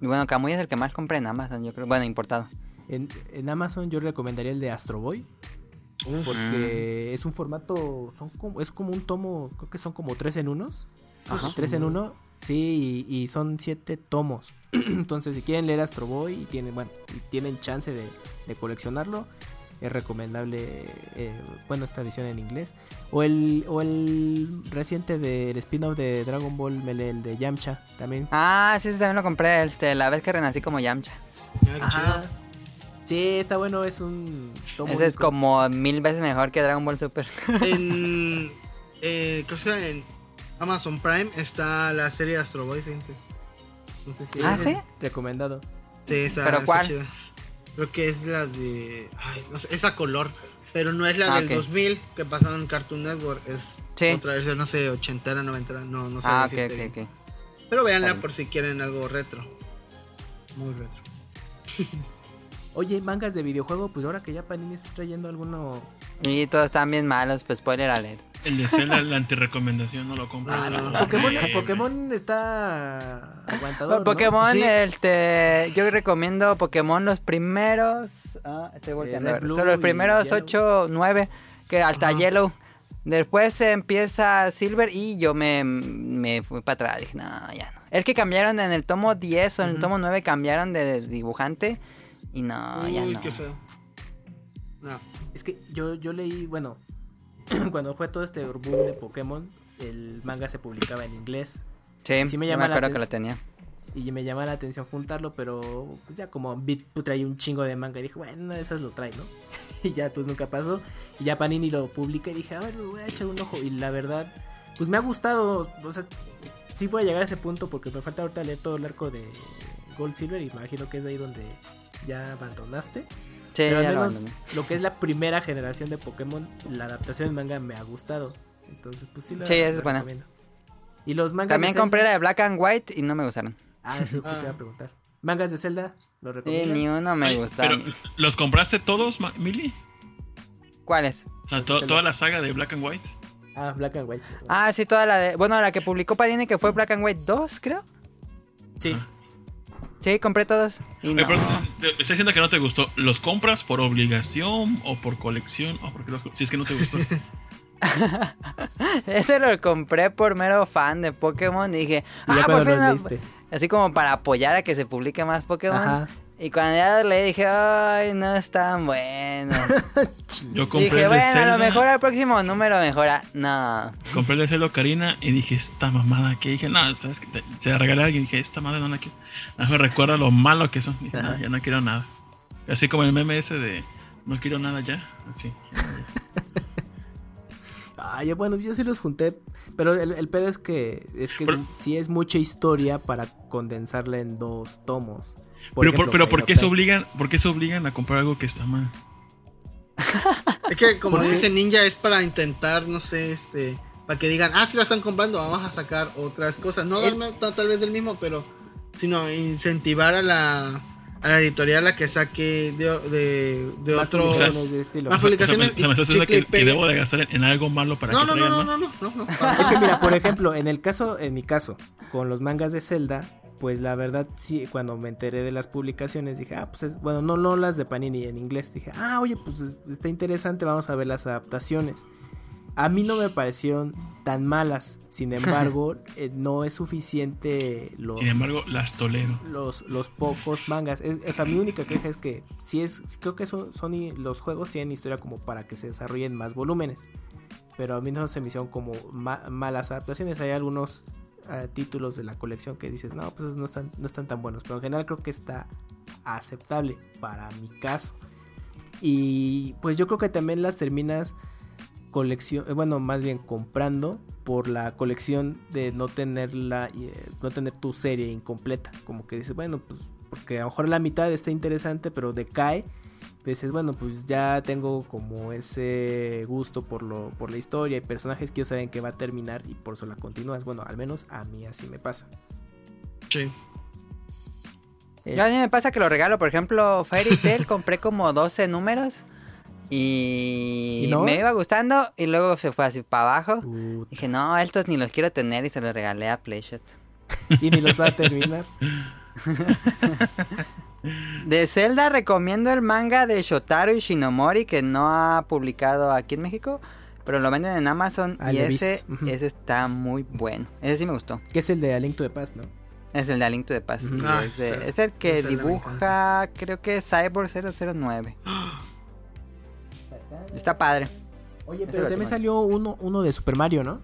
y bueno, Kamui es el que más compré en Amazon, yo creo. Bueno, importado. En, en Amazon yo recomendaría el de Astro Boy. Porque Mm. es un formato, son como, es como un tomo, creo que son como tres en unos. Ajá. Tres en uno, sí, y, y son siete tomos. Entonces, si quieren leer Astro Boy y tienen, bueno, y tienen chance de, de coleccionarlo, es recomendable, eh, bueno, esta edición en inglés. O el, o el reciente del spin-off de Dragon Ball Melee, el de Yamcha, también. Ah, sí, sí, también lo compré este, la vez que renací como Yamcha. Ah, Ajá. Sí, está bueno, es un tomo Ese es como mil veces mejor que Dragon Ball Super. En, eh, en Amazon Prime está la serie Astro Boy, fíjense. No sé si- Ah, ¿sí? Recomendado. Sí, está- ¿Pero cuál? chida. Creo que es la de. Ay, no sé, esa color. Pero no es la Ah, del ok. 2000 que pasaron en Cartoon Network. Es Sí. otra versión, no sé, ochentera, noventera. No, no sé. ah, ok, ok, ok. Pero véanla por si quieren algo retro. Muy retro. Oye, mangas de videojuego, pues ahora que ya Panini está trayendo alguno. Y todos están bien malos, pues spoiler alert. El de Zelda, la antirecomendación, no lo compro. Ah, no. Pokémon. Pokémon está aguantador. ¿no? Pokémon, Sí. este, yo recomiendo Pokémon los primeros, ah, estoy volteando, a ver, Blue son los primeros Yellow. 8, 9, que hasta Ajá. Yellow. Después empieza Silver y yo me, me fui para atrás, dije, no, ya no. Es que cambiaron en el tomo 10 o en el tomo 9 cambiaron de dibujante y no, Uy, ya no. qué feo. No. Es que yo, yo leí, bueno, cuando fue todo este boom de Pokémon, el manga se publicaba en inglés. Sí, Sí me llama me la que lo tenía. Y me llamaba la atención juntarlo, pero pues ya como Bit traía un chingo de manga, y dije, bueno, una de esas lo trae, ¿no? y ya pues nunca pasó. Y ya Panini lo publica y dije, a ver, le voy a echar un ojo. Y la verdad, pues me ha gustado, o sea, sí voy a llegar a ese punto porque me falta ahorita leer todo el arco de Gold Silver y imagino que es ahí donde ya abandonaste. Sí, Pero ya al lo menos abandoné. lo que es la primera generación de Pokémon, la adaptación del manga me ha gustado. Entonces, pues sí, lo, Sí, es buena. recomiendo. Y los mangas También de Zelda- compré la de Black and White y no me gustaron. Ah, eso te iba a Ah. preguntar. ¿Mangas de Zelda? ¿Lo Sí, recomiendas? ni uno me. Pero, ¿los compraste todos, Mili? ¿Cuáles? O sea, to- toda la saga de Black and White. Ah, Black and White. Ah, sí, toda la de... Bueno, la que publicó Panini que fue Black and White 2, creo. sí. Ah. Sí, compré todos. Y Oye, no. pero te- te- está diciendo que no te gustó. ¿Los compras por obligación o por colección? O porque los, si es que no te gustó. Ese lo compré por mero fan de Pokémon y dije, ah, por fin, así como para apoyar a que se publique más Pokémon. Ajá. Y cuando ya leí dije, ay, no es tan bueno. Yo compré dije, el de bueno, a lo mejor al próximo número mejora. No. Compré el de Zelda Karina y dije, esta mamada que dije, no, sabes que se la regalé a alguien. Dije, esta madre no la quiero. Nada más me recuerda lo malo que son. Dije, no, ya no quiero nada. Así como el meme ese de, no quiero nada ya. Así. Ah, bueno, yo sí los junté. Pero el, el pedo es que, es que Pero- sí es mucha historia para condensarla en dos tomos. Por pero, ejemplo, por, pero ¿por qué se obligan, por qué se obligan a comprar algo que está mal? Es que como dice Ninja es para intentar, no sé, este, para que digan, ah, si la están comprando, vamos a sacar otras cosas. No, El- no, no, tal vez del mismo, pero sino incentivar a la, a la editorial a que saque de, de, de Más otro... publicaciones de estilo. Más publicaciones o sea, me, o sea, me que, que debo de gastar en, en algo malo para No, que no, no, traigan no, más. no, no, no, no, Es que mira, por ejemplo, en el caso, en mi caso, con los mangas de Zelda, pues la verdad sí, cuando me enteré de las publicaciones dije, ah, pues es, bueno, no, no las de Panini en inglés, dije, ah, oye, pues es- está interesante, vamos a ver las adaptaciones. A mí no me parecieron tan malas, sin embargo, eh, no es suficiente lo, Sin embargo, las tolero. los, los pocos mangas. Es- o sea, mi única queja es que sí es, creo que son, son los juegos tienen historia como para que se desarrollen más volúmenes. Pero a mí no se me hicieron como ma- malas adaptaciones. Hay algunos títulos de la colección que dices, no, pues no están, no están tan buenos. Pero en general creo que está aceptable para mi caso. Y pues yo creo que también las terminas colección, eh, bueno, más bien comprando por la colección de no tener la, eh, no tener tu serie incompleta. Como que dices, bueno, pues porque a lo mejor la mitad está interesante, pero decae. Dices, bueno, pues ya tengo como ese gusto por lo por la historia y personajes que yo saben que va a terminar y por eso la continúas. Bueno, al menos a mí así me pasa. Sí. Eh, Yo a mí me pasa que lo regalo, por ejemplo, Fairy Tail compré como 12 números y, ¿Y no? me iba gustando y luego se fue así para abajo. puta, Dije, no, estos ni los quiero tener y se los regalé a Playshot. y ni los va a terminar. De Zelda recomiendo el manga de Shotaro Ishinomori que no ha publicado aquí en México, pero lo venden en Amazon Ah, y ese, está muy bueno. Ese sí me gustó. que es el de A Link to the Past, ¿no? Es el de A Link to the Past. Ah, es, de- sí. es el que dibuja, creo que es Cyborg 009. Está padre. Oye, pero también salió uno, uno de Super Mario, ¿no?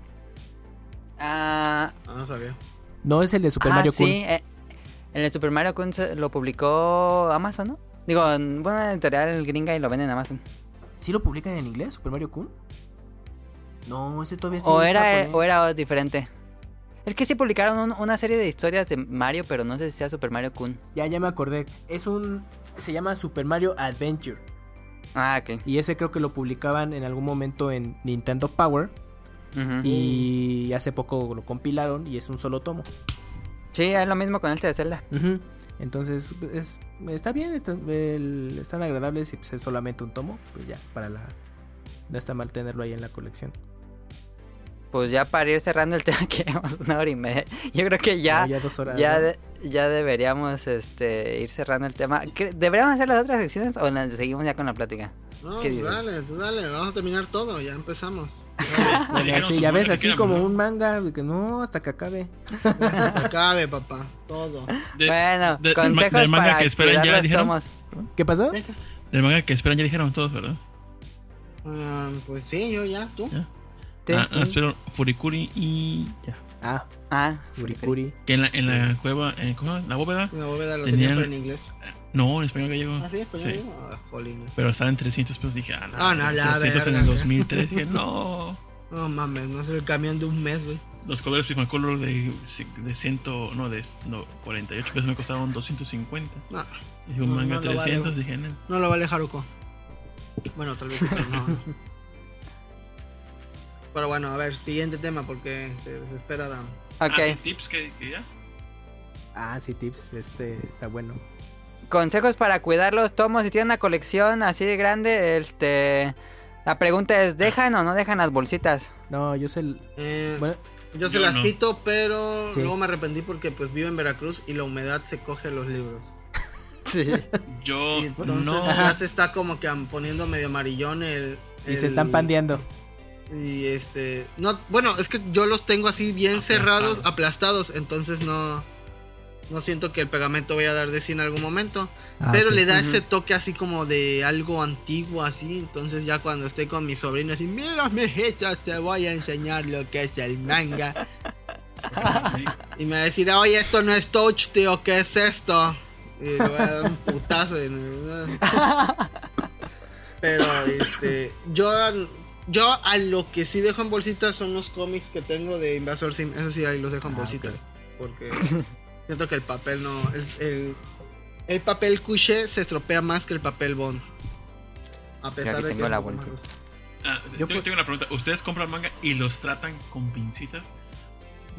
Ah, Ah, no sabía. No es el de Super ah, Mario Kun. sí, eh, el de Super Mario Kun se- lo publicó Amazon, ¿no? Digo, en- bueno, una editorial gringa y lo venden en Amazon. ¿Sí lo publican en inglés, Super Mario Kun? No, ese todavía sí O era, o era diferente. Es que sí publicaron un- una serie de historias de Mario, pero no sé si sea Super Mario Kun. Ya, ya me acordé. Es un... Se llama Super Mario Adventure. Ah, ok. Y ese creo que lo publicaban en algún momento en Nintendo Power. Y hace poco lo compilaron y es un solo tomo. Sí, es lo mismo con este de Zelda. Ujú. Entonces, es, está bien, está- el- están agradables y pues es solamente un tomo. Pues ya, para la... No está mal tenerlo ahí en la colección. Pues ya para ir cerrando el tema, que llevamos una hora y media. Yo creo que ya, Ah, ya dos horas. ya, ya deberíamos este, ir cerrando el tema. ¿Qué- ¿Deberíamos hacer las otras secciones o las seguimos ya con la plática? No, ¿Qué tú dices? dale, tú dale, vamos a terminar todo, ya empezamos. Bueno, sí, ya ves, que así como ¿no? un manga, de que no, hasta que acabe. Acabe, papá, todo. De- bueno, de- consejos del manga para que esperan ya los dijeron. tomos. ¿Qué pasó? Del manga que esperan ya dijeron todos, ¿verdad? Ah, pues sí, yo ya, tú. Ya. Sí. Ah, ah, espero Furikuri y ya. Ah, Ah, Furikuri. Que en la, en la cueva, en, ¿cómo se llama? la bóveda, La bóveda lo Tenían- en inglés. No, en español gallego. ¿Ah, sí? ¿Español? Sí. Ah, jolines. Pero estaba en 300 pesos. Dije, ah, no, Ah, no, la 300 en el güey. 2003. Dije, no. No mames, no es el camión de un mes, güey. Los colores Prismacolor de, de 100, no, de no, 48 pesos me costaron 250. No, Dije, un No, manga no lo vale, 300. güey. dije, no. no lo vale Haruko. Bueno, tal vez no. Pero bueno, a ver, siguiente tema porque se desespera Dan. ok. Ah, tips que, que ya. Ah, sí, tips, este está bueno. Consejos para cuidar los tomos. Si tienen una colección así de grande, este... La pregunta es, ¿dejan o no dejan las bolsitas? No, yo sé, el- Eh, bueno, yo se yo las no. quito, pero Sí. luego me arrepentí porque pues vivo en Veracruz y la humedad se coge a los libros. Sí. Yo Y entonces no. ya se está como que am- poniendo medio amarillón el... y se están pandeando. Y este, no, bueno, es que yo los tengo así bien Aplastados. cerrados, aplastados, entonces no, no siento que el pegamento vaya a dar de sí en algún momento, Ah, pero le da ese toque así como de algo antiguo así, entonces ya cuando esté con mi sobrino así, mira mijito, te voy a enseñar lo que es el manga, y me va a decir, oye, esto no es touch, tío, ¿qué es esto? Y le voy a dar un putazo. y- Pero, este, yo, yo a lo que sí dejo en bolsitas son los cómics que tengo de Invasor Sim. Eso sí, ahí los dejo en Ah, bolsitas. Porque siento que el papel no. El, el, el papel couché se estropea más que el papel bond. A pesar de tengo que la Ah, Yo tengo, pues- tengo una pregunta. ¿Ustedes compran manga y los tratan con pincitas?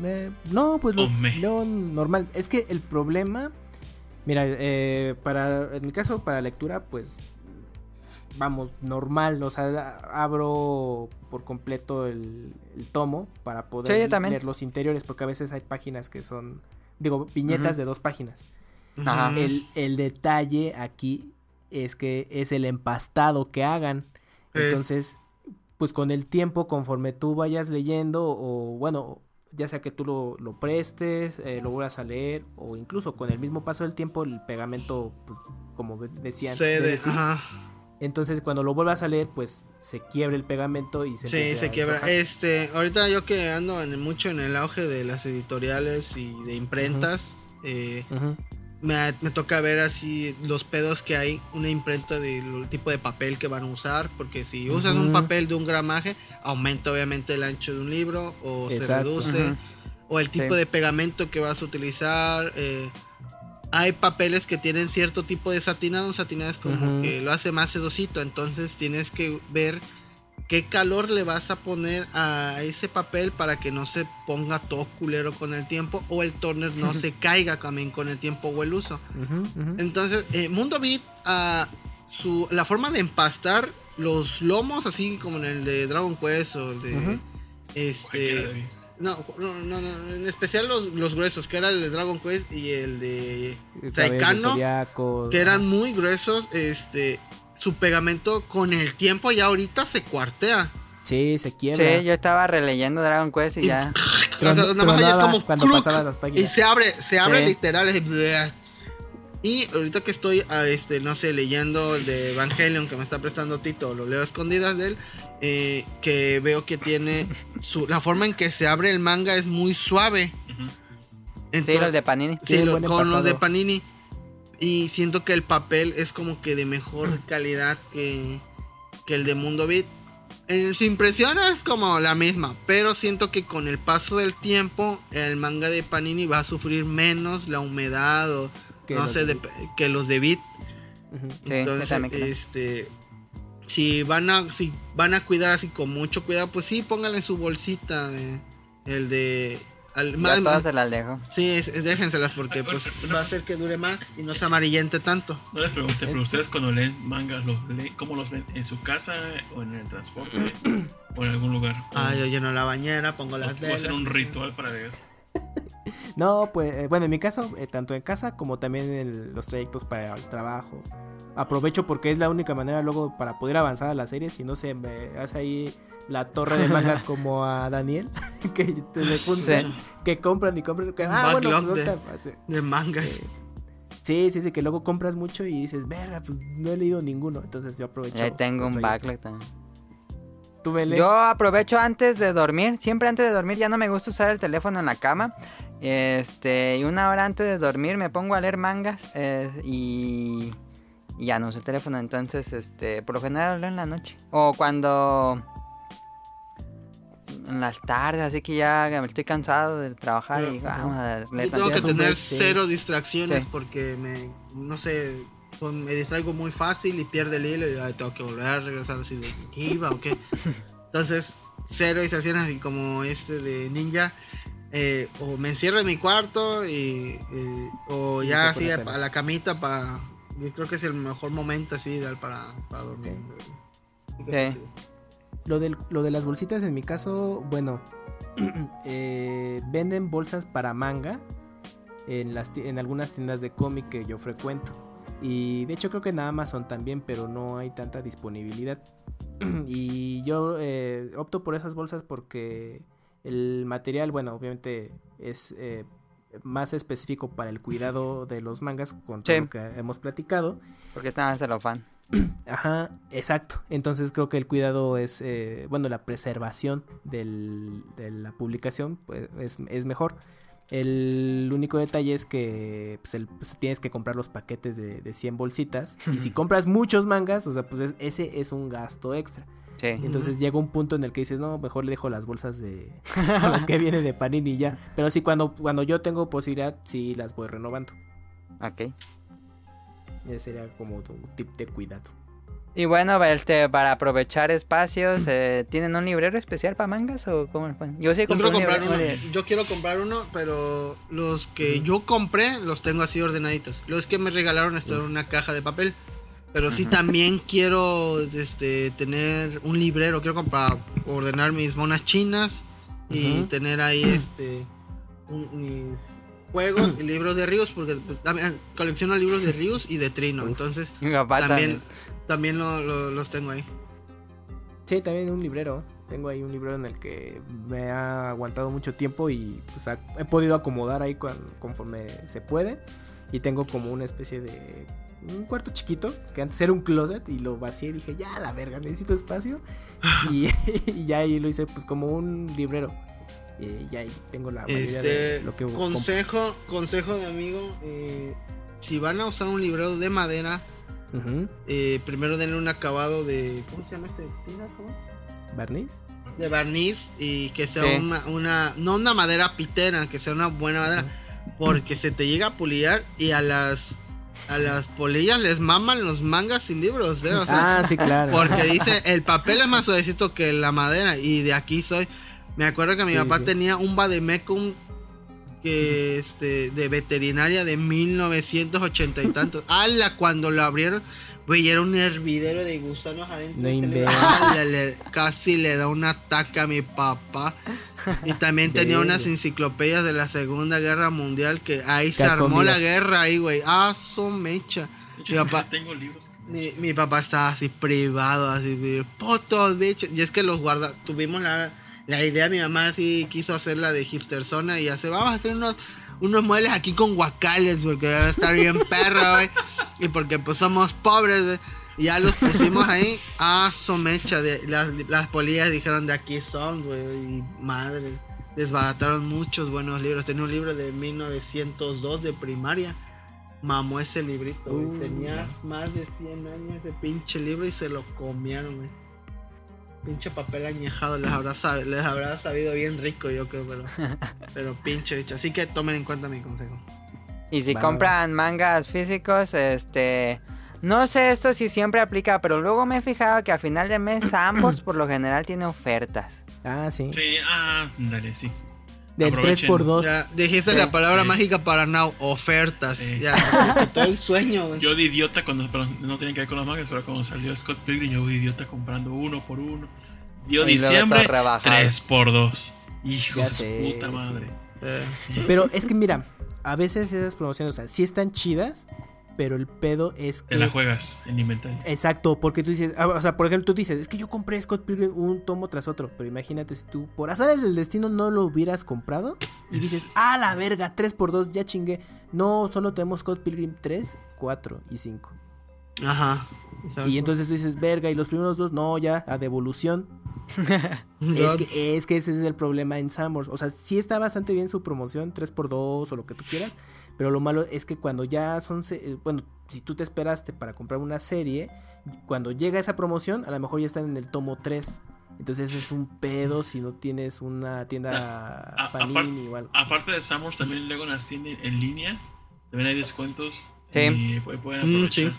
Eh, no, pues lo, normal. Es que el problema, mira, eh, para, en mi caso, para lectura, pues, vamos, normal. O sea, abro por completo el, el tomo para poder Sí, yo también. leer los interiores, porque a veces hay páginas que son, digo, viñetas de dos páginas. Ajá. Ujú. El, el detalle aquí es que es el empastado que hagan. Sí. Entonces, pues con el tiempo, conforme tú vayas leyendo, o bueno, ya sea que tú lo, lo prestes, eh, lo vuelvas a leer, o incluso con el mismo paso del tiempo, el pegamento, pues, como decían, Se debe de- decir. ajá. Entonces cuando lo vuelvas a leer, pues se quiebre el pegamento y se Sí, se quiebra. deshojar. Este, ahorita yo que ando en- mucho en el auge de las editoriales y de imprentas, eh, me, me toca ver así los pedos que hay, una imprenta del tipo de papel que van a usar, porque si usas un Ujú. papel de un gramaje, aumenta obviamente el ancho de un libro, o Exacto. se reduce, o el tipo Sí. de pegamento que vas a utilizar. eh, hay papeles que tienen cierto tipo de satinado, un satinado es como que lo hace más sedosito, entonces tienes que ver qué calor le vas a poner a ese papel para que no se ponga todo culero con el tiempo o el toner no se caiga también con el tiempo o el uso. Entonces, eh, Mundo Beat, ah, su, la forma de empastar los lomos, así como en el de Dragon Quest o el de... Este, de- no, no, no, no, en especial los, los gruesos, que era el de Dragon Quest y el de zodiaco, que eran muy gruesos, este, su pegamento con el tiempo ya ahorita se cuartea. Sí, se quiebra. Sí, yo estaba releyendo Dragon Quest y Y- ya. Tron- O sea, nada más ahí es tronaba como cuando ¡cluc! pasabas las Y páginas. se abre, se abre Sí. literal. Y ahorita que estoy, ah, este, no sé, leyendo el de Evangelion que me está prestando Tito, lo leo a escondidas de él, eh, que veo que tiene su, la forma en que se abre el manga es muy suave. Ujú. Sí, Entonces- los de Panini. Sí, Sí, lo- buen con los de Panini. Y siento que el papel es como que de mejor calidad que, que el de Mundo Beat. En su impresión es como la misma, pero siento que con el paso del tiempo el manga de Panini va a sufrir menos la humedad o Que no los sé de- que los de. Sí, yo Entonces, también este si van a si van a cuidar así con mucho cuidado, pues sí, pónganle en su bolsita de el de al, más- todas se las dejo. Sí, es- es- déjenselas porque Ay, pues va a hacer que dure más y no se amarillente tanto. No les pregunté, pero ustedes cuando leen mangas, los leen, ¿cómo los ven? ¿En su casa o en el transporte o en algún lugar? Ah, yo lleno la bañera, pongo las o hacer velas. un ritual para leer. No, pues, eh, bueno, en mi caso, eh, tanto en casa como también en los trayectos para el trabajo. Aprovecho porque es la única manera luego para poder avanzar a la serie. Si no se me hace ahí la torre de mangas como a Daniel, que te le juntan, que compran y compran. Que, ah, bueno, pues, de- ahorita, pues, eh, De mangas. eh, sí, sí, sí, que luego compras mucho y dices, verga, pues no he leído ninguno. Entonces yo aprovecho. Y ahí tengo un backlog también. Tú me lees. Yo aprovecho antes de dormir, siempre antes de dormir ya no me gusta usar el teléfono en la cama. Este, y una hora antes de dormir me pongo a leer mangas eh, y, y ya no uso el teléfono, entonces este, por lo general lo leo en la noche o cuando en las tardes, así que ya estoy cansado de trabajar y vamos a leer Yo tengo que tener break, sí. cero distracciones Sí. porque me, no sé, pues, me distraigo muy fácil y pierde el hilo y ay, tengo que volver a regresar así de ¿qué iba o qué? Entonces, cero distracciones así como este de ninja. Eh, o me encierro en mi cuarto y, o Y ya así a la camita para yo creo que es el mejor momento así ideal para, para dormir. Sí. Lo, del, lo de las bolsitas en mi caso, bueno, eh, venden bolsas para manga en, las, en algunas tiendas de cómic que yo frecuento. Y de hecho creo que en Amazon también, pero no hay tanta disponibilidad. y yo eh, opto por esas bolsas porque el material, bueno, obviamente es eh, más específico para el cuidado de los mangas con todo lo que hemos platicado. Porque está en celofán. Ajá, exacto. Entonces creo que el cuidado es, eh, bueno, la preservación del- de la publicación pues, es, es mejor. El único detalle es que pues, el- pues, tienes que comprar los paquetes de, de 100 bolsitas. y si compras muchos mangas, o sea, pues es- ese es un gasto extra. Sí. Entonces llega un punto en el que dices, no, mejor le dejo las bolsas de con las que viene de Panini y ya. Pero sí, cuando, cuando yo tengo posibilidad, sí las voy renovando. Ok. Ese sería como un tip de cuidado. Y bueno, este, para aprovechar espacios, eh, ¿tienen un librero especial para mangas o cómo? Yo sí Yo compré quiero un comprar librero. uno. Yo quiero comprar uno, pero los que yo compré los tengo así ordenaditos. Los que me regalaron están en una caja de papel. Pero sí también quiero este tener un librero, quiero comprar ordenar mis monas chinas y tener ahí este un- mis juegos y libros de Ríos porque pues, también colecciono libros de Ríos y de Trino, Uf. entonces también también. también lo- lo- los tengo ahí. Sí, también un librero. Tengo ahí un libro en el que me ha aguantado mucho tiempo y pues ha- he podido acomodar ahí con- conforme se puede. Y tengo como una especie de un cuarto chiquito que antes era un closet y lo vacié y dije, ya la verga, necesito espacio. y, y ya ahí lo hice pues como un librero. Y ya ahí tengo la mayoría de Este, lo que consejo, consejo de amigo, eh, si van a usar un librero de madera, eh, primero denle un acabado de ¿cómo se llama este? ¿Cómo? ¿Barniz? De barniz y que sea Sí. una, una no una madera pitera, que sea una buena madera, porque se te llega a puliar y a las a las polillas les maman los mangas y libros, ¿eh? O sea, Ah, sí, claro. porque dice, el papel es más suavecito que la madera y de aquí soy. Me acuerdo que mi Sí, papá sí. tenía un Bademecum que este de veterinaria de 1980 y tantos. ¡Hala! Cuando lo abrieron, güey, era un hervidero de gusanos adentro. No le-. Le- casi le da un ataque a mi papá. Y también tenía unas enciclopedias de la Segunda Guerra Mundial que ahí se armó la guerra ahí, güey. ¡Ah, su mecha! Hecho, Mi papá- tengo libros. Mi, mi papá estaba así privado, así, de, putos bichos. Y es que los guarda. Tuvimos la, la idea, mi mamá así quiso hacer la de hipster zona y hacer, vamos a hacer unos, unos muebles aquí con guacales, porque debe estar bien perro, güey. Y porque pues somos pobres, güey. Y ya los pusimos ahí. Ah, somecha. De, las, las polillas dijeron de aquí son, güey. Y madre. Desbarataron muchos buenos libros. Tenía un libro de 1902 de primaria. Mamó ese librito, güey. Uh, Tenía más de 100 años ese pinche libro y se lo comieron, güey. Pinche papel añejado, les habrá, sab- les habrá sabido bien rico, yo creo, pero, pero pinche bicho. Así que tomen en cuenta mi consejo. Y si compran mangas físicos, este... No sé esto si siempre aplica, pero luego me he fijado que a final de mes ambos por lo general tiene ofertas. Ah, sí. Sí, ah, dale, sí. Del Aprovechen. 3x2. Ya, dijiste Sí, la palabra sí. mágica para now, ofertas. Sí. Ya, quitó el sueño, güey. Yo de idiota cuando pero no tenía que ver con los mangas, pero cuando salió Scott Pilgrim, yo de idiota comprando uno por uno. Dio Y diciembre, todo rebajado. 3 por 2 Hijo de puta sí. madre. Eh, Pero es que mira, a veces esas promociones, o sea, sí están chidas, pero el pedo es Te la que... juegas en inventario. Exacto, porque tú dices, ah, o sea, por ejemplo, tú dices, es que yo compré Scott Pilgrim un tomo tras otro, pero imagínate si tú por azares del destino no lo hubieras comprado y dices, ah, la verga, 3x2, ya chingué. No, solo tenemos Scott Pilgrim 3, 4 y 5. Ajá. Y entonces tú dices, verga, y los primeros dos, no, ya, a devolución. Es que, es que ese es el problema en Summers. O sea, sí está bastante bien su promoción, 3x2 o lo que tú quieras. Pero lo malo es que cuando ya son. se- eh, Bueno, si tú te esperaste para comprar una serie, cuando llega esa promoción, a lo mejor ya están en el tomo 3. Entonces es un pedo si no tienes una tienda a- Panini o algo. Aparte de Summers, también luego las tiendas en línea. También hay descuentos. Sí. Y pu- pueden Mm, aprovechar. sí.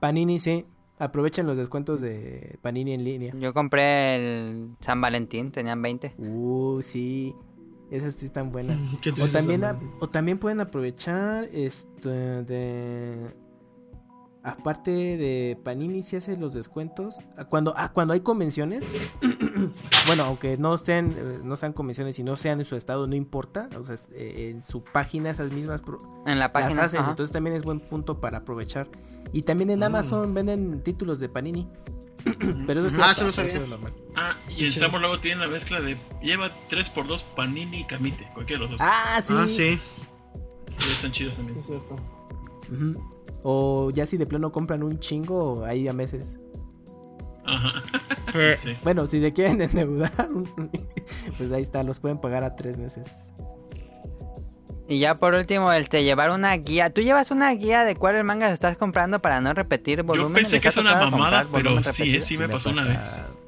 Panini, sí. Aprovechen los descuentos de Panini en línea. Yo compré el San Valentín, tenían 20. Uh, sí. Esas sí están buenas. O también, a- o también pueden aprovechar este de aparte de Panini si hace los descuentos ah, cuando ah, cuando hay convenciones bueno aunque no estén eh, no sean convenciones y no sean en su estado no importa o sea eh, en su página esas mismas pro- En la las página. hacen ajá. entonces también es buen punto para aprovechar y también en Mm. Amazon venden títulos de Panini pero eso sí Ah, eso. Ah, y en Sí. Luego tienen la mezcla de lleva 3x2 Panini y Camite. Cualquiera de los dos. ah sí, Ah, sí. Y están chidos también. Es cierto. O ya si de plano compran un chingo ahí a meses Ajá. Eh, Sí. Bueno, si se quieren endeudar, pues ahí está, los pueden pagar a tres meses. Y ya por último, el te llevar una guía. ¿Tú llevas una guía de cuáles mangas estás comprando para no repetir Yo volumen? pensé que es una mamada, pero sí, eh, sí me pasó una vez.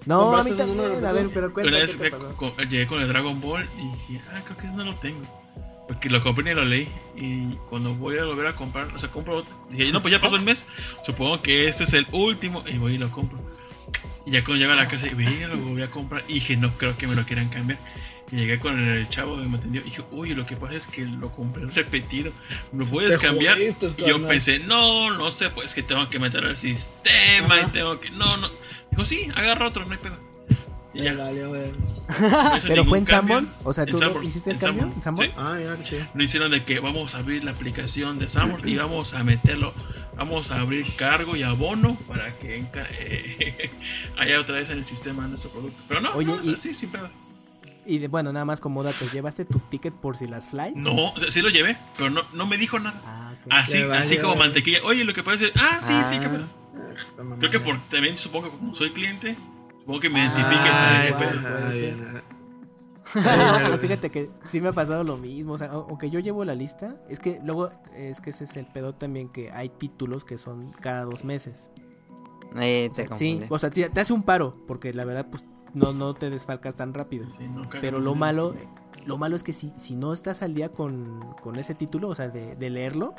No, a mí ¿Compraste un número también, a ver, pero pasó. con- llegué con el Dragon Ball y dije, ah, creo que no lo tengo. Porque lo compré y lo leí. Y cuando voy a volver a comprar, o sea, compro otro. Dije, no, pues ya pasó el mes. Supongo que este es el último. Y voy y lo compro. Y ya cuando llego a la casa, y "Ve, lo volví a comprar. Y dije, no creo que me lo quieran cambiar. Y llegué con el chavo que me atendió. Y dije, uy, lo que pasa es que lo compré repetido. ¿Me puedes Te cambiar? jodiste, Y yo pensé, no, no sé, pues que tengo que meter al sistema Ajá. y tengo que. No, no. Dijo, sí, agarra otro, no hay pedo. Y ya. valió. No ¿Pero fue en. Sanborns? O sea, ¿tú lo- Sanborns, hiciste el en cambio? ¿En Sanborns? Sí. Ah, qué chido. No hicieron de que vamos a abrir la aplicación de Sanborns y vamos a meterlo, vamos a abrir cargo y abono para que enca- eh, haya otra vez en el sistema nuestro producto. Pero no, Oye, no, o sea, y- sí, sin pedo. Y de, bueno, nada más como dato, ¿llevaste tu ticket por si las flies? No, o sea, sí lo llevé, pero no, no me dijo nada. Ah, ok. Así, así como mantequilla. Oye, lo que pasa es, ah, sí, sí, Ah. qué pedo. Ah. Creo que por también supongo que como soy cliente, supongo que me Ah, identifique Ay, ese igual, pedo. puede ay, ser. bien. Pero fíjate que sí me ha pasado lo mismo. O sea, au- aunque yo llevo la lista, es que luego es que ese es el pedo también que hay títulos que son cada dos meses. Eh, O te sea, sí, o sea, te, te hace un paro, porque la verdad, pues no, no te desfalcas tan rápido. Sí, no Pero lo malo, lo malo es que si, si no estás al día con, con ese título, o sea, de, de leerlo,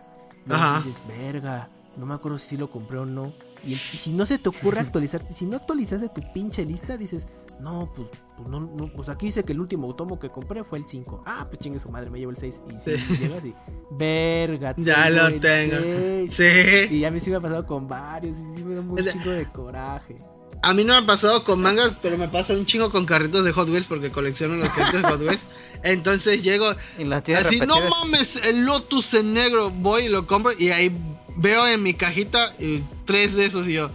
Ajá. dices, verga, no me acuerdo si sí lo compré o no. Y, y si no se te ocurre actualizarte, si no actualizaste tu pinche lista, dices, no, pues, pues no, no, pues aquí dice que el último tomo que compré fue el 5. Ah, pues chingue su madre, me llevo el 6. Y si Sí. llegas y, verga, Ya lo tengo. 6". Sí. Y ya me sí me ha pasado con varios, y sí me da un de- chingo de coraje. A mí no me ha pasado con mangas, pero me pasa un chingo con carritos de Hot Wheels porque colecciono los carritos de Hot Wheels. Entonces llego Y tienes así, no mames, el Lotus en negro. Voy y lo compro y ahí veo en mi cajita y tres de esos y yo.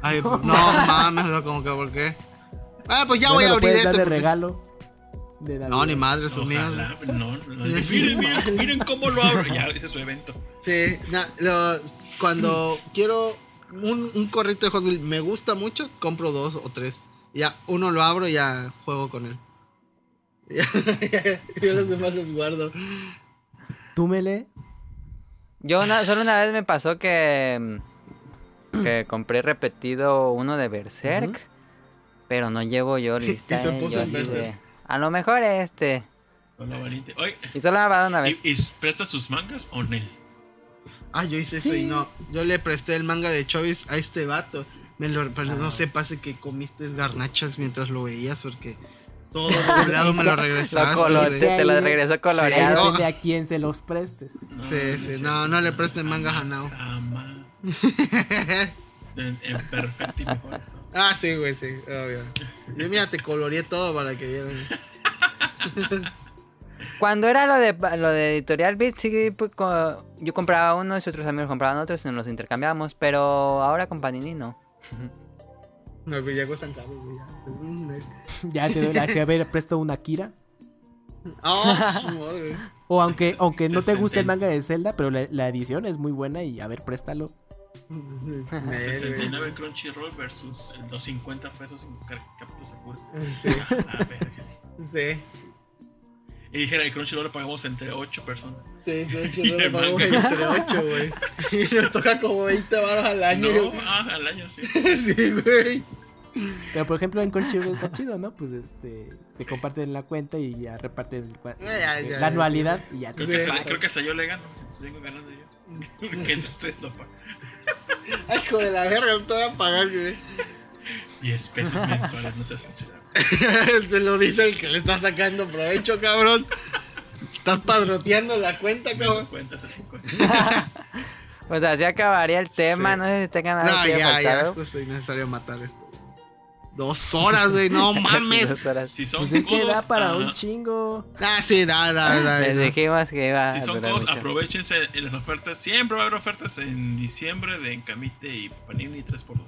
Ay, no, mames, no, como que, ¿por qué? Ah, pues ya Bueno, voy a abrir dar de porque- regalo. de No, ni madre, míos. Ojalá, no, no, miren, miren, miren cómo lo abro. Ya, ese es su evento. Sí, na- lo- cuando quiero un, un corrito de Hot Wheels me gusta mucho, compro dos o tres. Ya, uno lo abro y ya juego con él. Ya, yo los demás los guardo. Tú, Mele, Yo una- solo una vez me pasó que, mm, que compré repetido uno de Berserk, pero no llevo yo lista. Y se eh, yo así de, a lo mejor este. Con la valiente. Oye, Y solo me ha pasado una vez. ¿y, y presta sus mangas o no? Ah, yo hice eso Sí. y no. Yo le presté el manga de Choice a este vato. Me lo, pero no Ah. sé, pase que comiste garnachas mientras lo veías porque todo doblado me lo regresaste. te, lo regresó coloreado. depende a quién se los prestes. Sí, sí, no, no le presten mangas a Nao. Jamás. En, en perfecto y mejor ah, sí, güey, sí, obvio. Yo mira, te coloreé todo para que vieran. Cuando era lo de lo de Editorial Beat, sí, pues, co- yo compraba unos y otros amigos compraban otros y nos los intercambiábamos, pero ahora con Panini no. No, pues ya cuestan caros, ya. Ya te doy la a ver, presto una Kira. Oh, su madre. O aunque, aunque no te guste el manga de Zelda, pero la, la edición es muy buena y a ver, préstalo. Eh, 69 Crunchyroll versus los 50 pesos en Captura Sakura. Sí, A ver. sí. Y dijera, el Crunchyroll lo pagamos entre 8 personas. Sí, el lo pagamos entre 8, güey. Y nos toca como 20 baros al año. No, ah, al año sí. Sí, güey. Pero por ejemplo en Crunchyroll está chido, ¿no? Pues este, te comparten la cuenta y ya reparten el cua- Ya, ya, la ya. anualidad y ya te Creo que, creo que hasta yo le gano. Vengo ganando yo. que entre ustedes no pagan. Ay, hijo de la verga, no te voy a pagar, güey. 10 pesos mensuales, no seas censurado. Se lo dice el que le está sacando provecho, cabrón. Estás padroteando la cuenta, cabrón. cuenta hasta 50. Pues así acabaría el tema, Sí. no sé si tengan algo No, que ya, ya, es innecesario matar esto. Dos horas, güey, no mames. Dos horas. Si son Pues es que da para ah, un chingo. Ah, sí, da, da, da. Les dijimos que iba Si a son mucho. aprovechense en las ofertas. Siempre va a haber ofertas en diciembre de Encamite y Panini 3x2.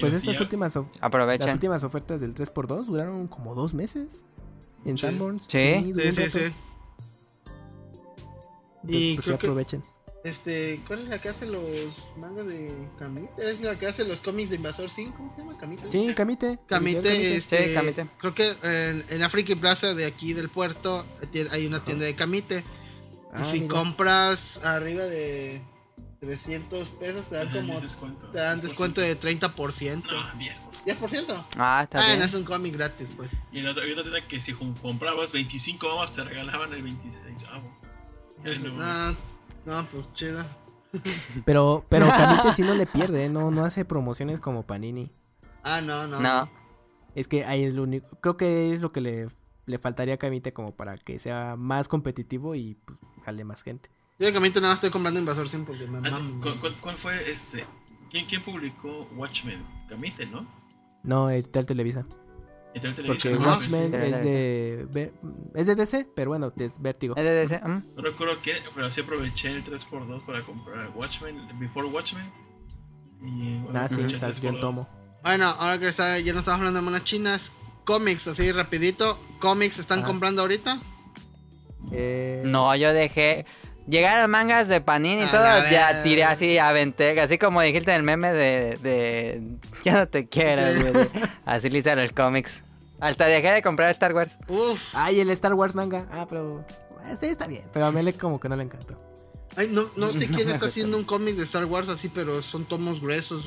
Pues estas últimas, of- las últimas ofertas del 3x2 duraron como dos meses. En Sí. Sanborns. Sí. Sí, sí, rato. sí. Entonces, Y pues sí creo que- aprovechen. Este, ¿cuál es la que hace los mangas de Camite? Es la que hace los cómics de Invasor 5, ¿cómo se llama Camite? Sí, Camite. Camite, este, Sí, Camite. creo que en, en la Friki Plaza de aquí del puerto eh, hay una tienda de Camite. Ah, y si mira. compras arriba de 300 pesos te dan como descuento. te dan descuento de 30%. No, 10. 10%. Ah, está Ah, bien. no es un cómic gratis, pues. Y en la otra, tienda que si comprabas 25 babas te regalaban el 26 avo. No, no, pues chido. Pero, pero Camite sí no le pierde, ¿eh? no, no hace promociones como Panini. Ah, no, no. No. Es que ahí es lo único. Creo que es lo que le, le faltaría a Camite como para que sea más competitivo y pues, jale más gente. Yo de Camite nada estoy comprando Invasor 100 porque me Ah, mama. ¿cu- cu- ¿Cuál fue este? ¿Quién, quién publicó Watchmen? Camite, ¿no? No, Televisa. Editorial Porque Televisa. Ajá. Watchmen Televisa. es de, es de DC, pero bueno, es vértigo. Es de DC, ¿mm? No recuerdo quién, pero sí aproveché el 3x2 para comprar Watchmen, Before Watchmen. Y, bueno, Ah, sí, el salió 3x2. tomo. Bueno, ahora que está, ya no estamos hablando de monas chinas, cómics, así rapidito. ¿Cómics están Ajá. comprando ahorita? Eh, No, yo dejé. Llegaron mangas de Panini y A todo, ya tiré así, aventé, así como dijiste en el meme de, de Ya no te quiero, güey. Así le hice los cómics. Hasta dejé de comprar Star Wars. Uf. Ay, el Star Wars manga. Ah, pero. eh, Sí, está bien. Pero a Mele como que no le encantó. Ay, no, no sé quién está haciendo un cómic de Star Wars así, pero son tomos gruesos.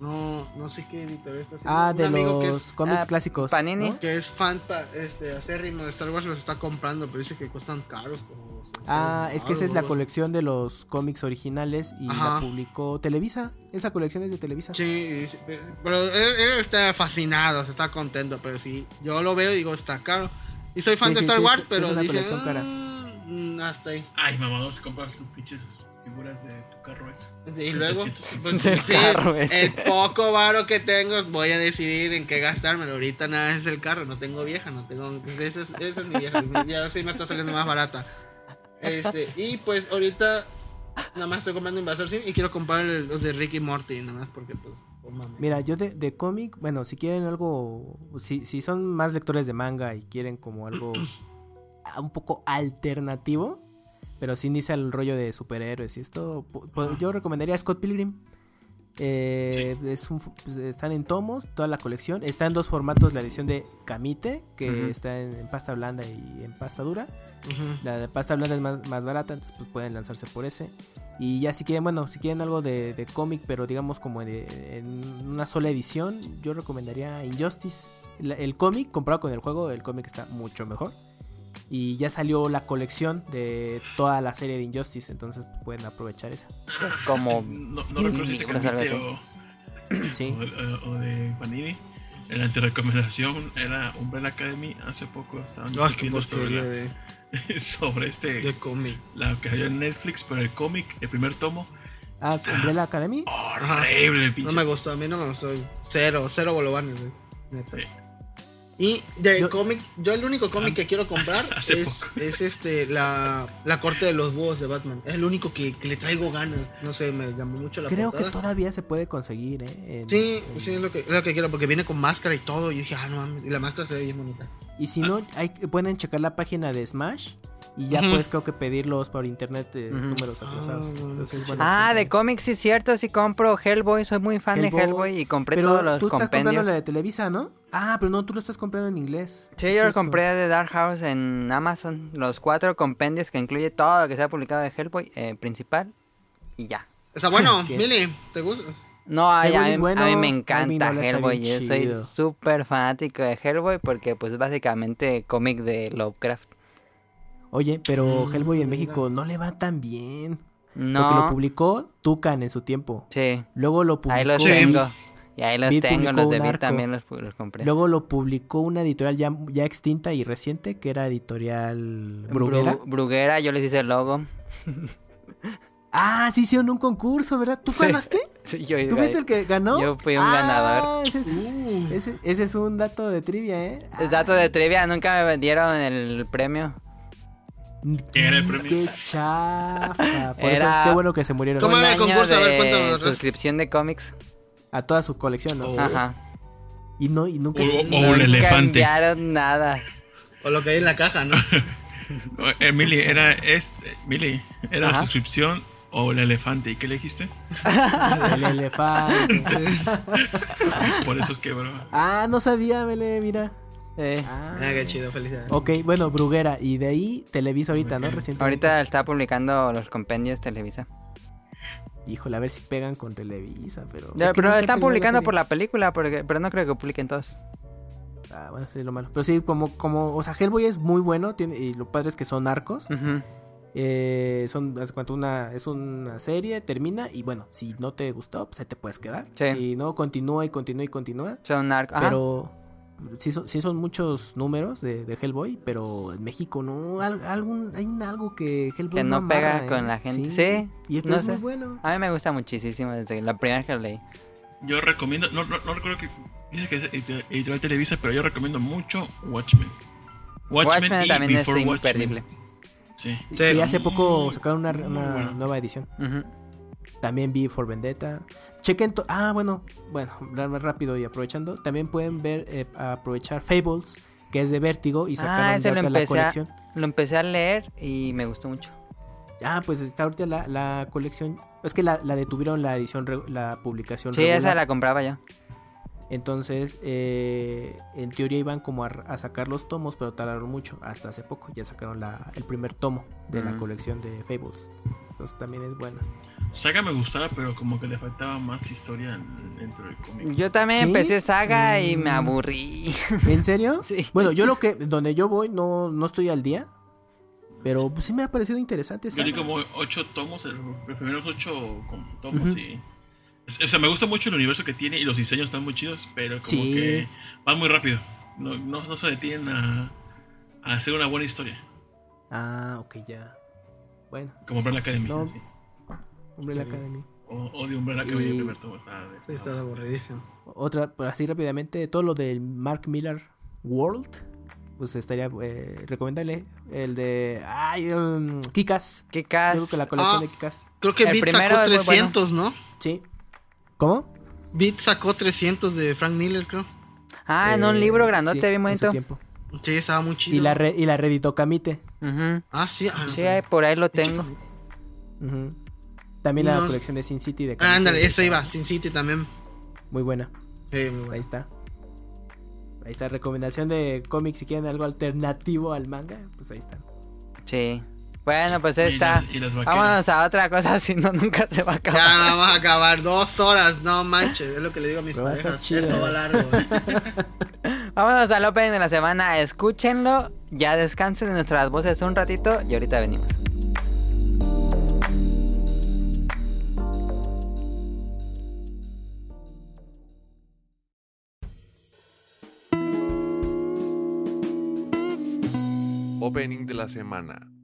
No, no sé qué editorial está haciendo. Ah, Un de amigo que los es, cómics Ah, clásicos. Panini. ¿no? que es fan este, acérrimo de Star Wars los está comprando, pero dice que cuestan caros. Como Ah, es que esa es la colección de los cómics originales y Ajá. la publicó Televisa. Esa colección es de Televisa. Sí, pero él, él está fascinado, se está contento, pero sí, yo lo veo y digo, está caro. Y soy fan Sí, de sí, Star sí, Wars, pero es una dije, colección cara. "Mm, hasta ahí. Ay, mamá, vamos a comprar tus pinches figuras de tu carro ese. Y luego, 300. pues, Del sí, carro ese. el poco varo que tengo, voy a decidir en qué gastármelo. Ahorita nada es el carro, no tengo vieja, no tengo. Esa es, esa es mi vieja, ya sí me está saliendo más barata. Este, y pues ahorita nada más estoy comprando Invasor Sim y quiero comprar el- los de Ricky Morty, nada más porque pues. pues, mames. Mira, yo de, de cómic, bueno, si quieren algo, si, si son más lectores de manga y quieren como algo ah, un poco alternativo, pero sin irse al rollo de superhéroes y esto, pu- pu- yo recomendaría Scott Pilgrim. Eh, es un pues, están en tomos, toda la colección. Está en dos formatos, la edición de Camite, que está en, en pasta blanda y en pasta dura. La de pasta blanda es más, más barata, entonces pues pueden lanzarse por ese. Y ya si quieren, bueno, si quieren algo de, de cómic, pero digamos como de- en una sola edición, yo recomendaría Injustice. La- el cómic comparado con el juego, el cómic está mucho mejor. Y ya salió la colección de toda la serie de Injustice, entonces pueden aprovechar esa. Es como. No, no recuerdo si este así. o, Sí. o, o de Panini. En la antirecomendación era Umbrella Academy. Hace poco estaban qué discutiendo sobre, la- de, sobre este. de cómic. La que salió en Netflix, pero el cómic, el primer tomo. Ah, Umbrella Academy. Horrible, pinche. No me gustó, a mí no me gustó. Cero, cero bolovanes, güey. Y de Yo- cómic, yo el único cómic que quiero comprar es, este la, la corte de los búhos de Batman. Es el único que, que le traigo ganas. No sé, me llamó mucho la Creo que todavía se puede conseguir, ¿eh? En- Sí, en- sí, es lo, que, es lo que quiero, porque viene con máscara y todo. Y dije, ah, no mames, y la máscara se ve bien bonita. Y si no, hay, pueden checar la página de Smash. Y ya puedes creo que pedirlos por internet de Ujú. números atrasados. Ah, Entonces, bueno, Ah, sí, de cómics, sí, cierto. Sí, compro Hellboy. Soy muy fan Hellboy. de Hellboy y compré Pero todos los tú estás comprando compendios. la de Televisa, ¿no? Ah, pero no, tú lo estás comprando en inglés. Sí, Es yo lo compré de Dark House en Amazon. Los cuatro compendios que incluye todo lo que se ha publicado de Hellboy eh, principal. Y ya. Está bueno. Mili, ¿te gusta? No, ay, a, mí, es bueno, a mí me mí encanta no, Hellboy. Yo soy súper fanático de Hellboy porque pues es básicamente cómic de Lovecraft. Oye, pero Mm, Hellboy en mira. México no le va tan bien. Porque lo No, publicó Tucan en su tiempo. sí, Luego lo publicó, ahí los Sí. tengo. Y ahí los Beat tengo, los de Beat también los, compré. luego lo publicó una editorial ya, ya extinta y reciente que era editorial Bru- Bruguera. Bruguera, yo les hice el logo. Ah, sí hicieron un concurso, ¿verdad? ¿Tú Sí. ganaste? Sí, yo, ¿Tú fuiste el que ganó? Yo fui un Ah, ganador. Ese es, Uh, ese, ese es un dato de trivia, ¿eh? El dato de trivia, nunca me vendieron el premio. ¿Quién era el premio? Qué chafa. Por Era- eso, qué bueno que se murieron. ¿Cómo Un era el concurso? A ver, cuéntanos suscripción de cómics. A toda su colección, ¿no? Oh. Ajá. Y no, y nunca. O- o- no- un Nunca elefante. enviaron nada. o lo que hay en la caja, ¿no? Emily, era este, Mili, era Ajá. suscripción o el elefante. ¿Y qué elegiste? El elefante. Por eso quebró. ah, no sabía, Mele, mira. Eh, Ah. Ah, qué chido, felicidades. Ok, bueno, Bruguera. Y de ahí Televisa ahorita, ¿no? Recientemente. ahorita está publicando los compendios Televisa. Híjole, a ver si pegan con Televisa, pero. Ya, es que pero nunca están publicando por la película, porque, pero no creo que publiquen todos. Ah, bueno, sí, es lo malo. Pero sí, como, como, o sea, Hellboy es muy bueno, tiene, y lo padre es que son arcos. Eh, son, haz de cuenta, una, es una serie, termina, y bueno, si no te gustó, pues ahí te puedes quedar. Sí. Si no, continúa y continúa y continúa. Son arcos. Ajá. Sí son, sí son muchos números de, de Hellboy, pero en México no, al- algún, hay un algo que Hellboy Que no pega amarra, con ¿eh? la gente. Sí, y no es muy sé. bueno. A mí me gusta muchísimo desde la primera que lo leí. Yo recomiendo, no, no, no recuerdo que dice que es edit- editorial Televisa, pero yo recomiendo mucho Watchmen. Watchmen, y también es imperdible. Watchmen. Sí. Sí, Sí. hace poco sacaron una, Muy una bueno. nueva edición. Ujú. También vi For Vendetta. Chequen. ah, bueno, bueno, más rápido y aprovechando. También pueden ver, eh, aprovechar Fables, que es de Vértigo, y sacaron Ah, ese ya lo otra la empecé, a, colección. lo empecé a leer y me gustó mucho. Ah, pues está ahorita la, la colección. Es que la, la detuvieron la edición, la publicación. Sí, regular. esa la compraba yo. Entonces, eh, en teoría iban como a, a sacar los tomos, pero tardaron mucho. Hasta hace poco ya sacaron la, el primer tomo de la Mm. colección de Fables. Pues también es buena. Saga me gustaba, pero como que le faltaba más historia en- dentro del cómic. Yo también ¿Sí? empecé Saga y me Mm. aburrí. ¿En serio? Sí. Bueno, yo lo que, donde yo voy, no, no estoy al día. Pero pues, sí me ha parecido interesante. Yo leí Saga. como ocho tomos, el- los primeros ocho como tomos y... es- O sea, me gusta mucho el universo que tiene y los diseños están muy chidos, pero como Sí. que van muy rápido. No, no, no se detienen a, a hacer una buena historia. Ah, ok, ya. Bueno, Como Umbrella Academy. No. así. Umbrella Sí. Academy. O, o de Umbrella Academy Y- primer tomo. Está, Sí, está aburridísimo. Otra, por así rápidamente, todo lo del Mark Miller World. Pues estaría eh, recomendable. El de. Ay, um, Kikas. ¿Qué Yo cas? creo que la colección Ah. de Kikas. Creo que El Beat primero sacó es muy bueno. 300, ¿no? Sí. ¿Cómo? Beat sacó 300 de Frank Miller, creo. Ah, en un Eh, libro grandote, sí, bien en su bonito. tiempo. Sí, estaba muy chido. Y la, re- y la reeditó Kamite. Ujú. Ah, sí. ah, Sí, ahí- por ahí lo tengo. Ujú. También la colección de Sin City de Ah, Kamite, ándale, eso iba. Sin City también. Muy buena. Sí, muy Ahí bueno. está. Ahí está, recomendación de cómics. Si quieren algo alternativo al manga, pues ahí está. Sí. Bueno, pues Y está. y. Vámonos a otra cosa, si no, nunca se va a Ya acabar. vamos a acabar dos horas, no manches, es lo que le digo a mis Pero va a estar parejas. chido. Esto va largo. Vámonos al opening de la semana. Escúchenlo. Ya descansen de nuestras voces un ratito y ahorita venimos. Opening de la semana.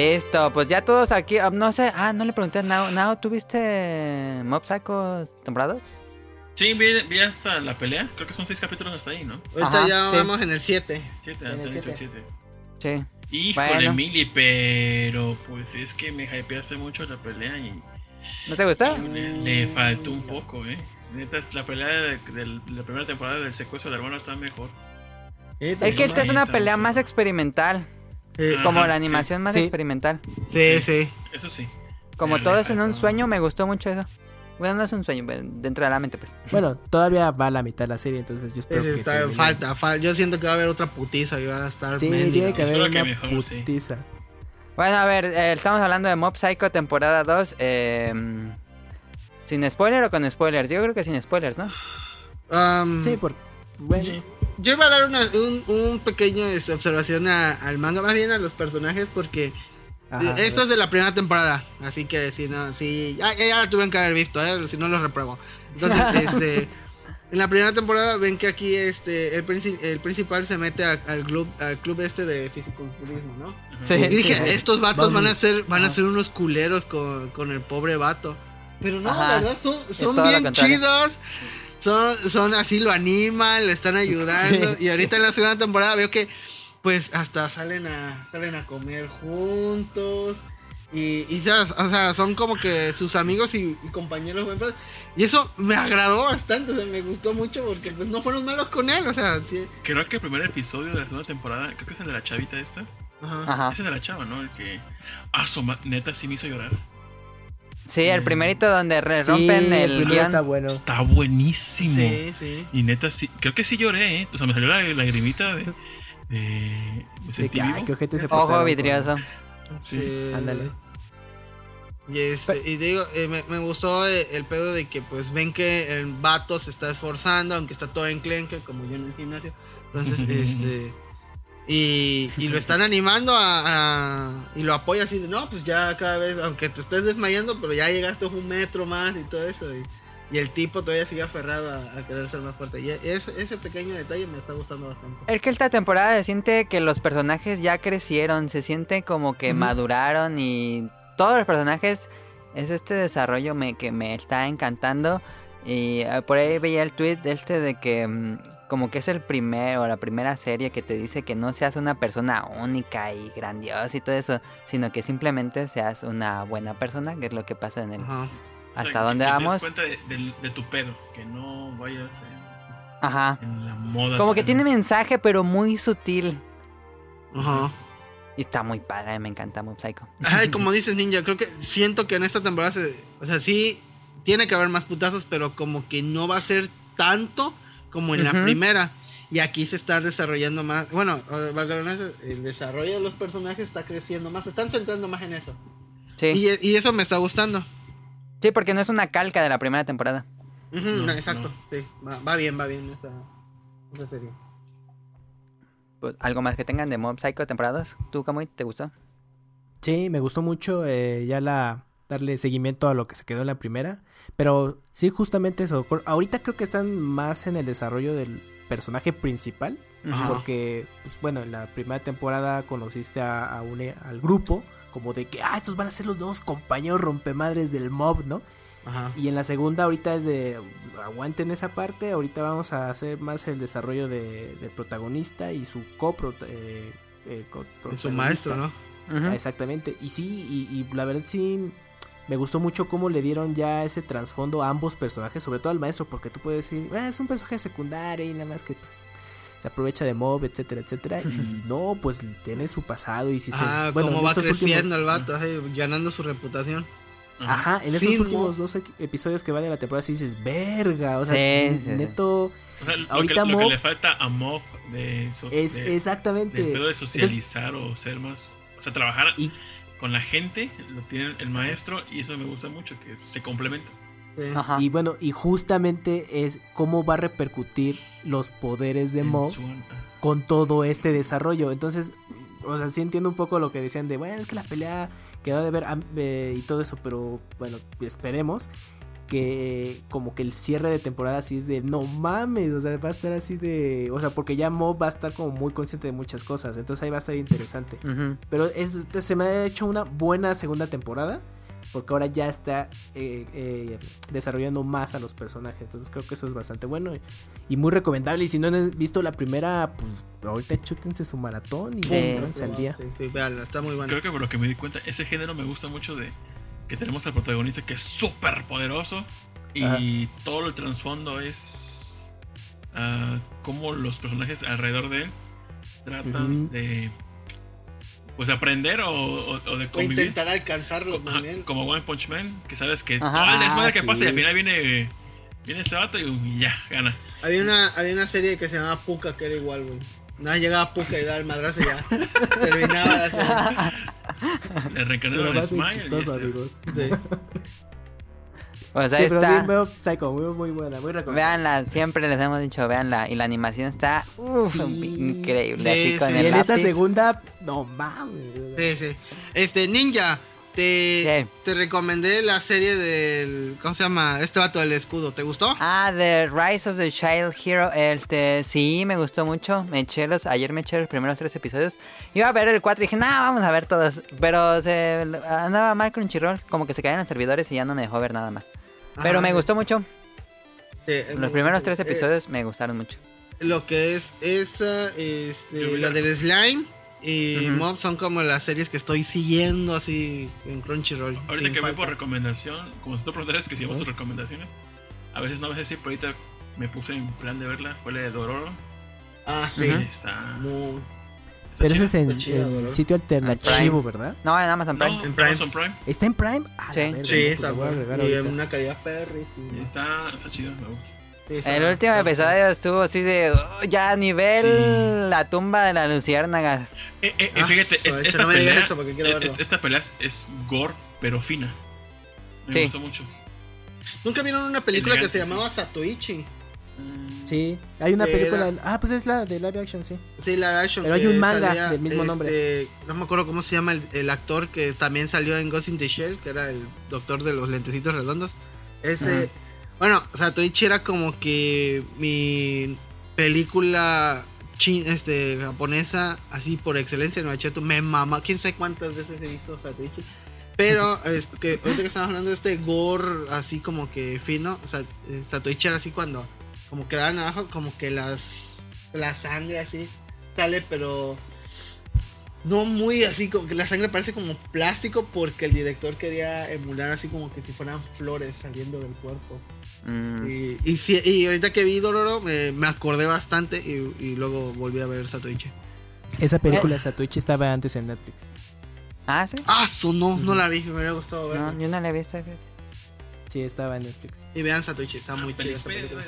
Listo, pues ya todos aquí, ah, no sé, ah, no le pregunté a Nao, Nao, ¿tuviste Mob Psycho temporadas? Sí, vi, vi hasta la pelea. Creo que son seis capítulos hasta ahí, ¿no? Ahorita Ajá, ya sí. vamos en el 7. Siete, En el antes siete. siete. Sí. Híjole, Bueno. Mili, pero pues es que me hypeaste mucho la pelea y ¿No te gustó? le, le faltó un poco, eh. Neta, la pelea de, de la primera temporada del secuestro de hermano está mejor. Es que esta es una pelea más experimental, Sí, Ajá, como la sí. animación más Sí. experimental. sí, sí. Eso sí. Como todo es en un sueño, me gustó mucho eso. Bueno, no es un sueño, pero dentro de la mente, pues. Bueno, todavía va a la mitad de la serie, entonces yo espero Sí, sí, que está- termine. falta, fal- Yo siento que va a haber otra putiza y va a estar Sí, mendiga. tiene que haber Espero que una mejor, sí. putiza. Bueno, a ver, eh, estamos hablando de Mob Psycho temporada 2. eh, ¿Sin spoiler o con spoilers? Yo creo que sin spoilers, ¿no? Um, Sí, por bueno, Yo iba a dar una, un, un pequeño este, observación a- al manga, más bien a los personajes, porque ajá, esto es de la primera temporada, así que si no, si ya, ya, la tuvieron que haber visto, ¿eh? si no los repruebo. Entonces, este, en la primera temporada ven que aquí este el, princi- el principal se mete a- al club al club este de fisiculturismo, ¿no? Sí, Y dije, sí, sí. estos vatos van a ser van a ser unos culeros con, con el pobre vato. Pero no, Ajá. la verdad son, bien chidos. Son, son así lo animan, le están ayudando. Sí, y ahorita en la segunda temporada veo que pues hasta salen a salen a comer juntos. Y, y ¿sabes? o sea, son como que sus amigos y, y compañeros. Y eso me agradó bastante, o sea, me gustó mucho porque pues no fueron malos con él, o sea, sí. Creo que el primer episodio de la segunda temporada, creo que es el de la chavita esta. Ajá. Ajá. Ese de la chava, ¿no? El que. Ah, neta sí me hizo llorar. Sí, el primerito donde re- sí, rompen el, primero guion. está bueno. Está buenísimo. Sí, sí. Y neta sí, creo que sí lloré, ¿eh? O sea, me salió la lagrimita de. de me De sentí que, ay, vivo. qué ojete se Ojo con- vidrioso. Sí. Ándale. Y, este, y digo, eh, me, me gustó eh, el pedo de que pues ven que el vato se está esforzando, aunque está todo enclenque, como yo en el gimnasio. Entonces, este... Y, y lo están animando a, a- Y lo apoya así de, no, pues ya cada vez, aunque te estés desmayando, pero ya llegaste un metro más y todo eso. Y, y el tipo todavía sigue aferrado a, a querer ser más fuerte. Y ese, ese pequeño detalle me está gustando bastante. Es que esta temporada se siente que los personajes ya crecieron, se siente como que maduraron y todos los personajes es este desarrollo me, que me está encantando. Y eh, por ahí veía el tweet de este de que mm, como que es el primero, la primera serie que te dice que no seas una persona única y grandiosa y todo eso, sino que simplemente seas una buena persona, que es lo que pasa en el... Ajá. O sea, Hasta dónde te des vamos. cuenta de, de tu pedo, que no vayas en, Ajá. en la moda. Como que tiene mensaje pero muy sutil. Ajá. Y está muy padre, me encanta Mob Psycho. Ay, como dices Ninja, creo que siento que en esta temporada se, o sea, sí tiene que haber más putazos, pero como que no va a ser tanto como en la primera. Y aquí se está desarrollando más. Bueno, eh, el desarrollo de los personajes está creciendo más, se están centrando más en eso. Sí. Y, y eso me está gustando. Sí, porque no es una calca de la primera temporada. No, no, exacto, no. sí, va, va bien, va bien esa, esa serie. Pues, ¿Algo más que tengan de Mob Psycho temporadas? ¿Tú, Kamui, te gustó? Sí, me gustó mucho eh, ya la darle seguimiento a lo que se quedó en la primera, pero sí justamente eso. Ahorita creo que están más en el desarrollo del personaje principal, Ajá. porque pues bueno, en la primera temporada conociste a, a un- al grupo como de que ah, estos van a ser los nuevos compañeros rompemadres del mob, ¿no? Ajá. Y en la segunda ahorita es de aguanten esa parte, ahorita vamos a hacer más el desarrollo de, del protagonista y su copro eh, eh, Su maestro, ¿no? Ah, Exactamente. Y sí, y, y la verdad sí me gustó mucho cómo le dieron ya ese trasfondo a ambos personajes, sobre todo al maestro, porque tú puedes decir, "Ah, es un personaje secundario y nada más que pues, se aprovecha de mob, etcétera, etcétera. Y no, pues tiene su pasado y si se... Ah, bueno, cómo en va creciendo últimos- el vato, así, ganando su reputación. Ajá. En esos Sí, ¿no? últimos dos episodios que va de la temporada sí dices, verga, o sea, Sí, sí, neto, O sea, lo, Ahorita que, lo que Mob- le falta a Mob de, so- es de- exactamente... pedo de socializar o ser más. O sea, trabajar Y- con la gente, lo tiene el maestro, y eso me gusta mucho, que se complementa. Ajá. Y bueno, y justamente es cómo va a repercutir los poderes de Mob con todo este desarrollo. Entonces, o sea, sí entiendo un poco lo que decían de, bueno, es que la pelea quedó de ver eh, y todo eso, pero bueno, esperemos. Que como que el cierre de temporada así es de no mames, o sea, va a estar así de, o sea, porque ya Mob va a estar como muy consciente de muchas cosas, entonces ahí va a estar interesante. Pero es, se me ha hecho una buena segunda temporada. Porque ahora ya está eh, eh, desarrollando más a los personajes. Entonces creo que eso es bastante bueno. Y, y muy recomendable. Y si no han visto la primera, pues ahorita chútense su maratón y Sí. al día. Sí, sí, véanla, está muy buena. Creo que por lo que me di cuenta, ese género me gusta mucho de que tenemos al protagonista que es súper poderoso y Ajá. todo el trasfondo es ah, cómo los personajes alrededor de él tratan de pues aprender o, o- o de O convivir. intentar alcanzarlo Ajá, también. como One Punch Man, que sabes que Ajá. todo el desmadre que Ah, pasa y al final viene, viene este vato y, y ya, gana. Había una, había una serie que se llamaba Puka que era igual, güey. Nada, llegaba Puka y daba el madrazo y ya. Terminaba la serie. Le va el Smile. chistoso, amigos. Sí. Pues Sí, ahí pero sí, está. veo Psycho, muy, muy buena, muy recomendable. Veanla, siempre les hemos dicho, veanla. Y la animación está uf, Sí. increíble. Sí, así con. Y el en esta lápiz. segunda, no mames. Sí, sí. Este, Ninja, te, te recomendé la serie del. ¿Cómo se llama? Este vato del escudo. ¿Te gustó? Ah, The Rise of the Child Hero. Este, sí, me gustó mucho. Me eché los, ayer me eché los primeros tres episodios. Iba a ver el 4 y dije, nah, vamos a ver todos. Pero se andaba mal Crunchyroll, como que se caían los servidores y ya no me dejó ver nada más. Pero Ajá, me sí. gustó mucho. Sí, es muy Los primeros tres Eh, episodios me gustaron mucho. lo que es esa, Yo este, la- del Slime y Ujú. Mob son como las series que estoy siguiendo así en Crunchyroll. Ahorita que voy por recomendación, como tú preguntas que si vamos Ujú. tus recomendaciones, a veces no, a veces sí, pero ahorita me puse en plan de verla, fue la de Dororo. Ah, sí. Ujú. Está. Muy- Pero eso es en, sitio alternativo. ¿verdad? No, en Amazon Prime. No, En Prime. Amazon Prime. ¿Está en Prime? Ah, Sí. verga, Sí, pues está bueno. Y en una calidad perry, sí. Está, está chido, me gusta. Sí, El último está- episodio estuvo así de oh, ya a nivel Sí. la tumba de las luciérnagas. Eh, eh, Ah, fíjate, es- de hecho, esta, no me digas pelea, esto porque quiero eh, es- esta pelea es, gore, pero fina. Me Sí. gustó mucho. Nunca vieron una película que se llamaba Satoichi. Mm, Sí, hay una película. era- Ah, pues es la de live action, sí. Sí, la action. Pero hay un manga salía, del mismo nombre. este, No me acuerdo cómo se llama el, el actor que también salió en Ghost in the Shell, que era el doctor de los lentecitos redondos. Este, Ajá. Bueno, Satoichi era como que mi película chi- este, japonesa, así por excelencia, no Cheto, me mama. Quién sabe cuántas veces he visto Satoichi. Pero es que ahorita que estamos hablando de este gore así como que fino, o sea, Satoichi era así cuando como quedaban abajo, como que las la sangre así sale, pero no muy así, como que la sangre parece como plástico porque el director quería emular así como que si fueran flores saliendo del cuerpo. Mm. Y, y, ahorita que vi Dororo me, me acordé bastante y, y luego volví a ver Satoichi. Esa Eh. película Satoichi estaba antes en Netflix. Ah, sí. Ah, su no, no la vi, me hubiera gustado verla. No, yo no la he visto. fíjate. Sí, estaba en Netflix. Y vean Satoichi, está muy chida feliz esa película.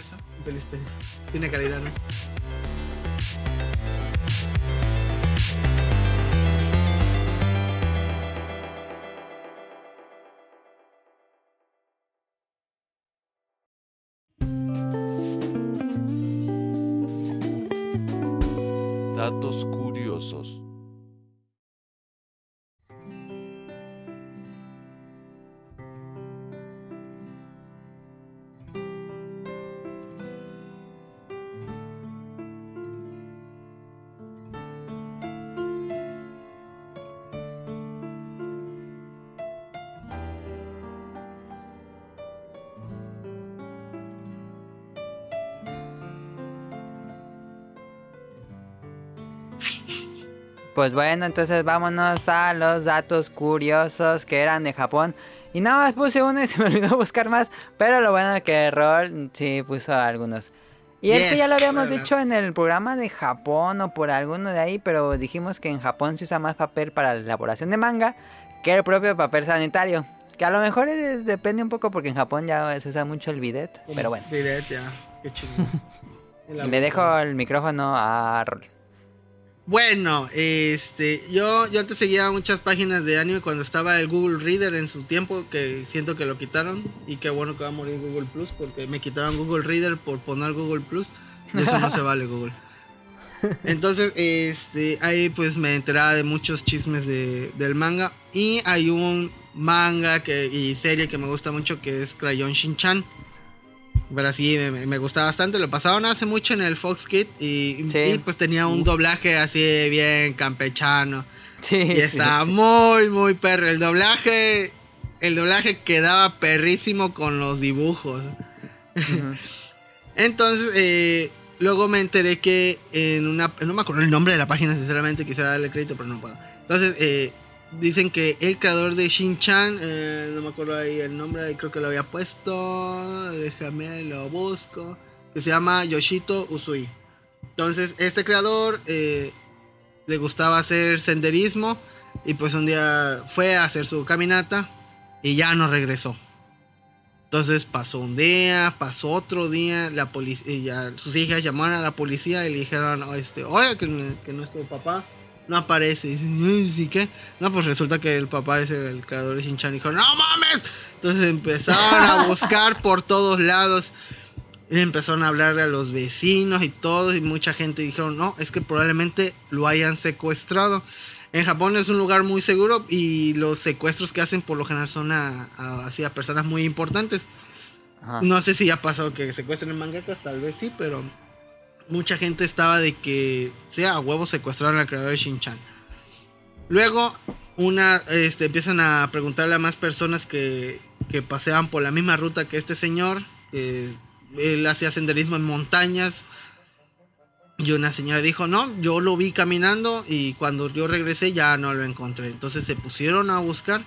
Tiene calidad, ¿no? Pues bueno, entonces vámonos a los datos curiosos que eran de Japón. Y nada más puse uno y se me olvidó buscar más. Pero lo bueno es que Rol sí puso algunos. Y es que Yes, ya lo habíamos dicho en el programa de Japón o por alguno de ahí, pero dijimos que en Japón se usa más papel para la elaboración de manga que el propio papel sanitario. Que a lo mejor es- depende un poco porque en Japón ya se usa mucho el bidet, pero bueno. Direct, ya. Qué chido. Y le dejo el micrófono a Rol. Bueno, este, yo, yo antes seguía muchas páginas de anime cuando estaba el Google Reader en su tiempo, que siento que lo quitaron, y qué bueno que va a morir Google Plus, porque me quitaron Google Reader por poner Google Plus, y eso no se vale Google. Entonces, este, ahí pues me enteraba de muchos chismes de, del manga, y hay un manga que, y serie que me gusta mucho que es Crayon Shin-Chan. Pero sí, me, me gusta bastante. Lo pasaron hace mucho en el Fox Kid y, Sí. y, pues tenía un doblaje así bien campechano. Sí, Y estaba sí. muy, muy perro. El doblaje, el doblaje quedaba perrísimo con los dibujos. Entonces, eh, luego me enteré que en una... No me acuerdo el nombre de la página, sinceramente, quise darle crédito, pero no puedo. Entonces, eh, dicen que el creador de Shin-Chan, eh, no me acuerdo ahí el nombre, creo que lo había puesto, déjame, lo busco, que se llama Yoshito Usui. Entonces, este creador eh, le gustaba hacer senderismo y pues un día fue a hacer su caminata y ya no regresó. Entonces pasó un día, pasó otro día, la policía, sus hijas llamaron a la policía y le dijeron, "Oh, este, oye, que, que nuestro papá no aparece. Y dicen, "Mm, ¿sí qué? No, pues resulta que el papá es el, el creador de Shin-Chan. Y dijo, no mames. Entonces empezaron a buscar por todos lados. Y empezaron a hablarle a los vecinos y todos. Y mucha gente dijeron, no, es que probablemente lo hayan secuestrado. En Japón es un lugar muy seguro y los secuestros que hacen por lo general son a, a- así a personas muy importantes. Ajá. No sé si ya pasó que secuestren mangakas, tal vez sí, pero mucha gente estaba de que sea a huevo secuestraron al creador de Shin-Chan. Luego, una, este, empiezan a preguntarle a más personas que, que paseaban por la misma ruta que este señor. que él hacía senderismo en montañas. Y una señora dijo, no, yo lo vi caminando y cuando yo regresé ya no lo encontré. Entonces se pusieron a buscar.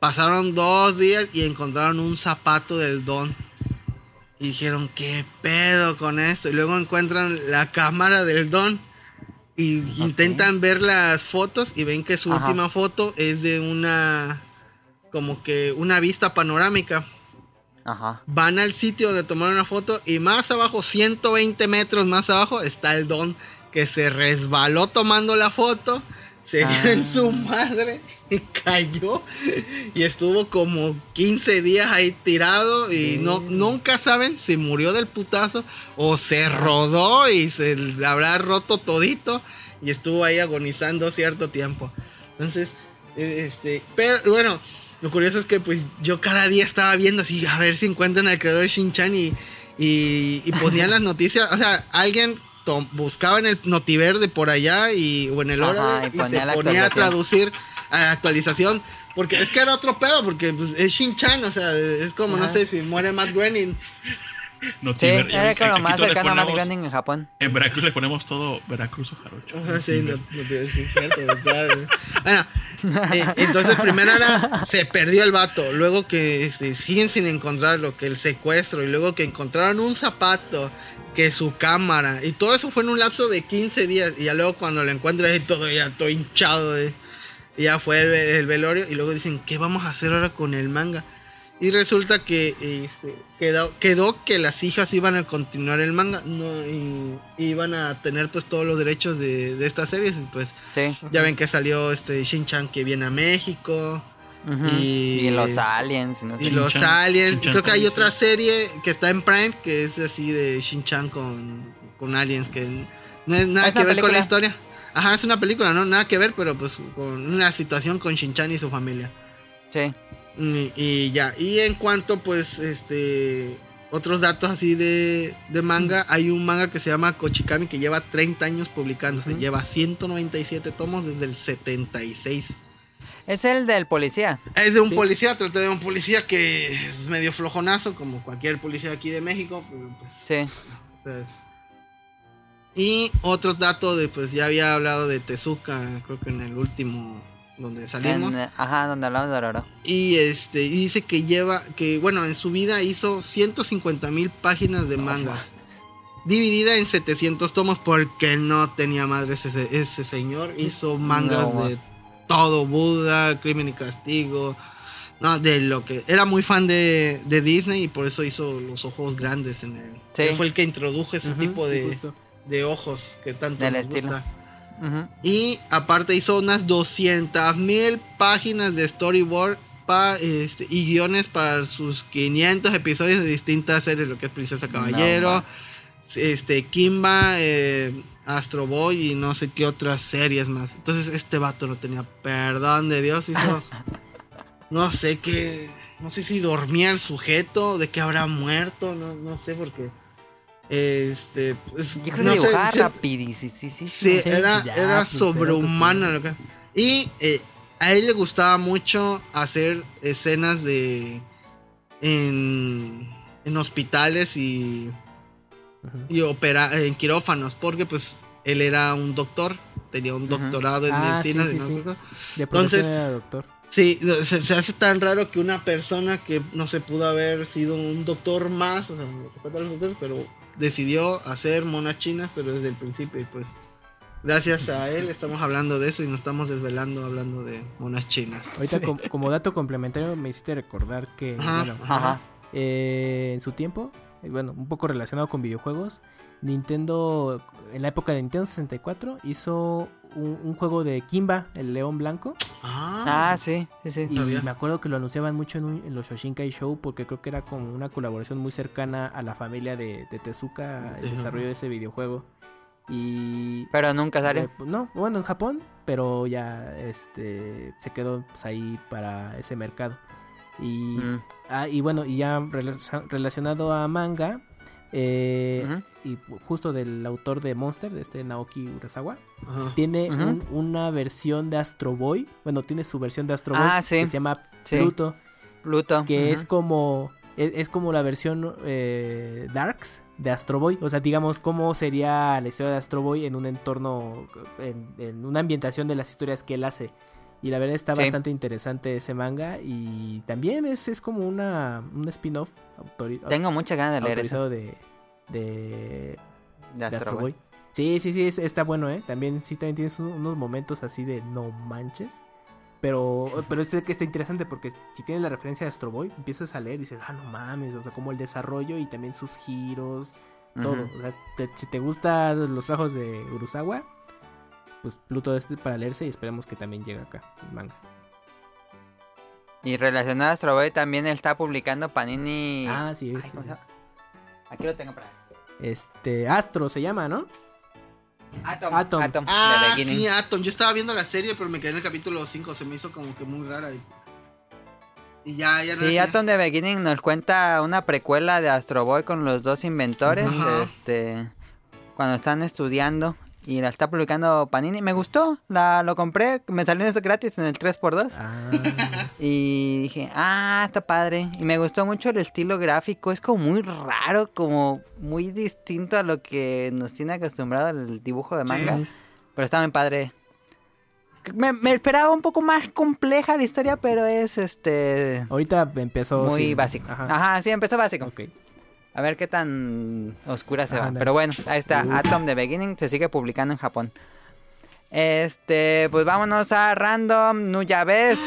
Pasaron dos días y encontraron un zapato del don. Y dijeron, ¿qué pedo con esto? Y luego encuentran la cámara del don. Y intentan ver las fotos y ven que su Ajá. última foto es de una... Como que una vista panorámica. Ajá. Van al sitio donde tomaron una foto y más abajo, 120 metros más abajo, está el don que se resbaló tomando la foto, se dio Ah. en su madre y cayó y estuvo como 15 días ahí tirado y no nunca saben si murió del putazo o se rodó y se le habrá roto todito y estuvo ahí agonizando cierto tiempo. Entonces, este, pero bueno, lo curioso es que pues yo cada día estaba viendo así a ver si encuentran al creador de Shin-Chan y, y, y ponían las noticias, o sea, alguien buscaba en el Notiverde por allá y, o en el Ajá, hora y y, ponía se la ponía a traducir a actualización. Porque es que era otro pedo, porque pues, es Shin-Chan, o sea, es como, no sé, si muere Matt Groening. No, Sí, era como lo más cercano a Matt ponemos- Groening en Japón. En Veracruz le ponemos todo Veracruz o Jarocho. Ajá, sí, no, no tiene- sí, cierto, ¿verdad? Bueno, eh, entonces primero era, se perdió el vato, luego que este, siguen sin encontrarlo, que el secuestro, y luego que encontraron un zapato, que su cámara, y todo eso fue en un lapso de 15 días, y ya luego cuando lo encuentran y todo ya todo hinchado, de, ya fue el, el velorio, y luego dicen, ¿qué vamos a hacer ahora con el manga? Y resulta que este, quedó, quedó que las hijas iban a continuar el manga, no, y iban a tener pues todos los derechos de, de estas series, y pues Sí. ya ven que salió este Shin-Chan que viene a México. Y- Y, los aliens. y no sé Y qué. los aliens. Creo que hay otra serie que está en Prime que es así de Shin-Chan con, con aliens. Que no es nada Es que ver con la historia. Ajá, es una película, ¿no? Nada que ver, pero pues con una situación con Shin-Chan y su familia. Sí. Y, y ya. Y en cuanto, pues, este. Otros datos así de, de manga. Hay un manga que se llama Kochikami que lleva 30 años publicándose. Ujú. Lleva 197 tomos desde el 76. Es el del policía. Es de un Sí. policía, trata de un policía que es medio flojonazo, como cualquier policía aquí de México. pues, Sí. pues. Y otro dato de, pues ya había hablado de Tezuka, creo que en el último donde salimos. En, ajá, donde hablamos de Ororo. Y este y dice que lleva, que bueno, en su vida hizo 150 mil páginas de manga. Dividida en 700 tomos porque no tenía madre ese, ese señor. Hizo mangas No, de todo, Buda, Crimen y Castigo. No, de lo que... Era muy fan de, de Disney y por eso hizo los ojos grandes en el... Sí. Él Fue el que introdujo ese tipo de, de ojos que tanto Del estilo. gusta. Y aparte hizo unas 200 mil páginas de storyboard pa- este, y guiones para sus 500 episodios de distintas series, lo que es Princesa Caballero, este Kimba, eh, Astro Boy y no sé qué otras series más. Entonces este vato no tenía perdón de Dios, hizo no sé qué, no sé si dormía el sujeto, de que habrá muerto, no, no sé porque, este, pues, Yo creo que no sé, dibujaba sí- rapidísimo. Sí, sí, sí, Sí, Sí, era, pues ya, era pues, era sobrehumana tu lo que- Y eh, a él le gustaba mucho hacer escenas de en, en hospitales y, y opera en quirófanos, porque pues él era un doctor, tenía un doctorado en Ah, medicina. sí, no. De Entonces- era doctor. Sí, se, se hace tan raro que una persona que no se pudo haber sido un doctor más, o sea, a los doctores, pero decidió hacer monas chinas, pero desde el principio, y pues gracias a él estamos hablando de eso y nos estamos desvelando hablando de monas chinas. Ahorita com- como dato complementario me hiciste recordar que, Ajá, bueno, Ajá. eh, en su tiempo, eh, bueno, un poco relacionado con videojuegos, Nintendo, en la época de Nintendo 64, hizo un, un juego de Kimba, el león blanco. Ah, Ah, sí, sí, sí. Y me acuerdo que lo anunciaban mucho en, un- en los Shoshinkai Show porque creo que era como una colaboración muy cercana a la familia de, de Tezuka, el desarrollo de ese videojuego. Y... Pero nunca eh, salió. pues, no, bueno, en Japón, pero ya este se quedó pues, ahí para ese mercado. Y, Mm, ah, y bueno, y ya rela- relacionado a manga, eh, y justo del autor de Monster, de este Naoki Urasawa, tiene un- una versión de Astro Boy. Bueno, tiene su versión de Astro Boy Ah, sí. que se llama Sí. Pluto, Pluto. que es como es, es como la versión eh, Darks de Astro Boy. O sea, digamos, cómo sería la historia de Astro Boy en un entorno, en, en una ambientación de las historias que él hace. Y la verdad está Sí. bastante interesante ese manga. Y también es, es como una, un spin-off autori- Tengo muchas ganas de leer eso. de, de, De Astro Boy. Boy. Sí, sí, sí, es- está bueno, ¿eh? También, sí, también tienes un- unos momentos así de no manches. Pero, pero es que está interesante porque si tienes la referencia de Astro Boy, empiezas a leer y dices, ah, no mames, o sea, como el desarrollo y también sus giros, todo. O sea, te- si te gustan los trabajos de Urusawa, pues Pluto es para leerse y esperemos que también llegue acá, el manga. Y relacionado a Astro Boy también él está publicando Panini. Ah, sí, Ay, sí. Aquí lo tengo para. Este, Astro se llama, ¿no? Atom. Atom. Atom. Ah, sí, Atom. Yo estaba viendo la serie, pero me quedé en el capítulo 5. Se me hizo como que muy rara. Y, y ya, ya no Sí, Atom de Beginning nos cuenta una precuela de Astro Boy con los dos inventores. Ajá. Este. Cuando están estudiando. Y la está publicando Panini. Me gustó. La, lo compré. Me salió eso gratis en el 3x2. Ah, Y dije, ah, está padre. Y me gustó mucho el estilo gráfico. Es como muy raro, como muy distinto a lo que nos tiene acostumbrado el dibujo de manga. Pero está muy padre. Me, me esperaba un poco más compleja la historia, pero es este ahorita empezó. muy sí, básico. Ajá. Ajá. sí, empezó básico. Ok. A ver qué tan oscura se va. Pero bueno, ahí está. Uf. Atom de Beginning se sigue publicando en Japón. Este, pues vámonos a Random Nuyabes.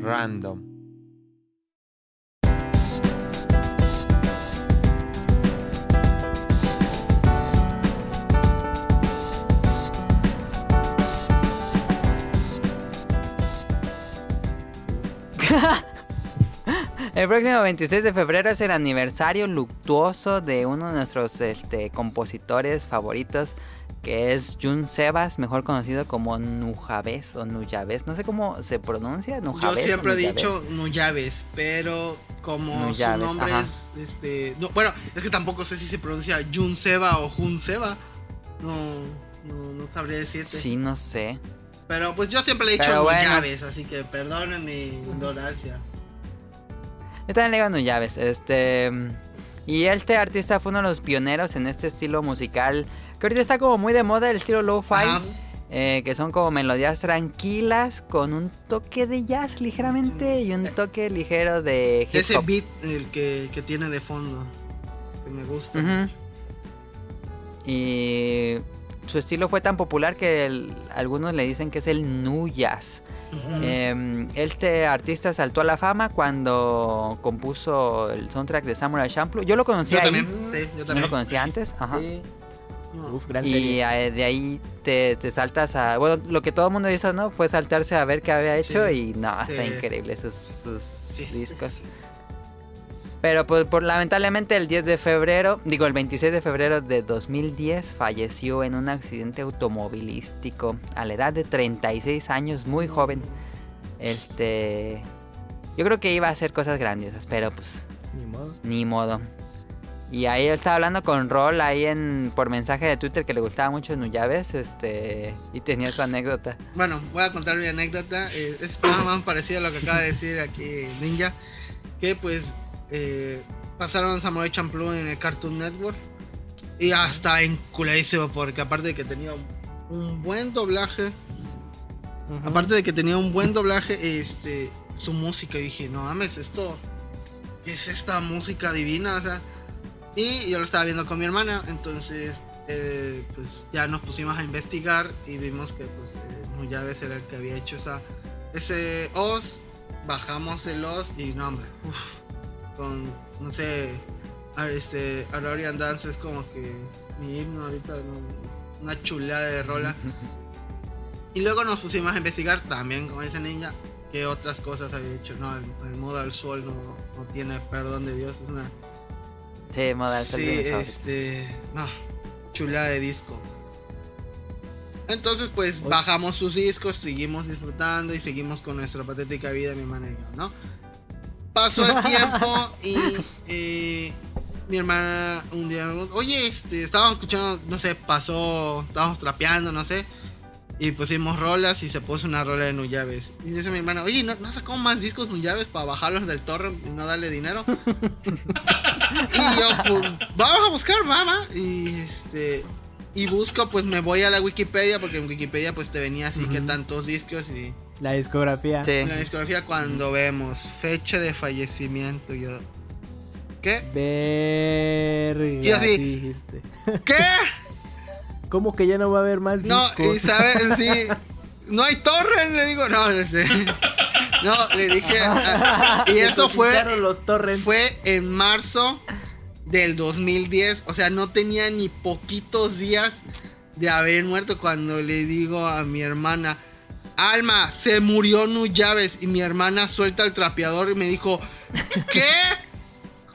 Random. El próximo 26 de febrero es el aniversario luctuoso de uno de nuestros este, compositores favoritos, que es Jun Sebas, mejor conocido como Nujabes o Nuyabes. No sé cómo se pronuncia, Yo Nujabes. o siempre he dicho Nuyaves, pero como Nuyaves, su nombre ajá. es este, no, bueno, es que tampoco sé si se pronuncia Jun Seba o Jun Seba. No, no, no sabría decirte. Sí, no sé. Pero pues yo siempre le he dicho bueno. Nuyaves, así que perdonen mi ignorancia. Yo también le digo Nuyabes. Este. Y este artista fue uno de los pioneros en este estilo musical. Que ahorita está como muy de moda el estilo lo-fi. Eh, que son como melodías tranquilas con un toque de jazz ligeramente y un toque ligero de hip Ese hop. beat el que, que tiene de fondo, que me gusta. Y su estilo fue tan popular que el- algunos le dicen que es el nu jazz. Eh, este artista saltó a la fama cuando compuso el soundtrack de Samurai Champloo. Yo lo yo conocía ahí. también, sí, yo No también. lo conocía antes. Ajá. Sí. Uf, gran Y serie. de ahí te, te saltas a... Bueno, lo que todo el mundo hizo, ¿no? Fue saltarse a ver qué había hecho Sí. y no, está Sí. increíble sus, sus Sí. discos. Pero pues por lamentablemente el 10 de febrero, digo el 26 de febrero de 2010 falleció en un accidente automovilístico a la edad de 36 años, muy joven. Este yo creo que iba a hacer cosas grandiosas, pero pues Ni modo. ni modo. Y ahí él estaba hablando con Rol ahí en por mensaje de Twitter que le gustaba mucho Nuyaves, este y tenía su anécdota. Bueno, voy a contar mi anécdota. eh, es nada más parecido a lo que acaba de decir aquí Ninja. Que pues eh, pasaron Samurai Champloo en el Cartoon Network. Y hasta enculadísimo porque aparte de que tenía un, buen doblaje. Aparte de que tenía un buen doblaje, este, su música. Y dije, no mames, esto. ¿Qué es esta música divina? O sea, y yo lo estaba viendo con mi hermana. Entonces, eh, pues ya nos pusimos a investigar. Y vimos que, pues, eh, Nuyaves era el que había hecho esa, ese Oz. Bajamos el Oz. Y no, hombre, uf, con, no sé, a- este, Aurorian Dance es como que mi himno ahorita. ¿no? Una chulada de rola. Y luego nos pusimos a investigar también, como dice Ninja, qué otras cosas había hecho. No, el, el modo al sol no, no tiene perdón de Dios. Es una. Sí, modal Sí, este. No, chulada de disco. Entonces, pues bajamos sus discos, seguimos disfrutando y seguimos con nuestra patética vida, mi hermana y yo, ¿no? Pasó el tiempo y eh, mi hermana un día oye, este, estábamos escuchando, no sé, pasó, estábamos trapeando, no sé, y pusimos rolas y se puso una rola de Nuyaves. Y dice mi hermana, oye, ¿no, no sacó más discos Nuyaves para bajarlos del torrent y no darle dinero? y yo, pues, vamos a buscar, mamá. Y este. Y busco, pues me voy a la Wikipedia, porque en Wikipedia pues te venía así que tantos discos y La discografía. Sí. la discografía cuando vemos fecha de fallecimiento, yo. ¿Qué? Verga. Y así. sí dijiste. ¿Qué? ¿Cómo que ya no va a haber más No, discos? y sabes, sí. No hay torre, le digo, no, este, No, le dije. y eso fue. Los torrents. Fue en marzo del 2010. O sea, no tenía ni poquitos días de haber muerto cuando le digo a mi hermana. Alma, se murió Nuyaves. Y mi hermana suelta el trapeador y me dijo, ¿qué?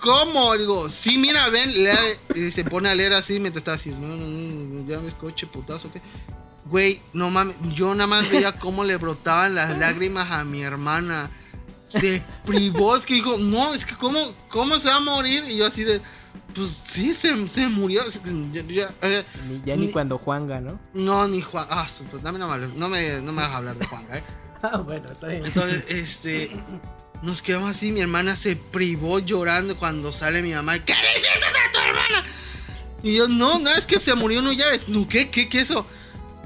¿Cómo? Digo, sí, mira, ven, lea", y se pone a leer así mientras está así, no, no, no, ya ves coche, putazo, ¿qué? Güey, no mames, yo nada más veía cómo le brotaban las lágrimas a mi hermana. Se privó, es que dijo, no, es que cómo, cómo se va a morir. Y yo así de, pues sí, se, se murió. Ya- ya, eh, Ni- ya ni Ni- cuando Juanga, ¿no? no, ni Juan, ah, pues, dame no me, no me, no me vas a hablar de Juan, ¿eh? Ah, bueno, está bien. Entonces, este, nos quedamos así, mi hermana se privó llorando cuando sale mi mamá. ¿Qué le hiciste a tu hermana? Y yo, no, no, es que se murió, no, ya ves, no, ¿qué, qué, qué eso?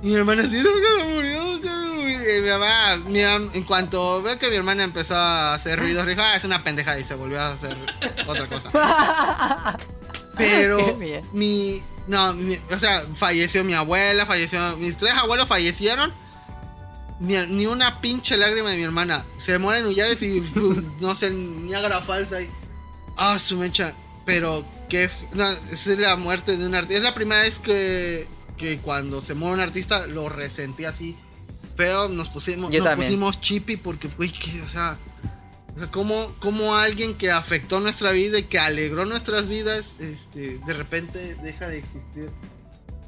Mi hermana así, no, que se murió, que se murió. Y mi mamá, mi en cuanto veo que mi hermana empezó a hacer ruidos, dijo, ah, es una pendejada y se volvió a hacer otra cosa. Pero mi, no, mi- o sea, falleció mi abuela, falleció, mis tres abuelos fallecieron. Ni, ni una pinche lágrima de mi hermana. Se mueren Ullaves y no sé, Niágara falsa y. Ah, su mecha. Pero que no, es la muerte de un artista. Es la primera vez que, que cuando se muere un artista lo resentí así. Feo, nos pusimos, Yo nos también. pusimos chippy porque, güey, que, o sea, o sea, como, como alguien que afectó nuestra vida y que alegró nuestras vidas, este, de repente deja de existir.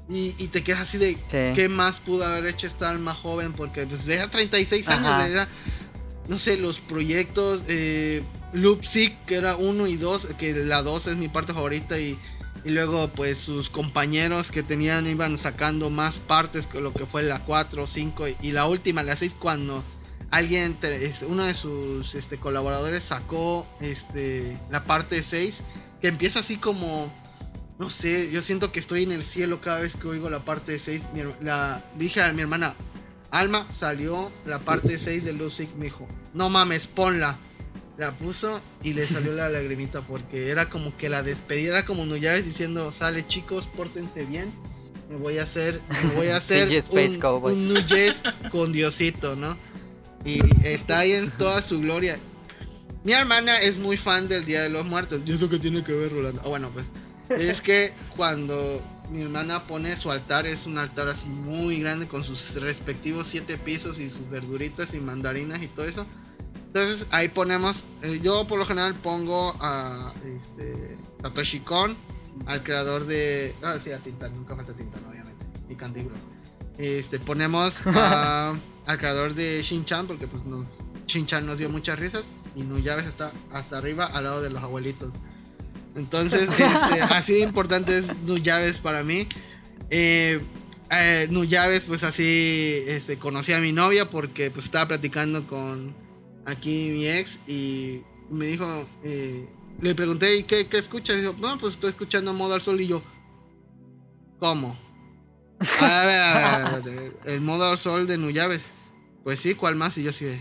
Y, y te quedas así de, Sí. ¿qué más pudo haber hecho esta alma joven? Porque pues era 36 años, Ajá. era, no sé, los proyectos, eh, Loop Sick, que era uno y dos, que la dos es mi parte favorita y, y luego pues sus compañeros que tenían iban sacando más partes que lo que fue la 4, 5 y, y la última, la 6, cuando alguien, uno de sus este, colaboradores sacó este, la parte 6, que empieza así como, no sé, yo siento que estoy en el cielo cada vez que oigo la parte 6. Mi la, dije a mi hermana, Alma, salió la parte 6 de Lucic, me dijo, no mames, ponla. La puso y le salió la lagrimita porque era como que la despedida, era como Nuyaves diciendo, sale chicos, pórtense bien. Me voy a hacer, me voy a hacer un, un con Diosito, ¿no? Y está ahí en toda su gloria. Mi hermana es muy fan del Día de los Muertos. ¿Y eso qué tiene que ver, Rolando? Ah, bueno, pues. Es que cuando mi hermana pone su altar, es un altar así muy grande con sus respectivos siete pisos y sus verduritas y mandarinas y todo eso. Entonces ahí ponemos, eh, yo por lo general pongo a este, Satoshi Kon, al creador de... Ah, sí, a Tintan, nunca falta Tintan, obviamente. Y Candy Crush. Este, ponemos a- al creador de Shin-Chan, porque pues nos, Shin-Chan nos dio muchas risas. Y Nuyabes está hasta arriba, al lado de los abuelitos. Entonces, este, así de importante es Nuyabes para mí. Eh, eh, Nuyabes, pues así este, conocí a mi novia porque pues estaba platicando con aquí mi ex y me dijo, eh, le pregunté, ¿y qué, qué escuchas? Y dijo, no, pues estoy escuchando Modo al Sol y yo, ¿cómo? A ver, a ver, a ver, el Modo al Sol de Nuyabes. Pues sí, ¿cuál más? Y yo de,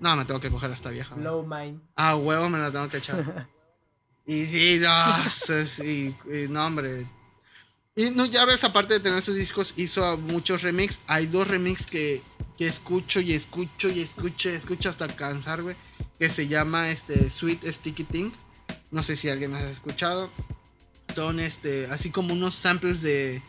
no, me tengo que coger a esta vieja. Low Mind. Ah, huevo, me la tengo que echar. y sí, no, y, y no, hombre. Y no, ya ves, aparte de tener sus discos, hizo muchos remix. Hay dos remix que, que escucho y escucho y escucho y escucho hasta cansar, güey. Que se llama este Sweet Sticky Thing. No sé si alguien has escuchado. Son este, así como unos samples de.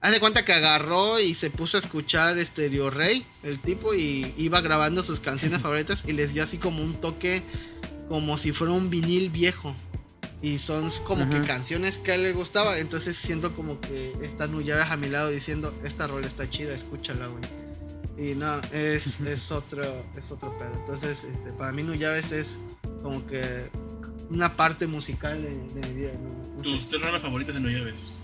Haz de cuenta que agarró y se puso a escuchar Stereo Rey, el tipo, y iba grabando sus canciones favoritas y les dio así como un toque, como si fuera un vinil viejo. Y son como que canciones que a él le gustaba. Entonces siento como que está Nuyabes a mi lado diciendo, esta rola está chida, escúchala, güey. Y no, es, es otro, es otro pedo. Entonces, este, para mí Nuyabes es como que una parte musical de, de mi vida. ¿no? Tus tres rolas favoritas de No Llaves.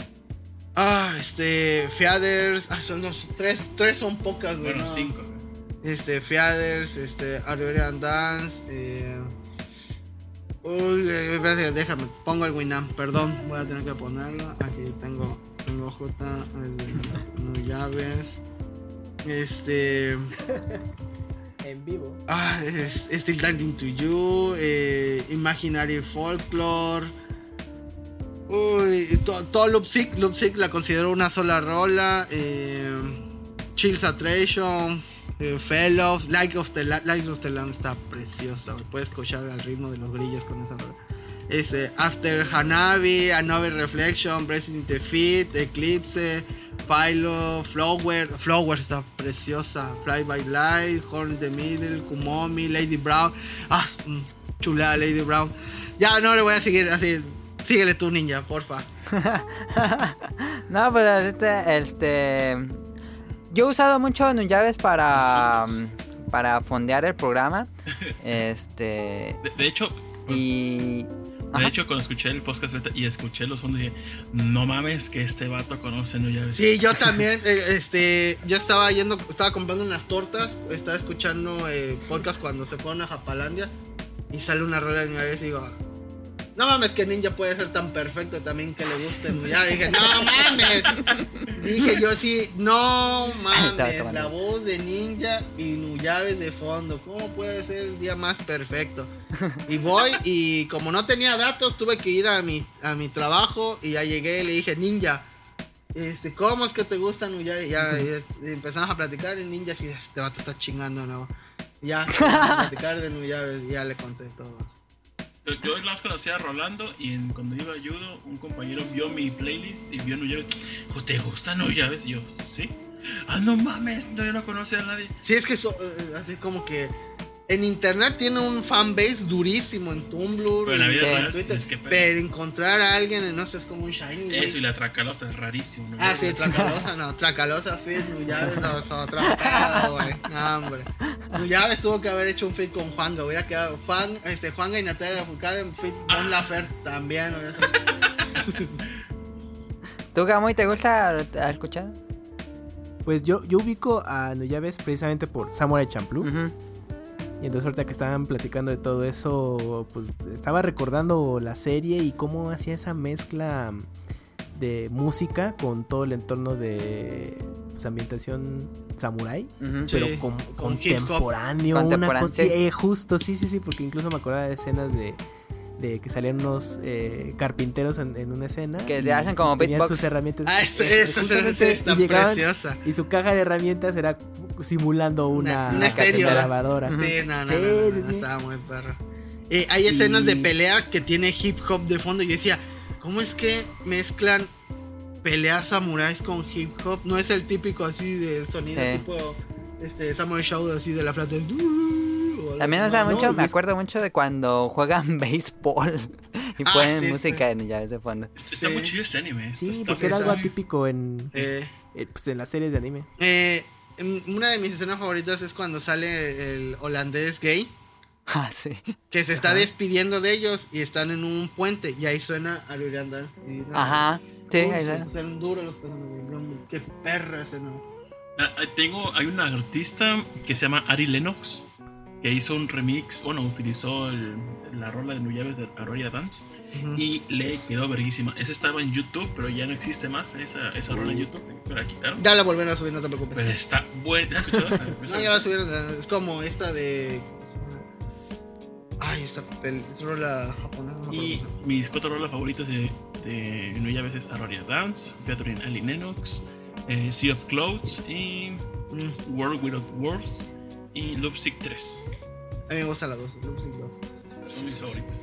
Ah, este, Feathers, ah, son los tres, tres son pocas, güey. Bueno, no. cinco. Este, Feathers, este, Aurelian Dance, eh... Uy, eh, espérate, déjame, pongo el Winamp, perdón, voy a tener que ponerlo. Aquí tengo, tengo J, el llaves. Este, En vivo. ah, es, Still Dancing to You, eh, Imaginary Folklore. Uy, to- todo Loop Sick, Loop Sick la considero una sola rola. Eh, Chills Attraction, eh, Fellows, Light of the, La- Light of the Lamb está preciosa. Puedes escuchar al ritmo de los grillos con esa rola. Este, After Hanabi, Another Reflection, Breathing the Feet, Eclipse, Philo, Flower, Flower está preciosa, Fly by Light, Horn in the Middle, Kumomi, Lady Brown, ah, mm, chulada Lady Brown. Ya no le voy a seguir así, síguele tú ninja, porfa. No, pues este, este... Yo he usado mucho Nuyabes para... Para fondear el programa. Este... De, de hecho, Y... de Ajá. hecho, cuando escuché el podcast y escuché los fondos, dije, no mames que este vato conoce No Llaves. Sí, yo también, eh, este, yo estaba yendo, estaba comprando unas tortas, estaba escuchando eh, podcast cuando se fueron a Japalandia y sale una rola de mi vez y digo, no mames que Ninja puede ser tan perfecto también que le guste Nuyabes. Dije, no mames. Dije yo sí, no mames, la voz de Ninja y Nuyabes de fondo. ¿Cómo puede ser el día más perfecto? Y voy y como no tenía datos, tuve que ir a mi, a mi trabajo y ya llegué y le dije, Ninja, este, ¿cómo es que te gusta Nuyabes? Y ya, y empezamos a platicar y Ninja sí, este vato está chingando, ¿no? Ya, a platicar de Nuyabes y ya le conté todo. Yo, las conocía a Rolando y cuando iba a judo, un compañero vio mi playlist y vio. Dijo, ¿te gusta No Llaves? Y yo, sí. Ah, no mames, no, yo no conocía a nadie. Sí, es que eso, eh, así como que en internet tiene un fanbase durísimo en Tumblr, Pero en la vida y en real, Twitter, es que pedo. pero encontrar a alguien, no sé, es como un shiny. güey. Eso y la tracalosa es rarísimo. ¿no? Ah, sí, Tracalosa, no, Tracalosa Fit, Nuyaves, no, pedo, güey. No, hombre. Nuyaves tuvo que haber hecho un fit con Juanga, hubiera quedado Juan, este, Juanga y Natalia Lafourcade en fit Ah. Bon Lafer también, ¿Tú, Gamoy, te gusta ¿Has escuchado? Pues yo, yo ubico a Nuyaves precisamente por Samurai Champloo. Ujú. Y entonces ahorita que estaban platicando de todo eso, pues estaba recordando la serie y cómo hacía esa mezcla de música con todo el entorno de pues, ambientación. Sí, pero con, con contemporáneo, una cosa, sí. eh, justo, sí, sí, sí, porque incluso me acordaba de escenas de, de que salían unos eh, carpinteros en, en una escena Que le hacen como tenían beatbox. sus herramientas Ah, eh, esta justamente, está y llegaban preciosa. y su caja de herramientas era simulando Una- una, una. Ujú. Sí, no, no, Sí, no, no, sí, no, sí. estaba muy perro. Eh, hay escenas Y- de pelea que tiene hip hop de fondo y yo decía, ¿cómo es que mezclan pelea samuráis con hip hop. No es el típico así de sonido Sí. tipo este Samurai Shodown así de la flauta. También me gusta mucho, me acuerdo mucho de cuando juegan béisbol y Ah, ponen sí, música de Nuyabes de fondo. Está Sí. muy chido ese anime. está- Sí, está- porque era algo está- atípico en, Eh, eh, pues, en las series de anime. eh, en- una de mis escenas favoritas es cuando sale el holandés gay Ah, sí. que se está Ajá. despidiendo de ellos y están en un puente y ahí suena y no, Ajá. Sí, uy, ahí está. pusieron duros los personajes, Qué perra ese no. Ah, ah, tengo, hay una artista que se llama Ari Lennox que hizo un remix, bueno, utilizó el- la rola de Nuyaves de Aroya Dance y le quedó verguísima. Esa estaba en YouTube, pero ya no existe más esa, esa rola en YouTube, la quitaron. Ya la volvieron a subir, no te preocupes. Pero está buena. ¿Has escuchado? No, ya la subieron. Es como esta de. Ay, esta es rola japonesa. no Y mis cuatro rolas favoritas de, de Nuyaves es Aroya Dance, Featuring Ali Lennox, eh, Sea of Clouds y Mm, World Without Words y Love Sick 3. a mí me gusta la dos. Sick dos. Son mis favoritas.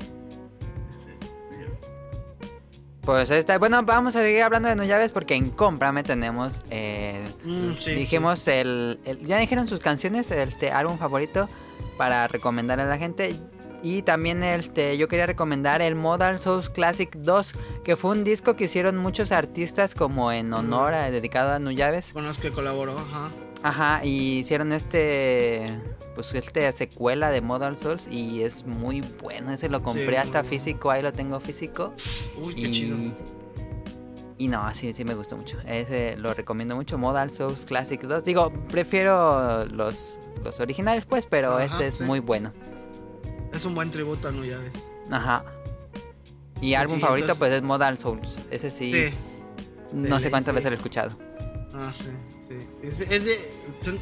Pues ahí está. Bueno, vamos a seguir hablando de Nuyabes porque en Cómprame tenemos. eh, Mm, sí, dijimos el, el- Ya dijeron sus canciones, este álbum favorito para recomendarle a la gente. Y también este, yo quería recomendar el Modal Souls Classic 2, que fue un disco que hicieron muchos artistas como en honor a, dedicado a Nuyabes. Con los que colaboró, ajá. Ajá, y hicieron este pues este secuela de Modal Souls y es muy bueno, ese lo compré Sí, hasta físico, ahí lo tengo físico. Uy, qué chido. Y, y no, sí, sí me gustó mucho. Ese lo recomiendo mucho. Modal Souls Classic 2. Digo, prefiero los, los originales, pues, pero Ajá, este es sí. muy bueno. Es un buen tributo a Nuyaves. Ajá. Y álbum Sí, favorito, entonces- pues es Modal Souls. Ese sí, Sí. no sé cuántas veces lo he escuchado. Ah, sí, sí. Es de, es de-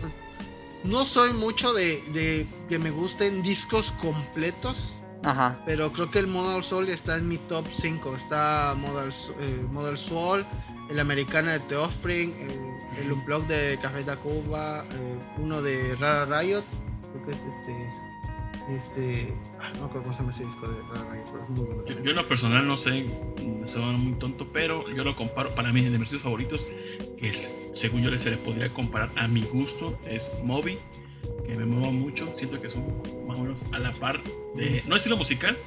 no soy mucho de, de que me gusten discos completos, Ajá. pero creo que el Modal Soul está en mi top 5. Está Modal, eh, Modal Soul, el Americana de The Offspring, el, el Unplugged de Café Tacuba, eh, uno de Rara Riot, creo que es este... Este. ah, No acuerdo cómo se llama ese disco de pero es muy bueno. Yo, yo en lo personal no sé, se va muy tonto, pero yo lo comparo, para mí, de mis favoritos, que es, según yo se le podría comparar a mi gusto, es Moby, que me mueva mucho, siento que son más o menos a la par de, no estilo musical,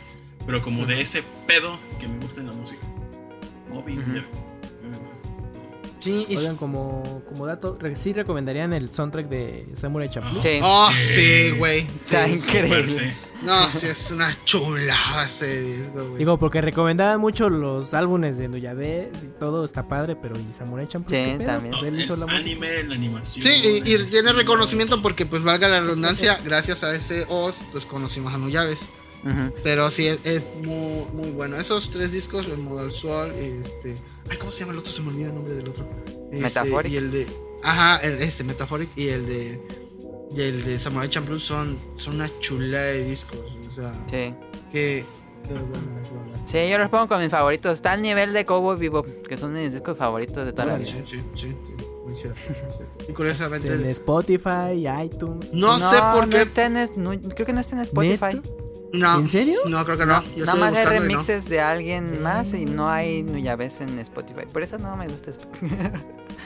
pero como de ese pedo que me gusta en la música. Moby, Sí, y Oigan, como, como dato, ¿sí recomendarían el soundtrack de Samurai Champloo? Sí. Oh, sí, güey. Está sí. increíble. Super, sí. No, sí, es una chulada ese disco, güey. Digo, porque recomendaban mucho los álbumes de Nuyabes y todo está padre, pero ¿y Samurai Champloo? Sí, también. Pues No, él hizo el la música. anime, la animación. Sí, y, tiene reconocimiento porque, pues, valga la redundancia, gracias a ese OS, pues conocimos a Nuyaves. Ujú. Pero sí, es, es muy, muy bueno. Esos tres discos, el Modal Soul, este... Ay, ¿cómo se llama el otro? Se me olvida el nombre del otro. Este, Metaphoric. Y el de... Ajá, el, este, Metaphoric y el de... Y el de Samurai Champloo son, son una chulada de discos. O sea, Sí. que... Qué buena rola. Sí, yo los pongo con mis favoritos. Está al nivel de Cowboy Vivo, que son mis discos favoritos de toda la vida. Sí, sí, sí, sí, muy cierto, muy cierto. Y curiosamente... En Spotify, iTunes. No, sé por no qué... está en no, creo que no está en Spotify. ¿Neto? No, ¿En serio? no, creo que no. Yo Nada más hay y no. remixes de alguien más y no hay Nuyabes en Spotify. Por eso no me gusta Spotify.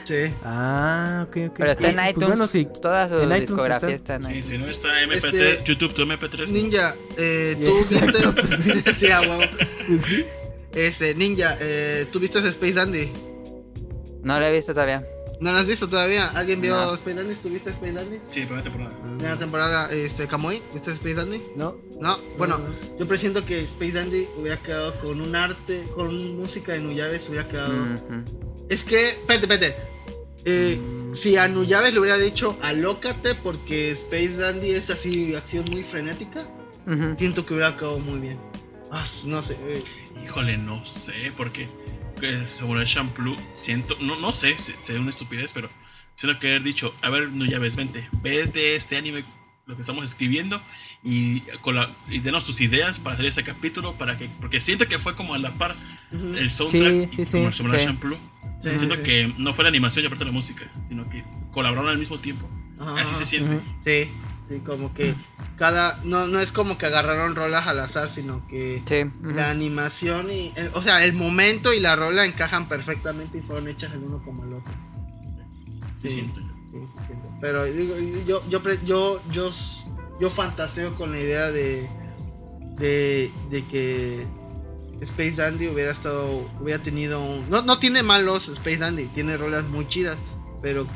Sí. Ah, ok, ok. Pero está en pues iTunes. bueno, sí. Toda su en iTunes discografía está. está, en Sí, iTunes. si no está MP3, Este- YouTube, tu MP3. Ninja, eh, tú Exacto, viste... pues sí. sí, a huevo. Pues sí. Este, Ninja, eh, ¿tú viste Space Dandy? No lo he visto todavía. ¿No lo has visto todavía? ¿Alguien vio No. Space Dandy? ¿Tú viste Space Dandy? Sí, primera temporada. Primera temporada, este, Kamui, ¿viste Space Dandy? No. No, bueno, No, no. yo presiento que Space Dandy hubiera quedado con un arte, con música de Nuyaves, hubiera quedado... Es que, espérate, espérate. Eh, si a Nuyaves le hubiera dicho alócate porque Space Dandy es así, acción muy frenética, siento que hubiera quedado muy bien. Ah, no sé, eh, Híjole, no sé, porque que sobre el shampoo siento, no, no sé, es una estupidez, pero siento que haber dicho, a ver, no ya ves, vente, ve de este anime lo que estamos escribiendo y, con la, y denos tus ideas para hacer ese capítulo, para que, porque siento que fue como a la par el soundtrack Sí, sí, sí, como el Samurai sí. Champloo. Sí, siento sí. que no fue la animación y aparte la música, sino que colaboraron al mismo tiempo. Ajá, Así se siente. Ujú. Sí. Sí, como que cada. No, no es como que agarraron rolas al azar, sino que Sí. la animación y. el- o sea, el momento y la rola encajan perfectamente y fueron hechas el uno como el otro. Sí, Sí. siento. Sí, sí, siento. Pero digo, yo, yo, pre- yo, yo, yo fantaseo con la idea de, de, de que Space Dandy hubiera estado, hubiera tenido un... No, no tiene malos Space Dandy, tiene rolas muy chidas, pero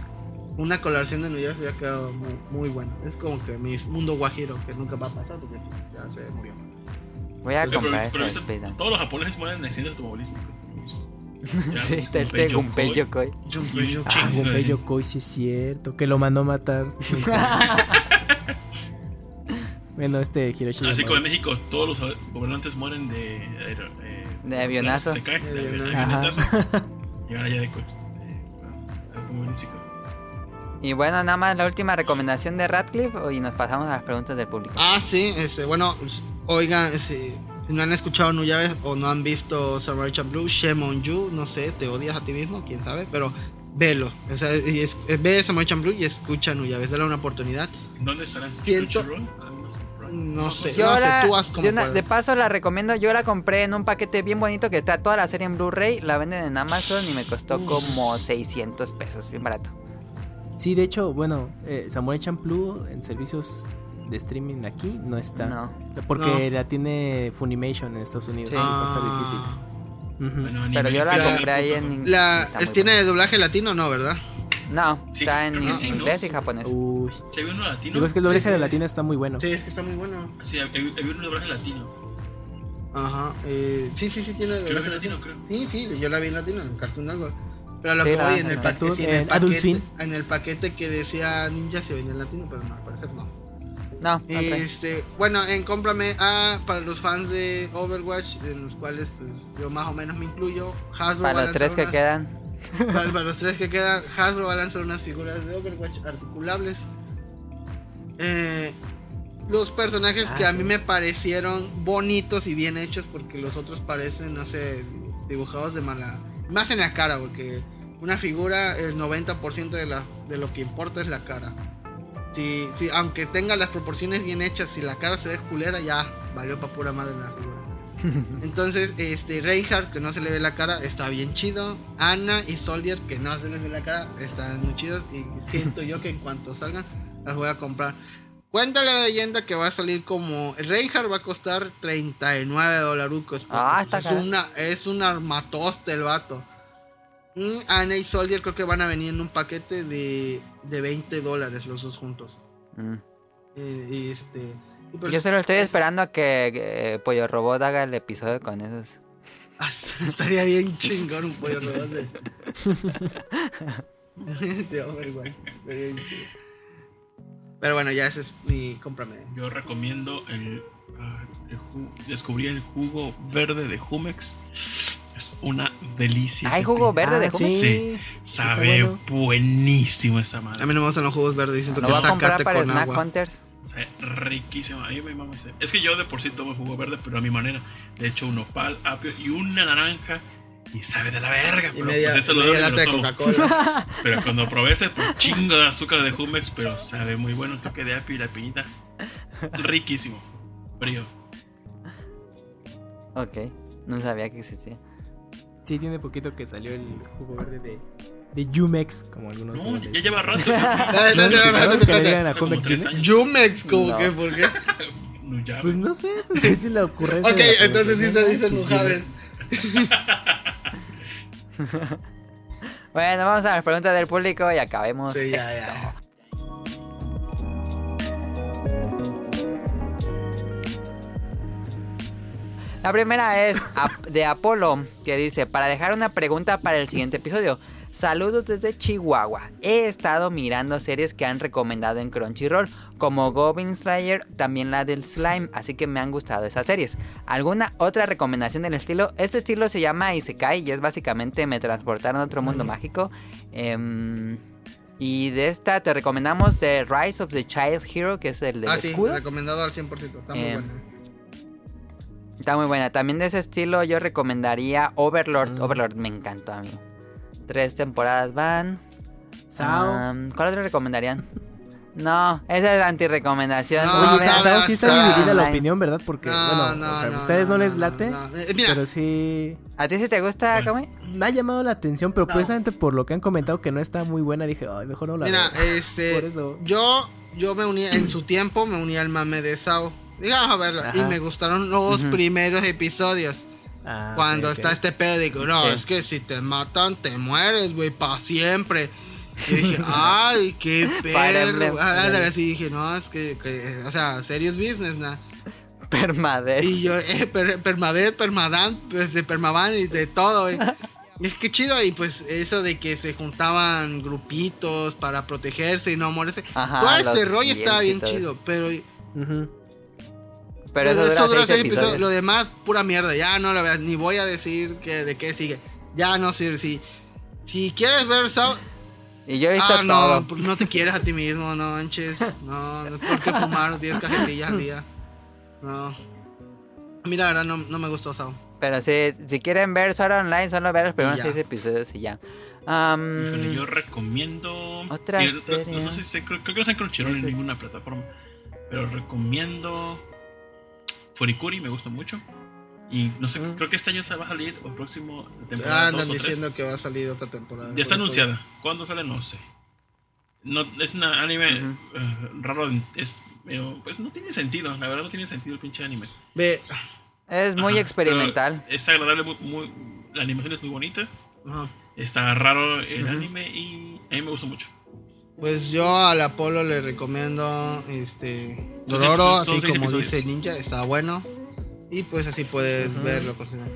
una colaboración de New York hubiera quedado muy, muy buena. Es como que mi mundo guajiro, que nunca va a pasar porque ya se murió. Voy a Pero, comprar pero todos los japoneses mueren en accidentes automovilísticos. Ya, Sí, está este Gunpei Yokoi. Ah, Gunpei Yokoi, sí es cierto. Que lo mandó a matar. bueno, este Hiroshi. Así como en. México todos los gobernantes mueren de... eh, De avionazo. Se caen, de, De de avionazo. avionazo. Llegar allá de coche. Y bueno, nada más la última recomendación de Radcliffe y nos pasamos a las preguntas del público. Ah, sí, este, bueno, oigan, este, si no han escuchado Nuyaves o no han visto Samurai Champloo, Shame on You, no sé, te odias a ti mismo, quién sabe, pero velo. O sea, y es- ve Samurai Champloo y escucha Nuyaves, dale una oportunidad. ¿Dónde estarán? Siento- Prime. No sé. Yo sé, la, tú haz como de, una- puedas. de paso la recomiendo, yo la compré en un paquete bien bonito que está toda la serie en Blu-ray, la venden en Amazon y me costó como 600 pesos, bien barato. Sí, de hecho, bueno, eh, Samurai Champloo en servicios de streaming aquí no está. No. Porque la tiene Funimation en Estados Unidos. Sí. así que va a estar Ah, difícil. Bueno, Pero yo la compré ahí en... La, ¿Tiene bueno. doblaje latino? No, ¿verdad? No, Sí, está en inglés y japonés. Uy. ¿Sí había uno latino? Digo, es que el doblaje Sí, de sí. latina está muy bueno. Sí, es que está muy bueno. Sí, había, un doblaje latino. Ajá. Eh, sí, sí, sí, tiene Creo que doblaje latino, latino. creo. Sí, sí, yo la vi en latino, en Cartoon Network. Pero lo Sí, que la- voy, en el, la- paquete, sí, en, el paquete, Swim. en el paquete que decía Ninja se venía en latino, pero no, al parecer no. No, no. Este, bueno, en cómprame A para los fans de Overwatch, en los cuales pues, yo más o menos me incluyo. Hasbro Para los tres que unas- quedan. para, para los tres que quedan, Hasbro va a lanzar unas figuras de Overwatch articulables. Eh, los personajes Ah, que a mí me parecieron bonitos y bien hechos, porque los otros parecen, no sé, dibujados de mala. Más en la cara, porque una figura, el 90% de, la, de lo que importa es la cara. Si, si, aunque tenga las proporciones bien hechas, si la cara se ve culera, ya valió para pura madre la figura. Entonces, este Reinhardt, que no se le ve la cara, está bien chido. Ana y Soldier, que no se les ve la cara, están muy chidos. Y siento yo que en cuanto salgan, las voy a comprar. Cuenta la leyenda que va a salir como. Reinhardt va a costar 39 dolarucos. Ah, está es, una, es un armatoste el vato. Y Ana y Soldier creo que van a venir en un paquete de, de 20 dólares los dos juntos. Mm. Eh, y este. y pues- Yo solo estoy esperando a que eh, Pollo Robot haga el episodio con esos. Ah, Estaría bien chingón un pollo robot de. de Overwatch. Estaría bien chido. Pero bueno, ya ese es mi. Cómprame. Yo recomiendo el, ah, el descubrí el jugo verde de Jumex. Es una delicia. ¿Hay jugo verde de Ah, Jumex? Sí. Sabe bueno. buenísimo esa A madre. mí no me gustan los jugos verdes. Siento Lo que voy a comprar para con Snack agua. Hunters. Sabe riquísimo. A mí me mama. Es que yo de por sí tomo jugo verde, pero a mi manera. De hecho, un opal, apio y una naranja. Y sabe de la verga. Y Pero, media, pues, eso lo media doy, lata de me lo tomo. Coca-Cola. Pero cuando probé ese pues, chingo de azúcar de Jumex, pero sabe muy bueno el toque de apio y la piñita. Riquísimo. Frío. Ok, no sabía que existía. Sí, tiene poquito que salió el jugo verde de, de Jumex, como algunos No, ya lleva rato. ¿No Jumex como No. que, ¿por qué? No, ya. Pues no sé, pues es la ocurrencia. Ok, entonces sí se dice Pues, Mujaves. Bueno, vamos a las preguntas del público y acabemos Sí, ya, esto. ya. La primera es de Apolo, que dice, para dejar una pregunta para el siguiente episodio. Saludos desde Chihuahua. He estado mirando series que han recomendado en Crunchyroll, como Goblin Slayer, también la del Slime, así que me han gustado esas series. ¿Alguna otra recomendación del estilo? Este estilo se llama Isekai y es básicamente me transportaron a otro mundo mágico. Em, y de esta te recomendamos The Rise of the Child Hero, que es el del Ah, sí, escudo. recomendado al 100%. Está muy Eh, bueno. Está muy buena. También de ese estilo yo recomendaría Overlord. Mm. Overlord me encantó a mí. Tres temporadas van. Sao. Am, ¿Cuál otro recomendarían? No, esa es la antirrecomendación. No, Oye, sí está Sao dividida la opinión, ¿verdad? Porque, No, bueno, no, o sea, no, a ustedes no, les late, no. Eh, mira, pero sí ¿A ti sí te gusta, Kamui? me ha llamado la atención, pero No. precisamente por lo que han comentado que no está muy buena, dije, ay, mejor no la Mira, veo. este, Por eso. yo, yo me uní en su tiempo, me uní al mame de Sao. Dije, vamos a verla. Y me gustaron los primeros episodios. Ah, Cuando está este pedo, digo, no, es que si te matan, te mueres, güey, para siempre. Y dije, ay, qué perro. Ah, así dije, no, es que, que, o sea, serious business, ¿no? Permadez. Y yo, eh, per, permadan, pues de permaban y de todo, güey. Es que chido, y pues eso de que se juntaban grupitos para protegerse y no morirse. Todo ese rollo estaba bien chido, pero, Ujú. Pero eso dura seis seis episodios. Lo demás, pura mierda. Ya no lo veas, ni voy a decir que, de qué sigue. Ya no sirve. Si, si quieres ver Sao, Y yo he visto ah, todo. no, pues no te quieres a ti mismo, no manches. No, no es porque fumar 10 cajetillas al día. No. A mí la verdad no, no me gustó Sao. Pero si, si quieren ver solo online, solo ver los primeros ya. seis episodios y ya. Híjole, yo recomiendo. Otra que- no- serie. No, sé si creo, creo que no está en Crunchyroll en ninguna plataforma. Pero recomiendo. Furikuri, me gusta mucho. Y no sé, Mm. creo que este año se va a salir o próximo temporada. Ah, andan dos o tres. diciendo que va a salir otra temporada. Ya está anunciada. ¿Cuándo sale? No sé. No, es un anime eh, raro. Es, pero, pues no tiene sentido. La verdad no tiene sentido el pinche anime. Ve. es muy Ajá, experimental. Es agradable, muy, muy- la animación es muy bonita. Ajá. Está raro el anime y a mí me gusta mucho. Pues yo al Apolo le recomiendo este Dororo, así como episodios. dice Ninja, está bueno. Y pues así puedes Ujú. verlo. cocinar.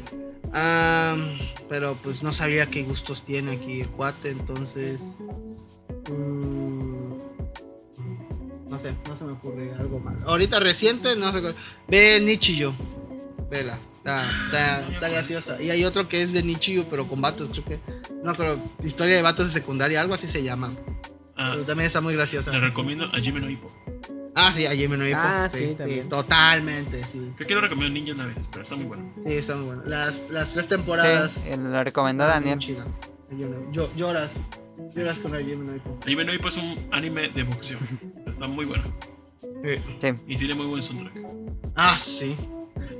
Ah, pero pues no sabía qué gustos tiene aquí el cuate, entonces. mm, no sé, no se me ocurre algo más. Ahorita reciente, no sé. Ve Nichiyo. Vela. Está, está, está graciosa. Y hay otro que es de Nichiyo, pero con vatos, creo que. No, pero historia de vatos de secundaria, algo así se llama. Ah, Pero también está muy graciosa. le recomiendo a Jimmy no Hippo. Ah, sí, a Jimmy no Hippo. Ah, sí, también. totalmente, sí. Creo que lo recomiendo Ninja una vez, pero está muy bueno. Sí, está muy bueno. Las, las tres temporadas. Sí, lo recomendó Daniel. Yo, lloras. Lloras con a Jimmy no Hippo. Jimmy no Hippo es un anime de boxeo. Está muy bueno. Sí. Sí. Y tiene muy buen soundtrack. Ah, sí.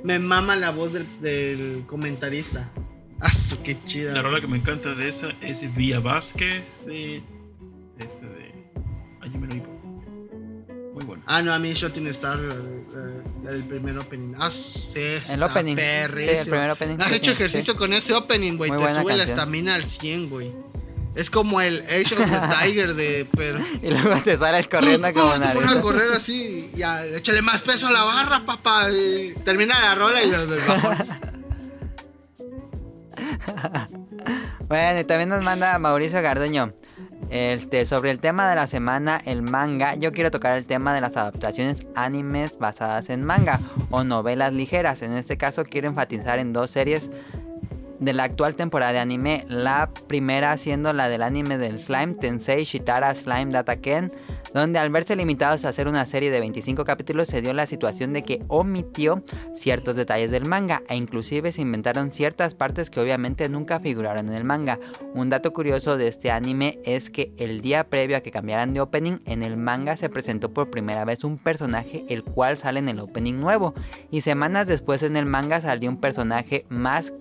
Me mama la voz del, del comentarista. Ah, qué chida. La rola que me encanta de esa es Vía Basque de, Ah, no, a mí Shooting Star, la, la- la del primer opening. Ah, sí. El opening. Sí, el primer opening. Has hecho sí. ejercicio con ese opening, güey. Te buena sube la canción. estamina al 100, güey. Es como el Age of the Tiger de. Pero... Y luego te sales corriendo como Pon a Naruto. correr así, ya, échale más peso a la barra, papá. y termina la rola y los del bajón. Bueno, y también nos manda Mauricio Garduño. Este, sobre el tema de la semana, el manga, yo quiero tocar el tema de las adaptaciones animes basadas en manga o novelas ligeras. En este caso quiero enfatizar en dos series de la actual temporada de anime. La primera siendo la del anime del Slime, Tensei Shitara Slime Data Ken, donde al verse limitados a hacer una serie de 25 capítulos se dio la situación de que omitió ciertos detalles del manga e inclusive se inventaron ciertas partes que obviamente nunca figuraron en el manga. Un dato curioso de este anime es que el día previo a que cambiaran de opening, en el manga se presentó por primera vez un personaje el cual sale en el opening nuevo y semanas después en el manga salió un personaje más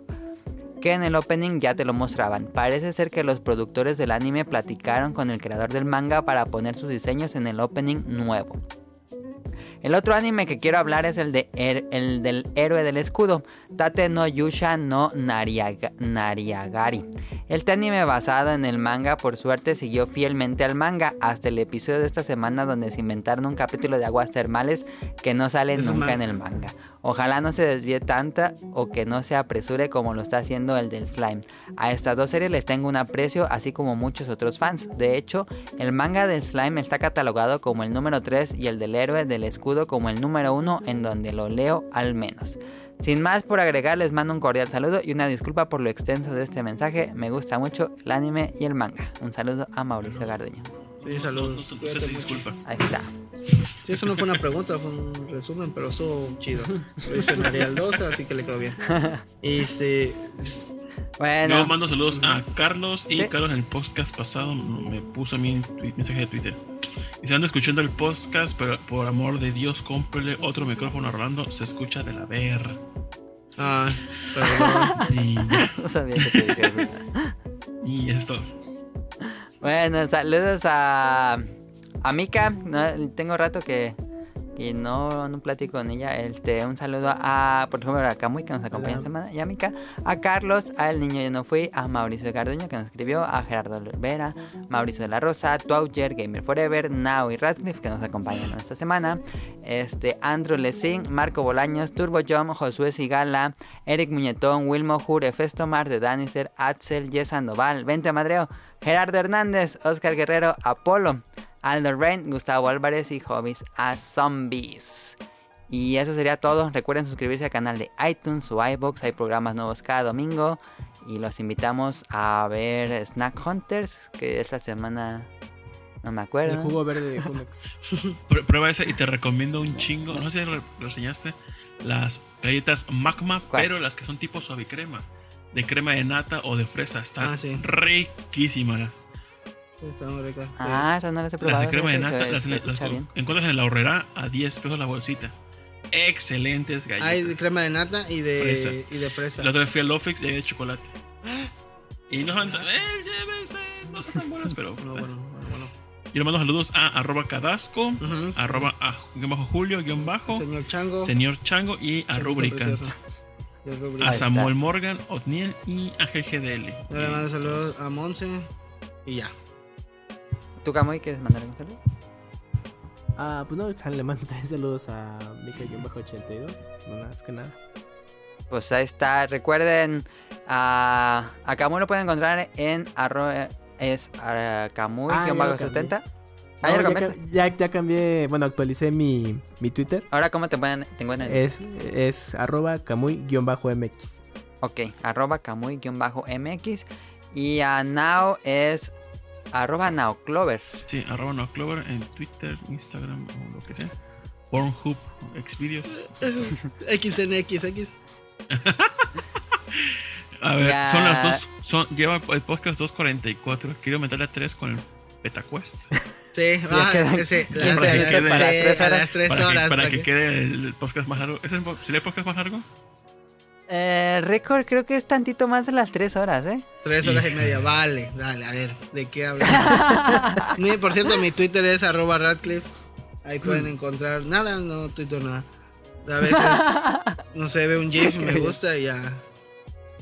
que en el opening ya te lo mostraban. Parece ser que los productores del anime platicaron con el creador del manga para poner sus diseños en el opening nuevo. El otro anime que quiero hablar es el, de el del héroe del escudo, Tate no Yusha no Nariaga- Nariagari. Este anime basado en el manga por suerte siguió fielmente al manga hasta el episodio de esta semana donde se inventaron un capítulo de aguas termales que no sale nunca en el manga. Ojalá no se desvíe tanta o que no se apresure como lo está haciendo el del slime. A estas dos series les tengo un aprecio así como muchos otros fans. De hecho, el manga del slime está catalogado como el número 3 y el del héroe del escudo como el número 1 en donde lo leo al menos. Sin más por agregar, les mando un cordial saludo y una disculpa por lo extenso de este mensaje. Me gusta mucho el anime y el manga. Un saludo a Mauricio Garduño. Sí, saludos. disculpa. Ahí está. Sí, eso no fue una pregunta, fue un resumen, pero estuvo chido. Lo hizo en Arial 12, así que le quedó bien. Este. Bueno, Yo mando saludos a Carlos y Sí. Carlos en el podcast pasado me puso a mí un mensaje de Twitter. Y si anda escuchando el podcast, pero por amor de Dios, cómprele otro micrófono a Rolando. Se escucha de la ver. Ay, perdón. Y. No sabía que te dije eso. y eso es todo. Bueno, saludos a, a Mika. No, tengo rato que, que no, no platico con ella. Este, un saludo a, por ejemplo, a Camuy que nos acompaña esta semana. Y a Mika. A Carlos, al niño yo no fui. A Mauricio Garduño que nos escribió. A Gerardo Olvera. Mauricio de la Rosa. Twauger, Gamer Forever. Now y Radcliffe que nos acompañan esta semana. Este, Andrew Lessing, Marco Bolaños, Turbo Jump, Josué Sigala, Eric Muñetón, Wilmo Jure, Festomar de Danister, Axel, Yesa Noval, Vente Madreo, Gerardo Hernández, Oscar Guerrero, Apolo, Aldo Rain, Gustavo Álvarez y Hobbies a Zombies. Y eso sería todo. Recuerden suscribirse al canal de iTunes o iBox. Hay programas nuevos cada domingo. Y los invitamos a ver Snack Hunters, que esta semana no me El acuerdo. jugo verde de Prueba ese y te recomiendo un chingo. No sé si re- reseñaste las galletas Magma, ¿Cuál? pero las que son tipo suavicrema. De crema de nata o de fresa. Están Ah, sí. riquísimas. Ah, esas no las he Las probado. de crema de nata las, las- bien. encuentras en la horrera a 10 pesos la bolsita. Excelentes galletas. Hay de crema de nata y de Fresa. y de fresa. La otra vez fui al Lofix y había de chocolate. Y no son tan, eh, llévense, no son tan buenas, pero. No, bueno, bueno, bueno. Y le mando saludos a arroba cadasco, Ujú. arroba a guion bajo julio, guion bajo, Señor Chango. señor chango y a Rubricant. A Samuel. Morgan, Otniel y a GGDL. Le mando saludos a Monse y ya. ¿Tú, Camuy, quieres mandar un saludo? Ah, pues no, le mando también saludos a Mika-82. No, es que nada. Pues ahí está. Recuerden, a, a Camuy lo pueden encontrar en arroba, es Ah, lo Camuy-70. Ah, ya No, lo ya, cambiaste. ca- ya, ya cambié, bueno, actualicé mi, mi Twitter. Ahora, ¿cómo te pueden te encuentran? Es, es arroba camuy-mx. Ok, arroba Camuy-MX. Y a Now es arroba Now Clover. Sí, arroba no clover en Twitter, Instagram o lo que sea. Pornhub, Xvideos. XNXX. A ver, Ya. son las dos. Son, lleva el podcast 2.44. Quiero meterle a 3 con el PetaQuest. Sí, ah, quedan sí, sí, 15 las- minutos las- para tres horas. que, para para que que- quede el podcast más largo. ¿Es el, po- ¿Sería el podcast más largo? Eh, récord creo que es tantito más de las 3 horas, ¿eh? Tres horas y media, vale, dale, a ver, ¿de qué hablas? Por cierto, mi Twitter es arroba Radcliffe. Ahí pueden encontrar nada, no tuito nada. A veces, no sé, ve un GIF y me gusta y ya.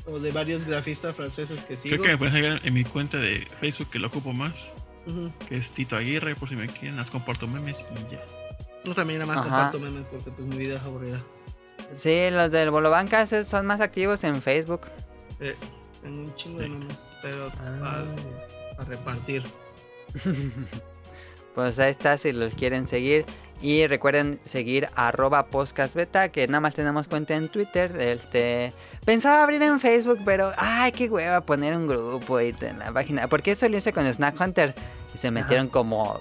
O de varios grafistas franceses que sigo. Creo que me pueden seguir en mi cuenta de Facebook que lo ocupo más. Que es Tito Aguirre, por si me quieren. Las comparto memes y ya. No, también nada más Ajá. comparto memes porque pues mi vida es aburrida. Sí, los del Bolobancas son más activos en Facebook. Eh, tengo un chingo de memes, pero Ah. para repartir. Pues ahí está si los quieren seguir. Y recuerden seguir arroba podcastbeta, que nada más tenemos cuenta en Twitter. Este, pensaba abrir en Facebook, pero ay, qué hueva poner un grupo y en la página. Porque eso lo hice con Snack Hunter y se metieron como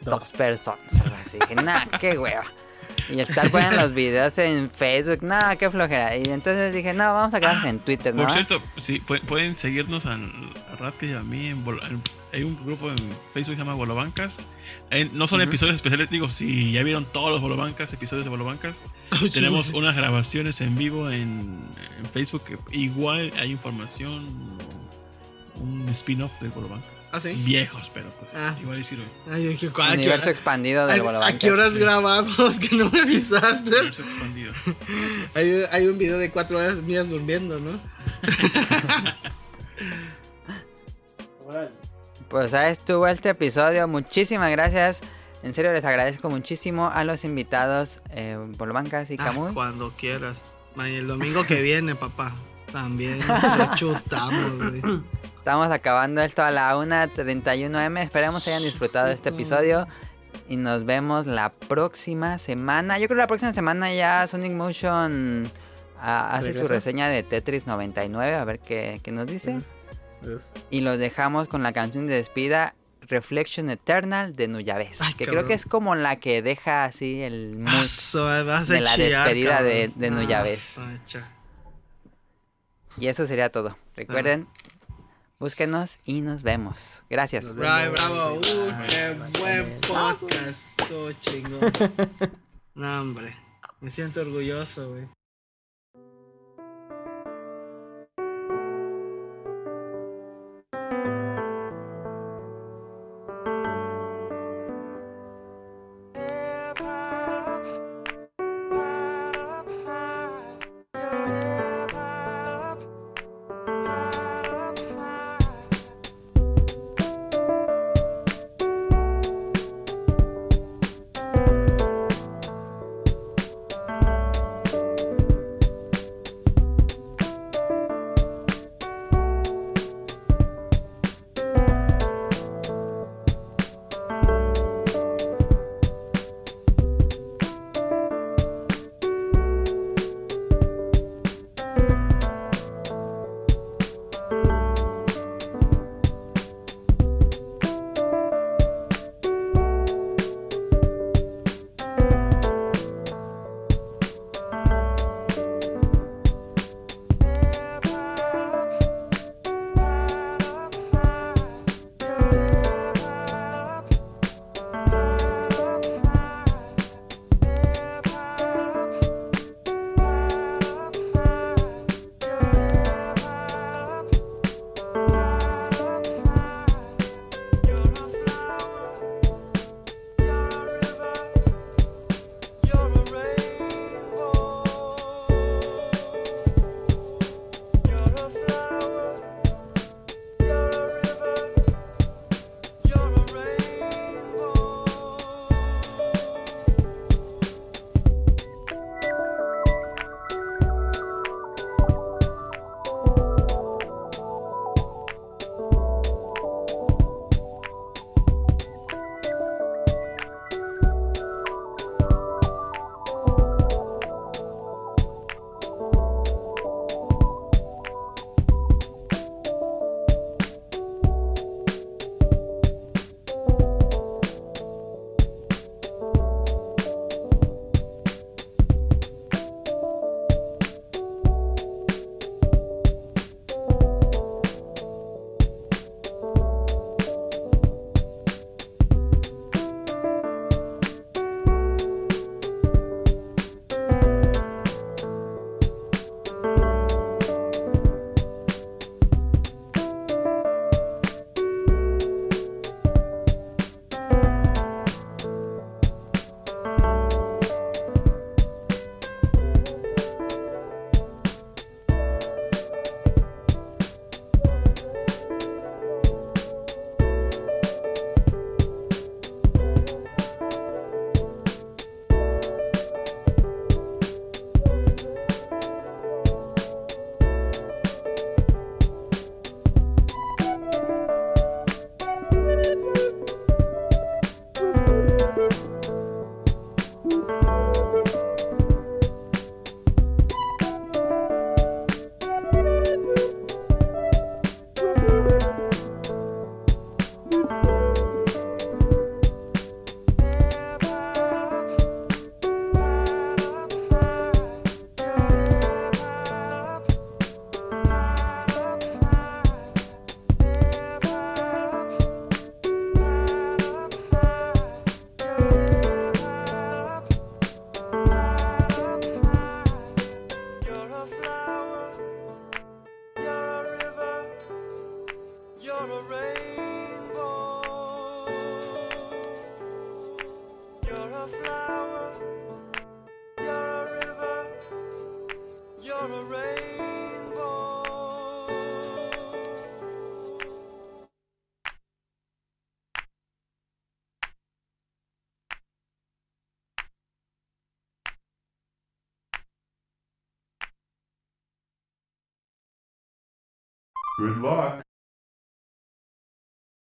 dos, Dos. personas, algo así. Dije, nah, qué hueva. Y estar poniendo los videos en Facebook, nada, qué flojera. Y entonces dije, no, vamos a quedarnos en Twitter, ¿no? Por cierto, sí, pu- pueden seguirnos al- a Ratke y a mí. En en- hay un grupo en Facebook que se llama Bolobancas. Eh, no son episodios especiales, digo, si ya vieron todos los Bolobancas, episodios de Bolobancas. Tenemos unas grabaciones en vivo en, en Facebook. igual hay información, un spin-off de Bolobancas. ¿Ah, sí? Viejos, pero pues Ah. igual sirve. Ay. Universo expandido del ¿A, a qué horas grabamos? Que no me avisaste. Universo expandido. Hay, hay un video de cuatro horas mías durmiendo, ¿no? Pues ahí estuvo este episodio. Muchísimas gracias. En serio, les agradezco muchísimo a los invitados eh, Bolobancas y Ah, Camuy. cuando quieras. El domingo que viene, papá. También lo chutamos, güey. Estamos acabando esto a la 1.31 m. Esperemos hayan disfrutado este episodio. Y nos vemos la próxima semana. Yo creo que la próxima semana ya Sonic Motion ah, hace su reseña de Tetris 99. A ver qué, qué nos dice. Y los dejamos con la canción de despida Reflection Eternal de Nuyabes. Ay, que cabrón. creo que es como la que deja así el mood. Paso, vas a de la chillar, despedida de- cabrón. de. Ah, sacha. Y eso sería todo. Recuerden, Búsquenos y nos vemos. Gracias. Nos Bravo, vemos. bravo. Uh, qué buen podcast. Todo chingón. No, hombre. Me siento orgulloso, güey. Good luck.